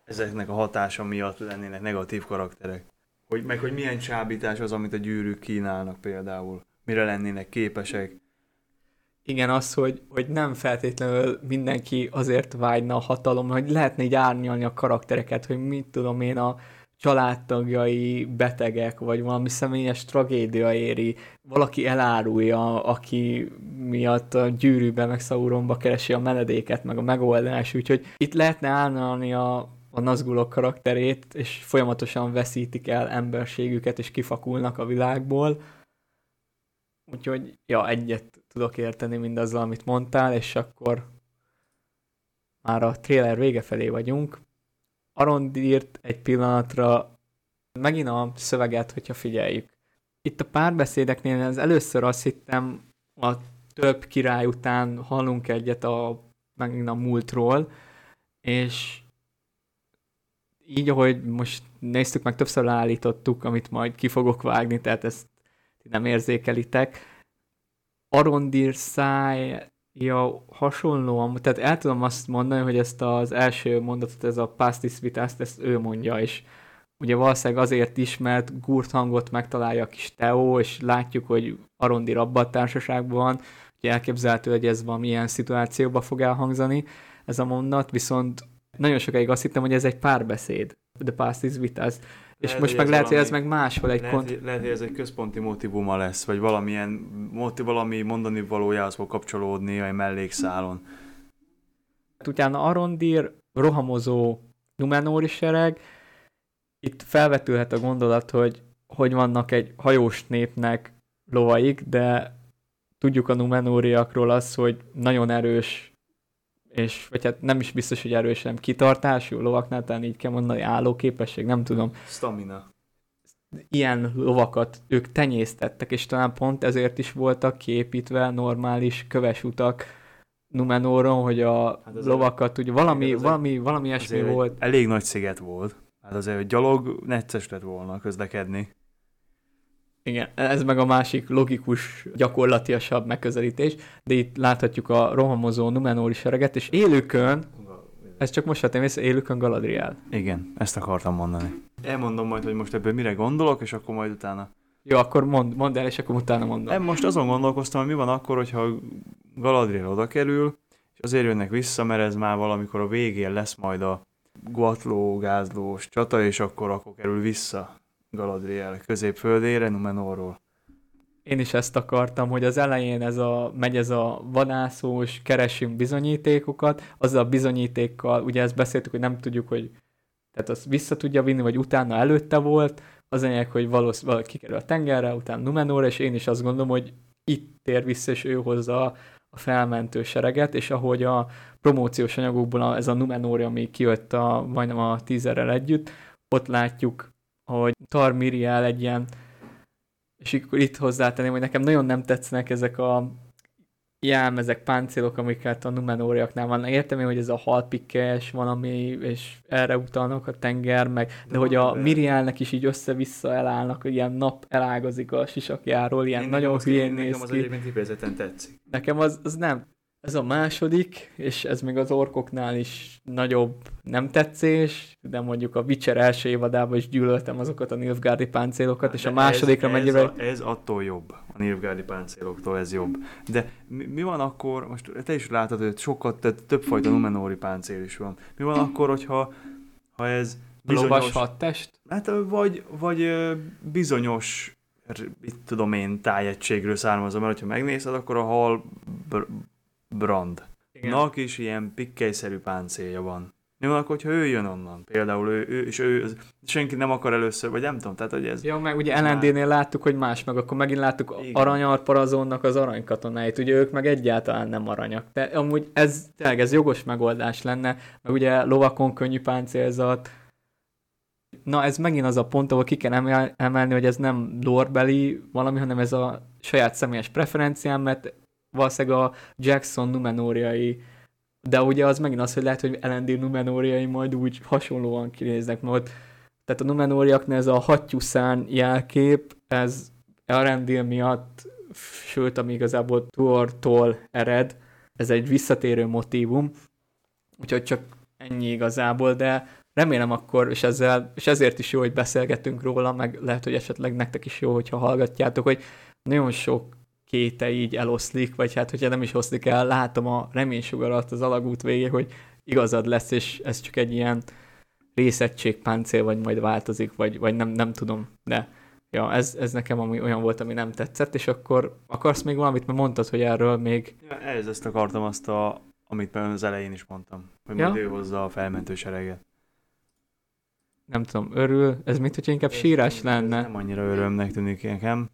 ezeknek a hatása miatt lennének negatív karakterek. Hogy, meg hogy milyen csábítás az, amit a gyűrűk kínálnak például. Mire lennének képesek. Igen, az, hogy, hogy nem feltétlenül mindenki azért vágyna a hatalomra, hogy lehetne így árnyalni a karaktereket, hogy mit tudom én, a családtagjai betegek, vagy valami személyes tragédia éri, valaki elárulja, aki miatt a gyűrűbe, meg Sauronba keresi a menedéket, meg a megoldás, úgyhogy itt lehetne árnyalni a, a Nazgulok karakterét, és folyamatosan veszítik el emberségüket, és kifakulnak a világból. Úgyhogy, ja, egyet tudok érteni mindazzal, amit mondtál, és akkor már a trailer vége felé vagyunk. Arondírt egy pillanatra megint a szöveget, hogyha figyeljük. Itt a párbeszédeknél az először azt hittem, a több király után hallunk egyet a, megint a múltról, és így, ahogy most néztük meg, többször állítottuk, amit majd ki fogok vágni, tehát ezt nem érzékelitek. Arondir szája hasonlóan, tehát el tudom azt mondani, hogy ezt az első mondatot, ez a Pastis Vitast, ezt ő mondja, és ugye valószínűleg azért is, mert gurt hangot megtalálja a kis Teo, és látjuk, hogy Arondir abban a társaságban van, hogy elképzelhető, hogy ez valamilyen szituációba fog elhangzani ez a mondat, viszont nagyon sokáig azt hittem, hogy ez egy párbeszéd, The Past is. És lehet, most meg lehet, hogy ez meg máshol egy lehet, kont... Lehet, hogy ez egy központi motivuma lesz, vagy valamilyen motiv, valami mondani valójához fog kapcsolódni egy mellékszálon. Utána Arondir, rohamozó Numenóri sereg, itt felvetülhet a gondolat, hogy hogy vannak egy hajós népnek lovaik, de tudjuk a Numenóriakról az, hogy nagyon erős és vagy hát nem is biztos, hogy erős, nem kitartású lovaknál, talán így kell mondani, állóképesség, nem tudom. Stamina. Ilyen lovakat ők tenyésztettek, és talán pont ezért is voltak kiépítve normális köves utak Numenoron, hogy a hát lovakat, ugye valami, igen, valami, valami ilyesmi volt. Elég nagy sziget volt. Hát azért, hogy gyalog necces lett volna közlekedni. Igen, ez meg a másik logikus, gyakorlatiasabb megközelítés, de itt láthatjuk a rohamozó Numenóri sereget, és élőkön, ez csak most vettem észre, élőkön Galadriel. Igen, ezt akartam mondani. Elmondom majd, hogy most ebből mire gondolok, és akkor majd utána. Jó, akkor mond, mondd el, és akkor utána mondom. Én most azon gondolkoztam, hogy mi van akkor, hogyha Galadriel oda kerül, és azért jönnek vissza, mert ez már valamikor a végén lesz majd a guatló, gázlós csata, és akkor akkor kerül vissza Galadriel középföldére, Numenorról. Én is ezt akartam, hogy az elején ez a, megy ez a vadászós, keresünk bizonyítékokat, az a bizonyítékkal, ugye ezt beszéltük, hogy nem tudjuk, hogy tehát azt vissza tudja vinni, vagy utána előtte volt, az lényeg, hogy valószínűleg kikerül a tengerre, utána Numenorra, és én is azt gondolom, hogy itt tér vissza, és ő hozza a felmentő sereget, és ahogy a promóciós anyagokból ez a Numenor, ami kijött a, majdnem a tízerrel együtt, ott látjuk hogy Tar Miriel egy ilyen, és akkor itt hozzátenném, hogy nekem nagyon nem tetszenek ezek a jám, ezek páncélok, amiket a Numenóriaknál van. Értem én, hogy ez a halpikkes valami, és erre utalnak a tenger, meg, de, hogy a. Mirielnek is így össze-vissza elállnak, hogy ilyen nap elágazik a sisakjáról, ilyen én nagyon hülyén néz ki. Nekem az egyébként kifejezetten tetszik. Nekem az, az nem. Ez a második, és ez még az orkoknál is nagyobb nem tetszés, de mondjuk a Witcher első évadában is gyűlöltem azokat a Nilfgaardi páncélokat, hát, és a másodikra ez, mennyire... Ez, a, ez attól jobb, a Nilfgaardi páncéloktól ez jobb. De mi, mi van akkor, most te is látod, hogy sokat, tehát többfajta Numenóri páncél is van. Mi van akkor, hogyha ha ez bizonyos... Lovas hadtest? Hát vagy, vagy bizonyos mit tudom én, tájegységről származom, mert ha megnézed, akkor a hal Brand. Nak is ilyen pikkelyszerű páncélja van. Mi van akkor, hogyha ő jön onnan? Például ő, ő és ő, senki nem akar először, vagy nem tudom, tehát hogy ez... Ja, meg ugye LND-nél láttuk, hogy más, meg akkor megint láttuk Igen. aranyarparazonnak az aranykatonáit, ugye ők meg egyáltalán nem aranyak. De amúgy ez tényleg ez jogos megoldás lenne, meg ugye lovakon könnyű páncélzat, Na ez megint az a pont, ahol ki kell emelni, hogy ez nem lorbeli valami, hanem ez a saját személyes preferenciám, mert valószínűleg a Jackson Numenóriai, de ugye az megint az, hogy lehet, hogy LND Numenóriai majd úgy hasonlóan kinéznek, mert tehát a Numenóriaknál ez a hattyúszán jelkép, ez Arendil miatt, sőt, ami igazából Tuortól ered, ez egy visszatérő motívum, úgyhogy csak ennyi igazából, de remélem akkor, és, ezzel, és ezért is jó, hogy beszélgetünk róla, meg lehet, hogy esetleg nektek is jó, hogyha hallgatjátok, hogy nagyon sok kéte így eloszlik, vagy hát hogyha nem is oszlik el, látom a reménysugarat az alagút végé, hogy igazad lesz, és ez csak egy ilyen részegységpáncél, vagy majd változik, vagy, vagy nem, nem tudom, de ja, ez, ez nekem ami olyan volt, ami nem tetszett, és akkor akarsz még valamit, mert mondtad, hogy erről még... Ja, ez ezt akartam azt, a, amit az elején is mondtam, hogy ja? majd ő hozza a felmentő sereget. Nem tudom, örül, ez mint hogy inkább sírás lenne. Ez nem annyira örömnek tűnik nekem.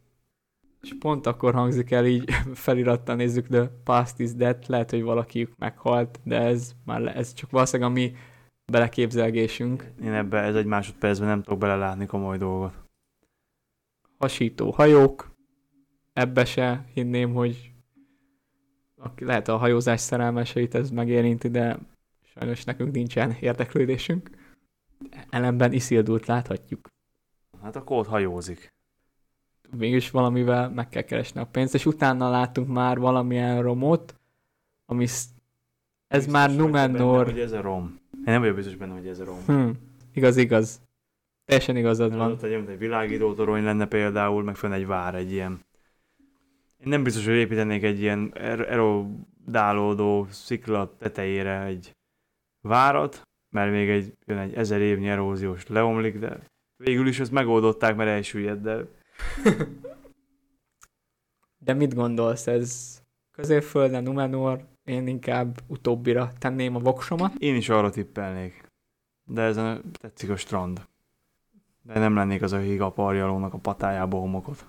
És pont akkor hangzik el így *laughs* felirattal nézzük The Past is Dead, lehet, hogy valakiük meghalt, de ez már le, ez csak valószínűleg a mi beleképzelgésünk. Én ebbe ez egy másodpercben nem tudok belelátni komoly dolgot. Hasító hajók, ebbe se hinném, hogy lehet a hajózás szerelmeseit ez megérinti, de sajnos nekünk nincsen érdeklődésünk. Ellenben Isildurt láthatjuk. Hát akkor ott hajózik. Mégis valamivel meg kell keresni a pénzt, és utána látunk már valamilyen romot, ami ez Biztos már vagyok benne, Numenor. hogy ez a rom. Én nem vagyok biztos benne, hogy ez a rom. Hm, igaz, igaz. Teljesen igazad Van. Ott egy, egy világító torony lenne például, meg fönn egy vár, egy ilyen. Én nem biztos, hogy építenék egy ilyen er- erodálódó szikla tetejére egy várat, mert még egy, jön egy ezer évnyi eróziós leomlik, de végül is ezt megoldották, mert elsüllyedt, de *laughs* De mit gondolsz, ez középföldön, Numenor, én inkább utóbbira tenném a voksomat. én is arra tippelnék. De ezen tetszik a strand. De nem lennék az, a parjalónak a patájába homokot.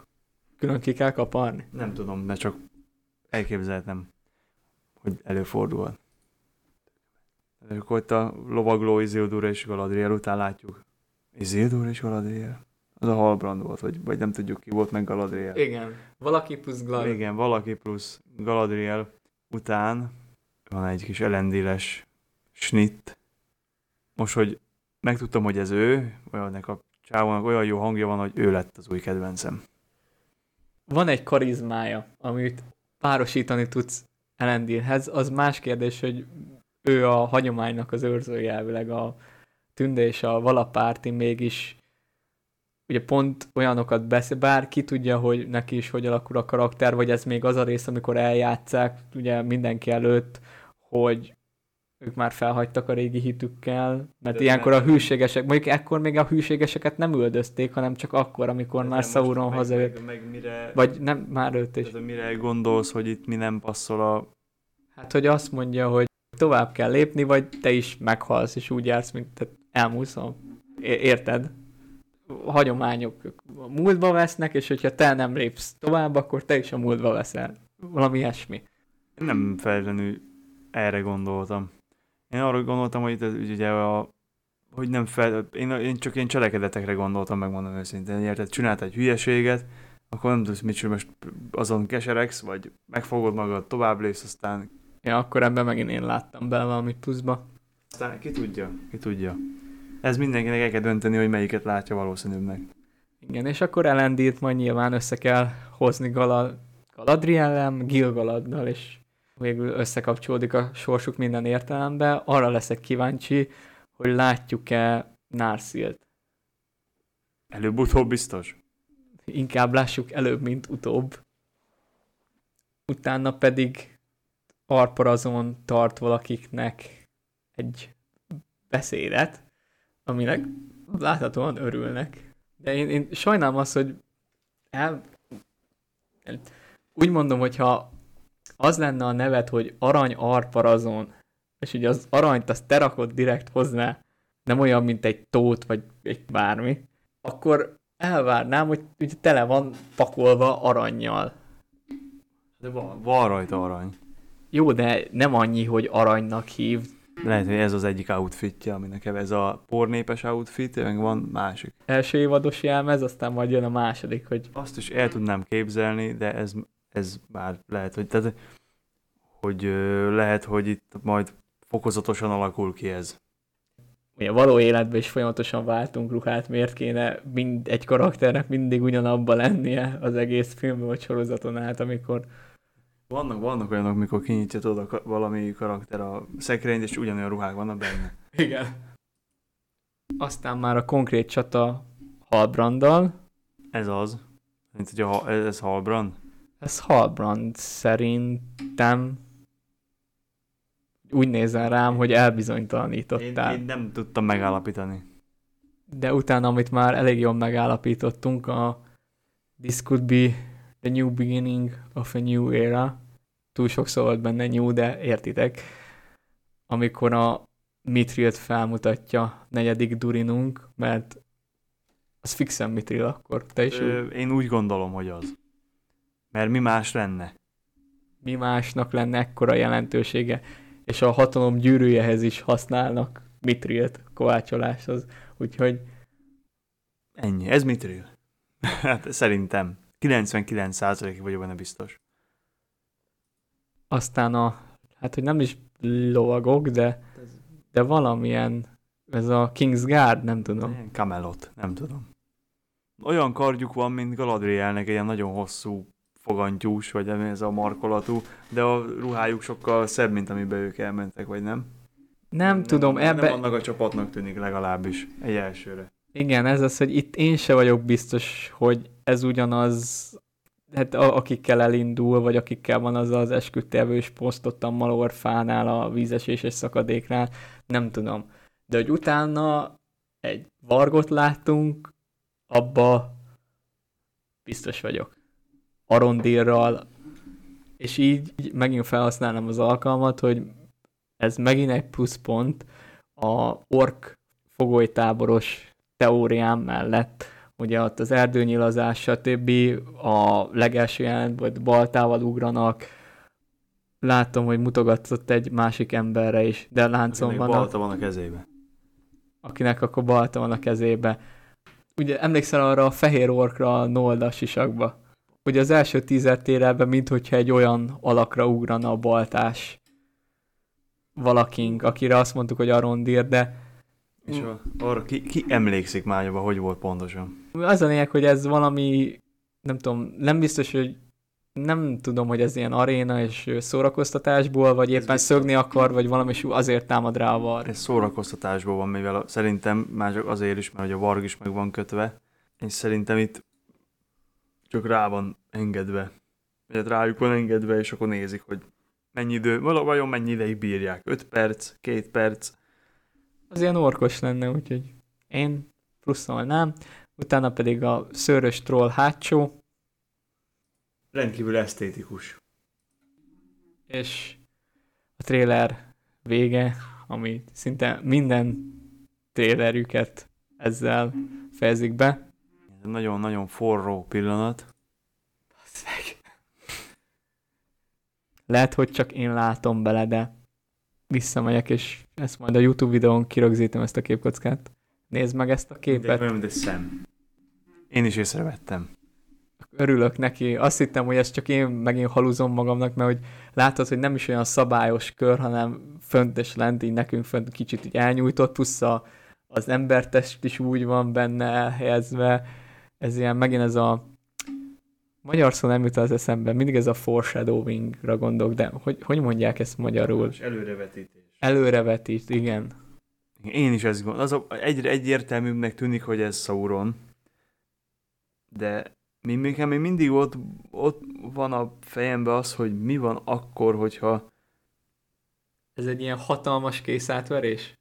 Külön ki kell kaparni. Nem tudom, de csak elképzelhetem, hogy előfordulhat. És akkor itt a lovagló Isildur és Galadriel után látjuk. Isildur és Galadriel? Az a Halbrand volt, vagy, vagy nem tudjuk ki volt meg Galadriel. Igen. Valaki plusz Glad. Igen, valaki plusz Galadriel után van egy kis elendéles snit. Most, hogy megtudtam, hogy ez ő, olyannek a csávónak olyan jó hangja van, hogy ő lett az új kedvencem. Van egy karizmája, amit párosítani tudsz Elendilhez. Az más kérdés, hogy ő a hagyománynak az őrzője elvileg a Tünde és a Valapárti mégis ugye pont olyanokat beszél, bár ki tudja, hogy neki is hogy alakul a karakter, vagy ez még az a rész, amikor eljátszák ugye mindenki előtt, hogy ők már felhagytak a régi hitükkel, mert De ilyenkor a hűségesek, mondjuk ekkor még a hűségeseket nem üldözték, hanem csak akkor, amikor már Sauron hazajött. Meg, meg, mire, Vagy nem, már őt is. tehát, mire gondolsz, hogy itt mi nem passzol a... Hát, hogy azt mondja, hogy tovább kell lépni, vagy te is meghalsz, és úgy jársz, mint te elmúlsz Érted? Hagyományok a múltba vesznek, és hogyha te nem lépsz tovább, akkor te is a múltba veszel. Valami ilyesmi. Nem feltétlenül erre gondoltam. Én arra gondoltam, hogy itt ugye a hogy nem fel, én, én csak én cselekedetekre gondoltam, megmondom őszintén, érted? Csináltál egy hülyeséget, akkor nem tudsz mit csinálni, most azon keseregsz, vagy megfogod magad, tovább lépsz, aztán, Ja, akkor ebben megint én láttam bele valami pluszba. aztán ki tudja, ki tudja. Ez mindenkinek el kell dönteni, hogy melyiket látja valószínűbbnek. Igen, és akkor Elendit majd nyilván össze kell hozni Gala, Galadriellem, Gilgaladdal, és végül összekapcsolódik a sorsuk minden értelemben. Arra leszek kíváncsi, hogy látjuk-e Narsilt. Előbb-utóbb biztos. Inkább lássuk előbb, mint utóbb. Utána pedig Arparazon tart valakiknek egy beszédet, aminek láthatóan örülnek. De én, én sajnálom azt, hogy el, úgy mondom, hogyha az lenne a neved, hogy Arany Arparazon, és ugye az aranyt azt te rakod direkt hozzá, nem olyan, mint egy tót, vagy egy bármi, akkor elvárnám, hogy ugye tele van pakolva aranyjal. De van, van rajta arany. Jó, de nem annyi, hogy aranynak hív. Lehet, hogy ez az egyik outfitja, aminek ez a pornépes outfit, meg van másik. Első évados jelmez, aztán majd jön a második, hogy Azt is el tudnám képzelni, de ez, ez már lehet, hogy, tehát, hogy lehet, hogy itt majd fokozatosan alakul ki ez. ugye való életben is folyamatosan váltunk ruhát, miért kéne mind, egy karakternek mindig ugyanabba lennie az egész filmben vagy sorozaton át, amikor Vannak, vannak olyanok, mikor kinyitja tudod valami karakter a szekrényt, és ugyanolyan ruhák vannak benne. Igen. Aztán már a konkrét csata Halbranddal. Ez az. Mint hogy a, ez, ez Halbrand. Ez Halbrand szerintem úgy nézel rám, hogy Én, elbizonytalanítottál. én nem tudtam megállapítani. De utána, amit már elég jól megállapítottunk, a This could be the new beginning of a new era. Túl sok szó volt benne new, de értitek. Amikor a Mitrilt felmutatja negyedik Durinunk, mert az fixen Mitril akkor, te is úgy. Ö, én úgy gondolom, hogy az. Mert mi más lenne? Mi másnak lenne ekkora jelentősége, és a hatalom gyűrűjehez is használnak mitrilt kovácsoláshoz, úgyhogy Ennyi. Ez mitril? *laughs* hát szerintem. 99%-ig vagyok benne biztos. Aztán a, hát hogy nem is lovagok, de, de valamilyen, ez a King's Guard, nem tudom. Ilyen Camelot, nem tudom. Olyan kardjuk van, mint Galadrielnek, egy ilyen nagyon hosszú fogantyús, vagy ez a markolatú, de a ruhájuk sokkal szebb, mint amiben ők elmentek, vagy nem? Nem tudom, nem, ebbe, Nem annak a csapatnak tűnik legalábbis, egy elsőre. igen, ez az, hogy itt én se vagyok biztos, hogy ez ugyanaz, hát a, akikkel elindul, vagy akikkel van az az esküdtevős posztot a Malorfánál, a vízeséses szakadéknál, nem tudom. De hogy utána egy vargot láttunk, abba biztos vagyok. Arondírral, és így, így megint felhasználom az alkalmat, hogy ez megint egy pluszpont a ork fogolytáboros teóriám mellett, ugye ott az erdőnyilazás, stb. a legelső jelentben baltával ugranak, látom, hogy mutogatott egy másik emberre is, de láncon van, balta van a kezébe. akinek akkor balta van a kezébe. Ugye emlékszel arra a fehér orkra a Nolda sisakba? Ugye az első tízertérelben, minthogyha egy olyan alakra ugrana a baltás valakink, akire azt mondtuk, hogy Arondir, de És a, arra ki, ki emlékszik mányaba, hogy volt pontosan? az a lényeg, hogy ez valami, nem tudom, nem biztos, hogy nem tudom, hogy ez ilyen aréna és szórakoztatásból, vagy éppen biztos. szögni akar, vagy valami, és azért támad rá a var. Ez szórakoztatásból van, mivel a, szerintem már csak azért is, mert hogy a varg is meg van kötve, és szerintem itt csak rá van engedve. Vagy hát rájuk van engedve, és akkor nézik, hogy mennyi idő, vajon mennyi ideig bírják. 5 perc, 2 perc. Az ilyen orkos lenne, úgyhogy én pluszolnám. Utána pedig a szőrös troll hátsó, Rendkívül esztétikus. és a trailer vége, ami szinte minden trailerüket ezzel fejezik be. Nagyon-nagyon forró pillanat. Lehet, hogy csak én látom bele, de visszamegyek, és ezt majd a YouTube videón kirögzítem ezt a képkockát. Nézd meg ezt a De képet, mint egy szem. Én is észrevettem. örülök neki. Azt hittem, hogy ezt csak én megint haluzom magamnak, mert hogy látod, hogy nem is olyan szabályos kör, hanem fönt és lent, így nekünk fönt kicsit így elnyújtott, plusz a, az embertest is úgy van benne elhelyezve. Ez ilyen, megint ez a magyar szó nem jut az eszembe, mindig ez a foreshadowingra gondolok, de hogy, hogy mondják ezt magyarul? És előrevetítés. Előrevetít, igen. Én is ezt gondolom. Az a, egyre egyértelműbbnek tűnik, hogy ez Sauron. De mi, még, még mindig ott, ott van a fejemben az, hogy mi van akkor, hogyha Ez egy ilyen hatalmas készátverés?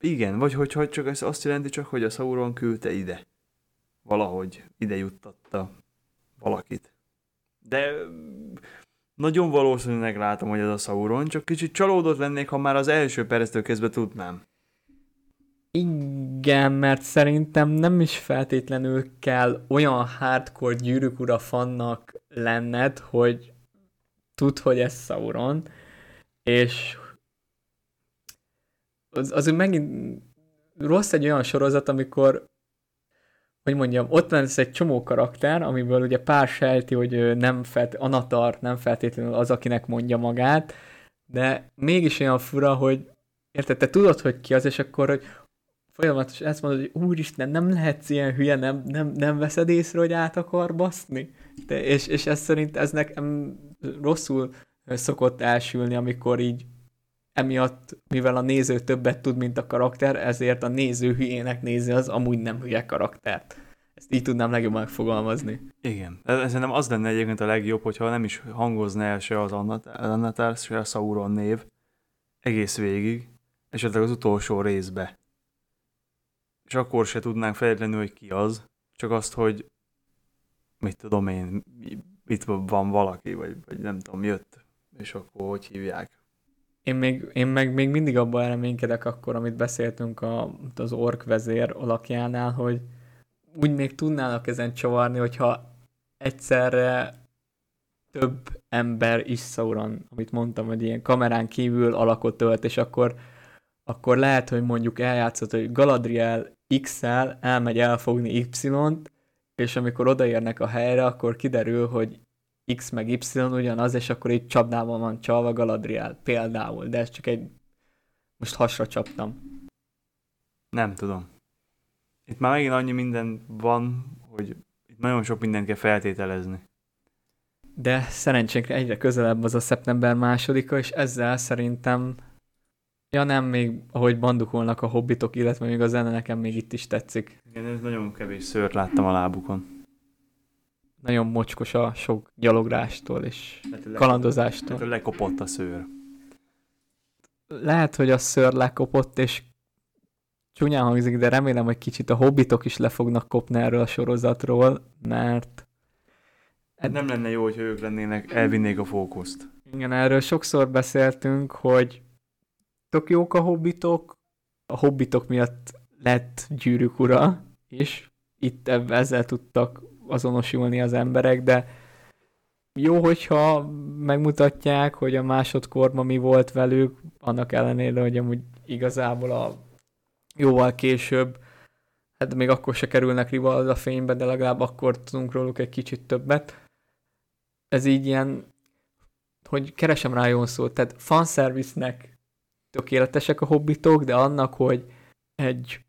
igen, vagy hogy, hogy csak ez azt jelenti csak, hogy a Sauron küldte ide. Valahogy ide juttatta valakit. De nagyon valószínűleg látom, hogy ez a Sauron, csak kicsit csalódott lennék, ha már az első perctől kezdve tudnám. Igen, mert szerintem nem is feltétlenül kell olyan hardcore gyűrűk ura fannak lenned, hogy tud, hogy ez Sauron, és az, az úgy megint rossz egy olyan sorozat, amikor hogy mondjam, ott lesz egy csomó karakter, amiből ugye pár sejti, hogy nem felt, Anatar nem feltétlenül az, akinek mondja magát, de mégis olyan fura, hogy érted, te tudod, hogy ki az, és akkor, hogy folyamatosan ezt mondod, hogy úristen, nem lehetsz ilyen hülye, nem, nem, nem veszed észre, hogy át akar baszni? De, és, és ez szerint ez nekem rosszul szokott elsülni, amikor így emiatt, mivel a néző többet tud, mint a karakter, ezért a néző hülyének nézi az amúgy nem hülye karaktert. Ezt így tudnám legjobban megfogalmazni. Igen. Szerintem az lenne egyébként a legjobb, hogyha nem is hangozna el se az Annatar, se a Sauron név egész végig, esetleg az utolsó részbe. És akkor se tudnánk feltétlenül, hogy ki az, csak azt, hogy mit tudom én, itt van valaki, vagy, vagy nem tudom, jött, és akkor hogy hívják. Én, még, én meg még mindig abban reménykedek akkor, amit beszéltünk a, az ork vezér alakjánál, hogy úgy még tudnának ezen csavarni, hogyha egyszerre több ember is Sauron, amit mondtam, hogy ilyen kamerán kívül alakot ölt, és akkor, akkor lehet, hogy mondjuk eljátszott, hogy Galadriel X-el elmegy elfogni Y-t, és amikor odaérnek a helyre, akkor kiderül, hogy X meg Y ugyanaz, és akkor így csapdában van csalva Galadriel, például, de ez csak egy... Most hasra csaptam. Nem tudom. Itt már megint annyi minden van, hogy itt nagyon sok mindent kell feltételezni. De szerencsénkre egyre közelebb az a szeptember másodika, és ezzel szerintem Ja nem, még ahogy bandukolnak a hobbitok, illetve még a zene nekem még itt is tetszik. Igen, ez nagyon kevés szőrt láttam a lábukon. Nagyon mocskos a sok gyalográstól és Lehet, kalandozástól. Hogy lekopott a szőr. Lehet, hogy a szőr lekopott, és csúnyán hangzik, de remélem, hogy kicsit a hobbitok is le fognak kopni erről a sorozatról, mert Hát nem lenne jó, hogyha ők lennének, elvinnék a fókuszt. igen, erről sokszor beszéltünk, hogy tök jók a hobbitok, a hobbitok miatt lett gyűrűk ura is, itt ebben ezzel tudtak azonosulni az emberek, de jó, hogyha megmutatják, hogy a másodkorban mi volt velük, annak ellenére, hogy amúgy igazából a jóval később, hát még akkor se kerülnek rival a fénybe, de legalább akkor tudunk róluk egy kicsit többet. Ez így ilyen, hogy keresem rá jó szót, tehát fanservice-nek tökéletesek a hobbitok, de annak, hogy egy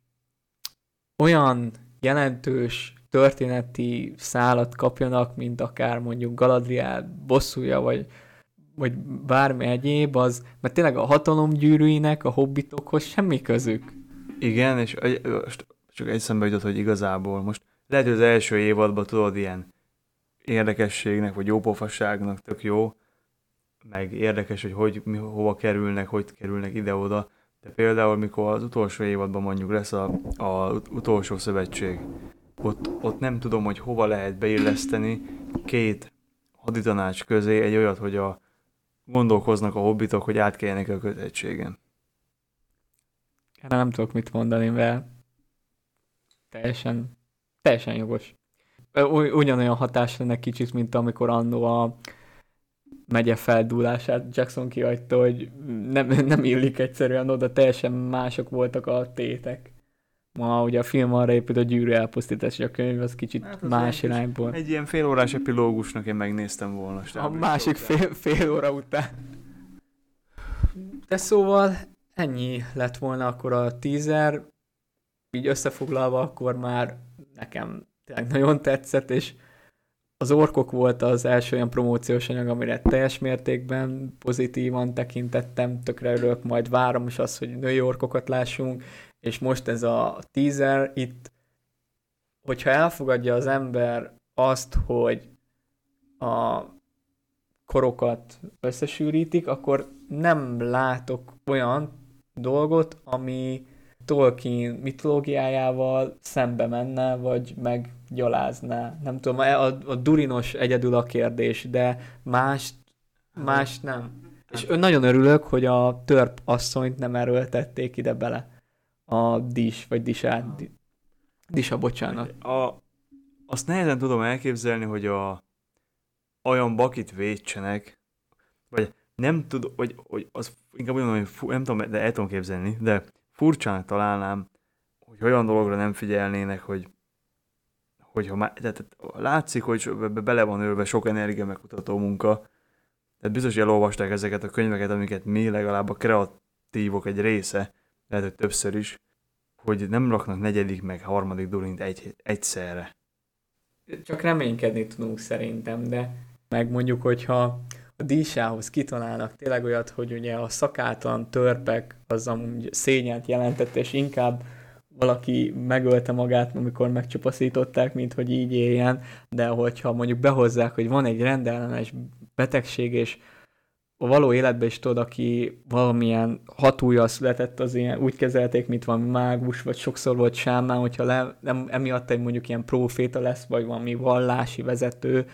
olyan jelentős történeti szálat kapjanak, mint akár mondjuk Galadriel bosszúja, vagy, vagy bármi egyéb, az, mert tényleg a hatalomgyűrűinek a hobbitokhoz semmi közük. Igen, és most csak egy szembe jutott, hogy igazából most lehet, hogy az első évadban tudod ilyen érdekességnek, vagy jópofasságnak tök jó, meg érdekes, hogy, hogy mi, hova kerülnek, hogy kerülnek ide-oda, de például mikor az utolsó évadban mondjuk lesz a, a ut- utolsó szövetség, ott, ott nem tudom, hogy hova lehet beilleszteni két haditanács közé egy olyat, hogy a gondolkoznak a hobbitok, hogy átkeljenek a kötegységen. Erre nem tudok mit mondani, mert teljesen, teljesen jogos. Ugyanolyan hatás lenne kicsit, mint amikor annó a megye feldúlását Jackson kihagyta, hogy nem, nem illik egyszerűen oda, teljesen mások voltak a tétek. Ma ugye a film arra épült a gyűrű elpusztítás, és a könyv az kicsit Hát az más egy- irányból. Egy ilyen félórás epilógusnak én megnéztem volna. A másik fél, fél óra után. De szóval ennyi lett volna akkor a teaser. Így összefoglalva akkor már nekem tényleg nagyon tetszett, és az orkok volt az első olyan promóciós anyag, amire teljes mértékben pozitívan tekintettem, tökre örülök, majd várom is azt, hogy női orkokat lássunk, és most ez a teaser itt, hogyha elfogadja az ember azt, hogy a korokat összesűrítik, akkor nem látok olyan dolgot, ami Tolkien mitológiájával szembe menne, vagy meggyalázná. Nem tudom, a, a Durinos egyedül a kérdés, de más, más nem. És ö- nagyon örülök, hogy a törp asszonyt nem erőltették ide bele. A dis, vagy disát. Di, disa, bocsánat. A, azt nehezen tudom elképzelni, hogy a olyan bakit védsenek, vagy nem tudom, vagy, hogy az inkább olyan, hogy fu, nem tudom, de el tudom képzelni, de furcsának találnám, hogy olyan dologra nem figyelnének, hogy hogyha már, tehát, látszik, hogy bele van ölve sok energia megkutató munka, tehát biztos, hogy elolvasták ezeket a könyveket, amiket mi legalább a kreatívok egy része, lehet, hogy többször is, hogy nem raknak negyedik meg harmadik durint egy, egyszerre. Csak reménykedni tudunk szerintem, de meg mondjuk, hogyha a dísához kitalálnak tényleg olyat, hogy ugye a szakátlan törpek az amúgy szégyent jelentett, és inkább valaki megölte magát, amikor megcsupaszították, mint hogy így éljen, de hogyha mondjuk behozzák, hogy van egy rendellenes betegség, és a való életben is tudod, aki valamilyen hatúja született, az ilyen, úgy kezelték, mint valami mágus, vagy sokszor volt sámán, hogyha le, nem, emiatt egy mondjuk ilyen proféta lesz, vagy valami vallási vezető,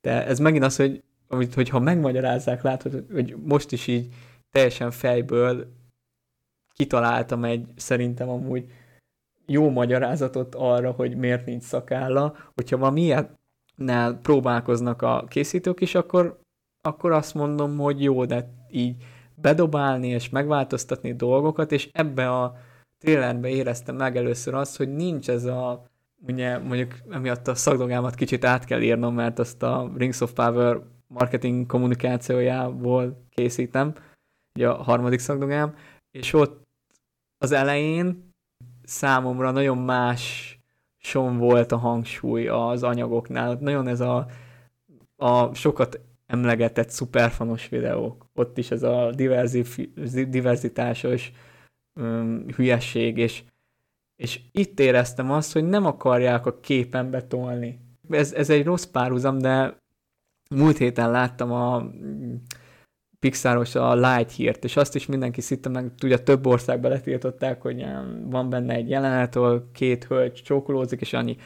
de ez megint az, hogy amit, hogyha megmagyarázzák, látod, hogy most is így teljesen fejből kitaláltam egy szerintem amúgy jó magyarázatot arra, hogy miért nincs szakálla, hogyha valami ilyet nál próbálkoznak a készítők is, akkor, akkor azt mondom, hogy jó, de így bedobálni és megváltoztatni dolgokat, és ebbe a trailerbe éreztem meg először azt, hogy nincs ez a, ugye mondjuk emiatt a szakdogámat kicsit át kell írnom, mert azt a Rings of Power marketing kommunikációjából készítem, ugye a harmadik szakdogám, és ott az elején számomra nagyon más son volt a hangsúly az anyagoknál. Nagyon ez a, a sokat emlegetett szuperfanos videók. Ott is ez a diverzitásos um, hülyesség, és, és itt éreztem azt, hogy nem akarják a képen betolni. Ez, ez egy rossz párhuzam, de múlt héten láttam a Pixaros a Light hírt, és azt is mindenki szitta meg, tudja, több országban letiltották, hogy van benne egy jelenet, ahol két hölgy csókolózik, és annyi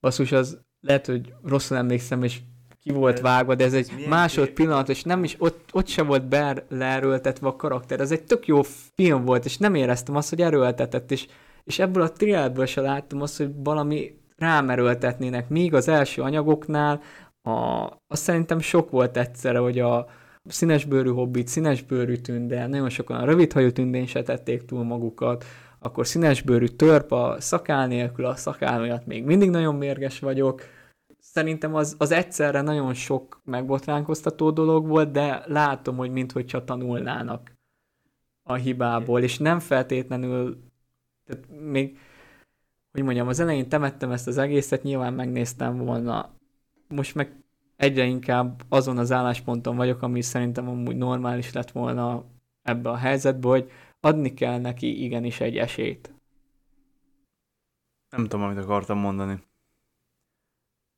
basszus, az lehet, hogy rosszul emlékszem, és ki volt vágva, de ez egy másod pillanat, és nem is, ott, ott se volt be leerőltetve a karakter, ez egy tök jó film volt, és nem éreztem azt, hogy erőltetett, és, és ebből a triádból se láttam azt, hogy valami rámerőltetnének, míg az első anyagoknál a, azt szerintem sok volt egyszerre, hogy a, színesbőrű hobbit, színesbőrű tünde, nagyon sokan a rövidhajú tündén se tették túl magukat, akkor színesbőrű törp a szakál nélkül, a szakál miatt még mindig nagyon mérges vagyok. Szerintem az, az egyszerre nagyon sok megbotránkoztató dolog volt, de látom, hogy minthogyha tanulnának a hibából, és nem feltétlenül, tehát még, hogy mondjam, az elején temettem ezt az egészet, nyilván megnéztem volna, most meg egyre inkább azon az állásponton vagyok, ami szerintem amúgy normális lett volna ebbe a helyzetbe, hogy adni kell neki igenis egy esélyt. Nem tudom, amit akartam mondani.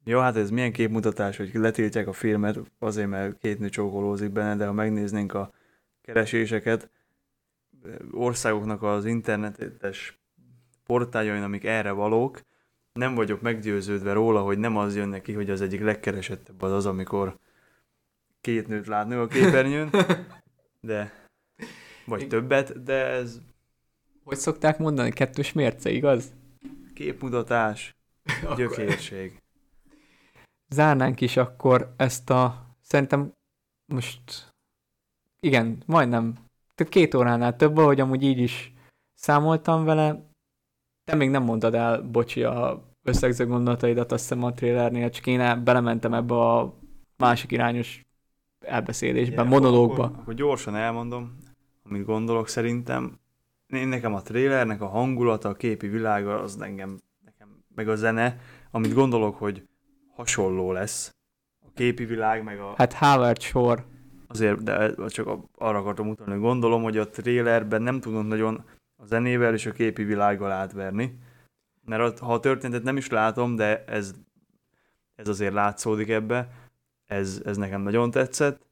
Jó, hát ez milyen képmutatás, hogy letiltják a filmet azért, mert két nő csókolózik benne, de ha megnéznénk a kereséseket, országoknak az internetes portáljain, amik erre valók, nem vagyok meggyőződve róla, hogy nem az jön neki, hogy az egyik legkeresettebb az az, amikor két nőt látni a képernyőn, *laughs* de vagy többet, de ez... Hogy szokták mondani? Kettős mérce, igaz? Képmutatás, *laughs* gyökérség. Zárnánk is akkor ezt a... Szerintem most... Igen, majdnem. Tehát két óránál több, ahogy amúgy így is számoltam vele. Te még nem mondtad el, bocsi, a összegző gondolataidat, azt hiszem a trailernél, csak én belementem ebbe a másik irányos elbeszélésben, yeah, monológba. Akkor, akkor gyorsan elmondom, amit gondolok szerintem. Én nekem a trailernek a hangulata, a képi világa, az engem, nekem, meg a zene, amit gondolok, hogy hasonló lesz. A képi világ, meg a... Hát Howard Shore. Azért, de csak arra akartam mutatni, hogy gondolom, hogy a trailerben nem tudunk nagyon a zenével és a képi világgal átverni mert ha a történetet nem is látom, de ez, ez azért látszódik ebbe, ez, ez nekem nagyon tetszett.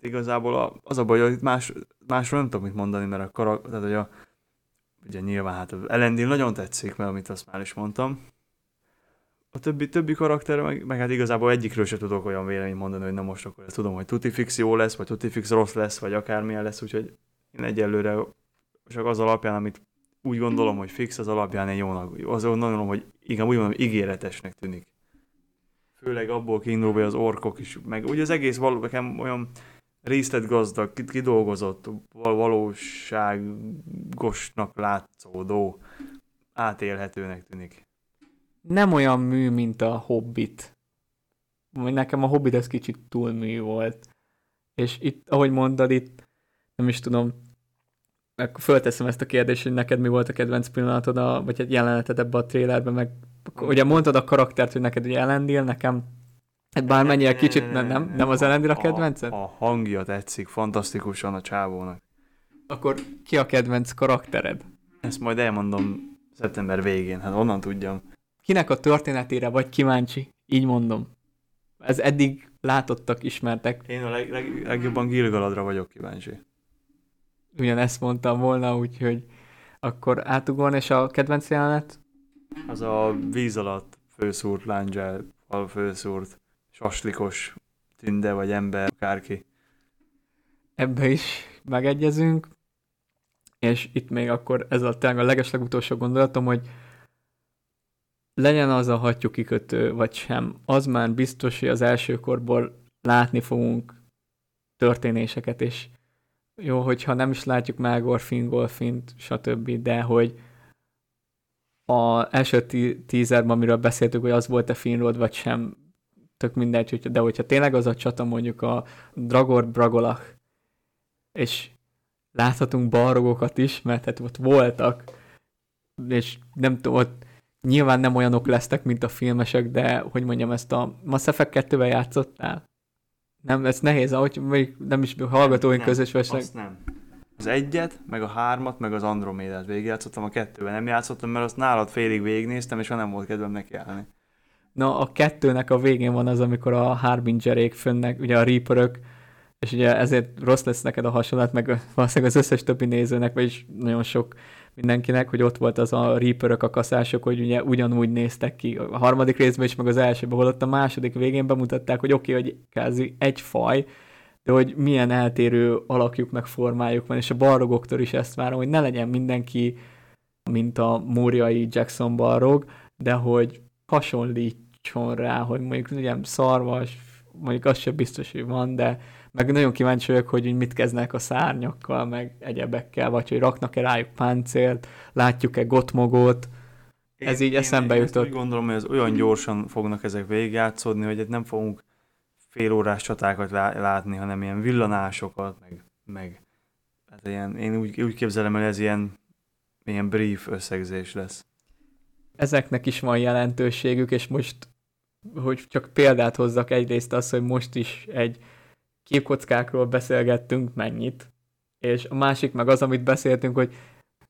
Igazából a, az a baj, hogy más, másról nem tudom mit mondani, mert a karakter, tehát hogy a, ugye nyilván hát Elendil nagyon tetszik, mert amit azt már is mondtam. A többi, többi karakter, meg, meg hát igazából egyikről sem tudok olyan véleményt mondani, hogy na most akkor tudom, hogy tuti fix jó lesz, vagy tuti fix rossz lesz, vagy akármilyen lesz, úgyhogy én egyelőre csak az alapján, amit úgy gondolom, hogy fix az alapján egy jónak, azon gondolom, hogy igen, úgy mondom, ígéretesnek tűnik. Főleg abból kiindulva, hogy az orkok is, meg ugye az egész való, nekem olyan részletgazdag, kidolgozott, valóságosnak látszódó, átélhetőnek tűnik. Nem olyan mű, mint a Hobbit. Nekem a Hobbit ez kicsit túl mű volt. És itt, ahogy mondod, itt nem is tudom, akkor fölteszem ezt a kérdést, hogy neked mi volt a kedvenc pillanatod, a, vagy egy jeleneted ebbe a trailerben, meg ugye mondtad a karaktert, hogy neked egy Elendil, nekem hát bármennyire kicsit nem, nem, nem az Elendil a kedvenced? A, a hangja tetszik, fantasztikusan a csávónak. Akkor ki a kedvenc karaktered? Ezt majd elmondom szeptember végén, hát onnan tudjam. Kinek a történetére vagy kíváncsi? Így mondom. Ez eddig látottak, ismertek. Én a leg, leg, legjobban Gilgaladra vagyok kíváncsi ugyanezt mondtam volna, úgyhogy akkor átugorn, és a kedvenc jelenet? Az a víz alatt főszúrt lángyel, al főszúrt, saslikos tünde vagy ember, akárki. Ebbe is megegyezünk, és itt még akkor ez a tényleg a legeslegutolsó gondolatom, hogy legyen az a hattyú kikötő, vagy sem, az már biztos, hogy az első korból látni fogunk történéseket, és jó, hogyha nem is látjuk Melgor, Fingolfint, stb., de hogy a első tízerben, amiről beszéltük, hogy az volt-e Finrod, vagy sem, tök mindegy, de hogyha tényleg az a csata mondjuk a Dragor Bragolach, és láthatunk balrogokat is, mert hát ott voltak, és nem tudom, ott nyilván nem olyanok lesznek, mint a filmesek, de hogy mondjam, ezt a Mass Effect 2 játszottál? Nem, ez nehéz, ahogy még nem is hallgatóink közös vesnek. Azt nem. Az egyet, meg a hármat, meg az Andromédát végigjátszottam, a kettőben nem játszottam, mert azt nálad félig végignéztem, és nem volt kedvem neki állni. Na, a kettőnek a végén van az, amikor a Harbingerék fönnek, ugye a Reaperök, és ugye ezért rossz lesz neked a hasonlat, meg valószínűleg az összes többi nézőnek, vagyis nagyon sok mindenkinek, hogy ott volt az a Reaperök, a kaszások, hogy ugye ugyanúgy néztek ki. A harmadik részben is, meg az elsőben, holott a második végén bemutatták, hogy oké, okay, hogy kázi egy faj, de hogy milyen eltérő alakjuk meg formájuk van, és a balrogoktól is ezt várom, hogy ne legyen mindenki, mint a múriai Jackson balrog, de hogy hasonlítson rá, hogy mondjuk ugye szarvas, mondjuk az sem biztos, hogy van, de meg nagyon kíváncsi vagyok, hogy mit kezdnek a szárnyakkal, meg egyebekkel, vagy hogy raknak-e rájuk páncélt, látjuk-e gotmogót, ez így én, eszembe én jutott. Én gondolom, hogy ez olyan gyorsan fognak ezek végigjátszódni, hogy nem fogunk fél órás csatákat látni, hanem ilyen villanásokat, meg, meg hát ilyen, én úgy, úgy képzelem, hogy ez ilyen, ilyen brief összegzés lesz. Ezeknek is van jelentőségük, és most, hogy csak példát hozzak, egyrészt az, hogy most is egy képkockákról beszélgettünk mennyit, és a másik meg az, amit beszéltünk, hogy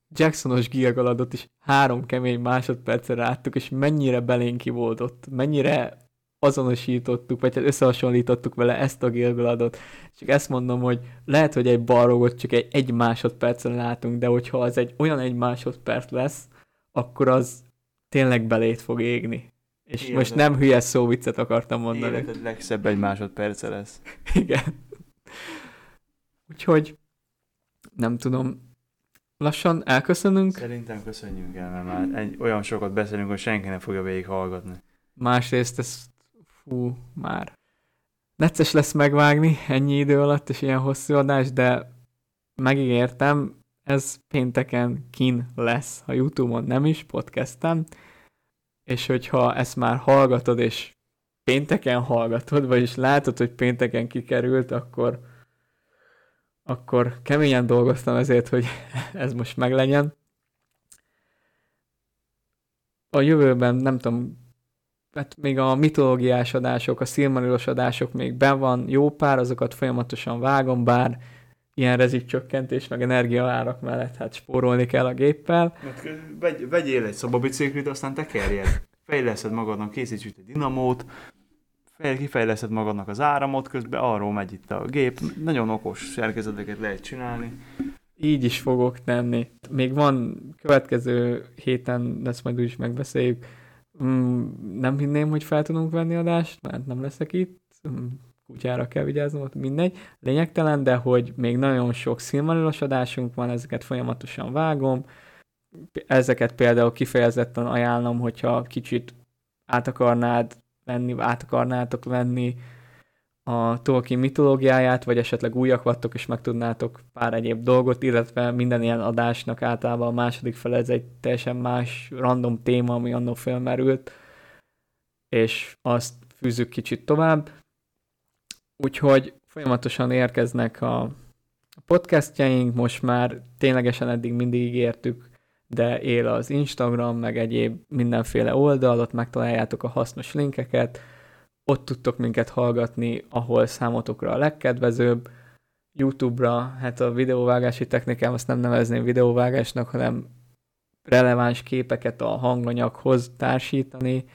Jacksonos Gilgaladot is három kemény másodpercre láttuk, és mennyire belénk volt mennyire azonosítottuk, vagy hát összehasonlítottuk vele ezt a Gilgaladot. Csak ezt mondom, hogy lehet, hogy egy balrogot csak egy, egy másodpercre látunk, de hogyha az egy olyan egy másodperc lesz, akkor az tényleg belét fog égni. És Életed. most nem hülye viccet akartam mondani. Életed legszebb egy másodperce lesz. *laughs* Igen. Úgyhogy nem tudom, lassan elköszönünk. Szerintem köszönjünk el, mert már egy, olyan sokat beszélünk, hogy senki nem fogja végighallgatni. Másrészt ez, fú, már necces lesz megvágni ennyi idő alatt, és ilyen hosszú adás, de megígértem, ez pénteken kin lesz, a Youtube-on nem is, podcasten, és hogyha ezt már hallgatod, és pénteken hallgatod, vagyis látod, hogy pénteken kikerült, akkor, akkor keményen dolgoztam ezért, hogy *laughs* ez most meglegyen. A jövőben nem tudom, hát még a mitológiás adások, a szilmarilos adások még ben van jó pár, azokat folyamatosan vágom, bár ilyen rezsicsökkentés, meg energiaárak mellett hát spórolni kell a géppel. Vegy, vegyél egy szobabiciklit, aztán tekerjed. Fejleszed magadnak, készíts egy dinamót, kifejleszed magadnak az áramot, közben arról megy itt a gép. Nagyon okos szerkezeteket lehet csinálni. Így is fogok tenni. Még van következő héten, ezt majd úgyis megbeszéljük. Mm, nem hinném, hogy fel tudunk venni adást, mert nem leszek itt mm, kutyára kell vigyáznom, ott mindegy, lényegtelen, de hogy még nagyon sok szilmarilos adásunk van, ezeket folyamatosan vágom, ezeket például kifejezetten ajánlom, hogyha kicsit át akarnád venni, át akarnátok venni a Tolkien mitológiáját, vagy esetleg újak vattok, és megtudnátok pár egyéb dolgot, illetve minden ilyen adásnak általában a második fele ez egy teljesen más random téma, ami annó felmerült, és azt fűzzük kicsit tovább. Úgyhogy folyamatosan érkeznek a podcastjaink, most már ténylegesen eddig mindig ígértük, de él az Instagram, meg egyéb mindenféle oldal, ott megtaláljátok a hasznos linkeket, ott tudtok minket hallgatni, ahol számotokra a legkedvezőbb, YouTube-ra, hát a videóvágási technikám azt nem nevezném videóvágásnak, hanem releváns képeket a hanganyaghoz társítani,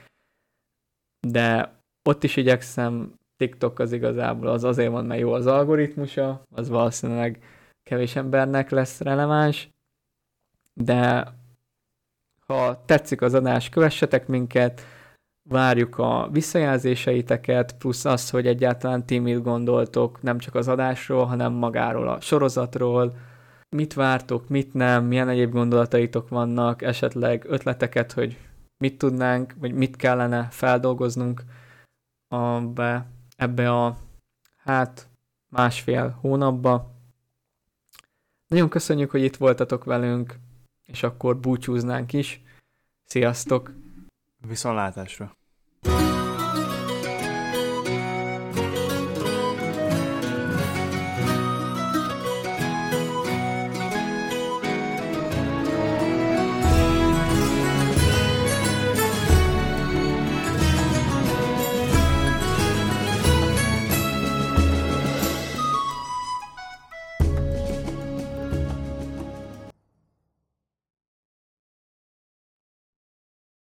de ott is igyekszem TikTok az igazából az azért van, mert jó az algoritmusa, az valószínűleg kevés embernek lesz releváns, de ha tetszik az adás, kövessetek minket, várjuk a visszajelzéseiteket, plusz az, hogy egyáltalán ti mit gondoltok, nem csak az adásról, hanem magáról a sorozatról, mit vártok, mit nem, milyen egyéb gondolataitok vannak, esetleg ötleteket, hogy mit tudnánk, vagy mit kellene feldolgoznunk a, be, ebbe a hát másfél hónapba. Nagyon köszönjük, hogy itt voltatok velünk, és akkor búcsúznánk is. Sziasztok! Viszontlátásra!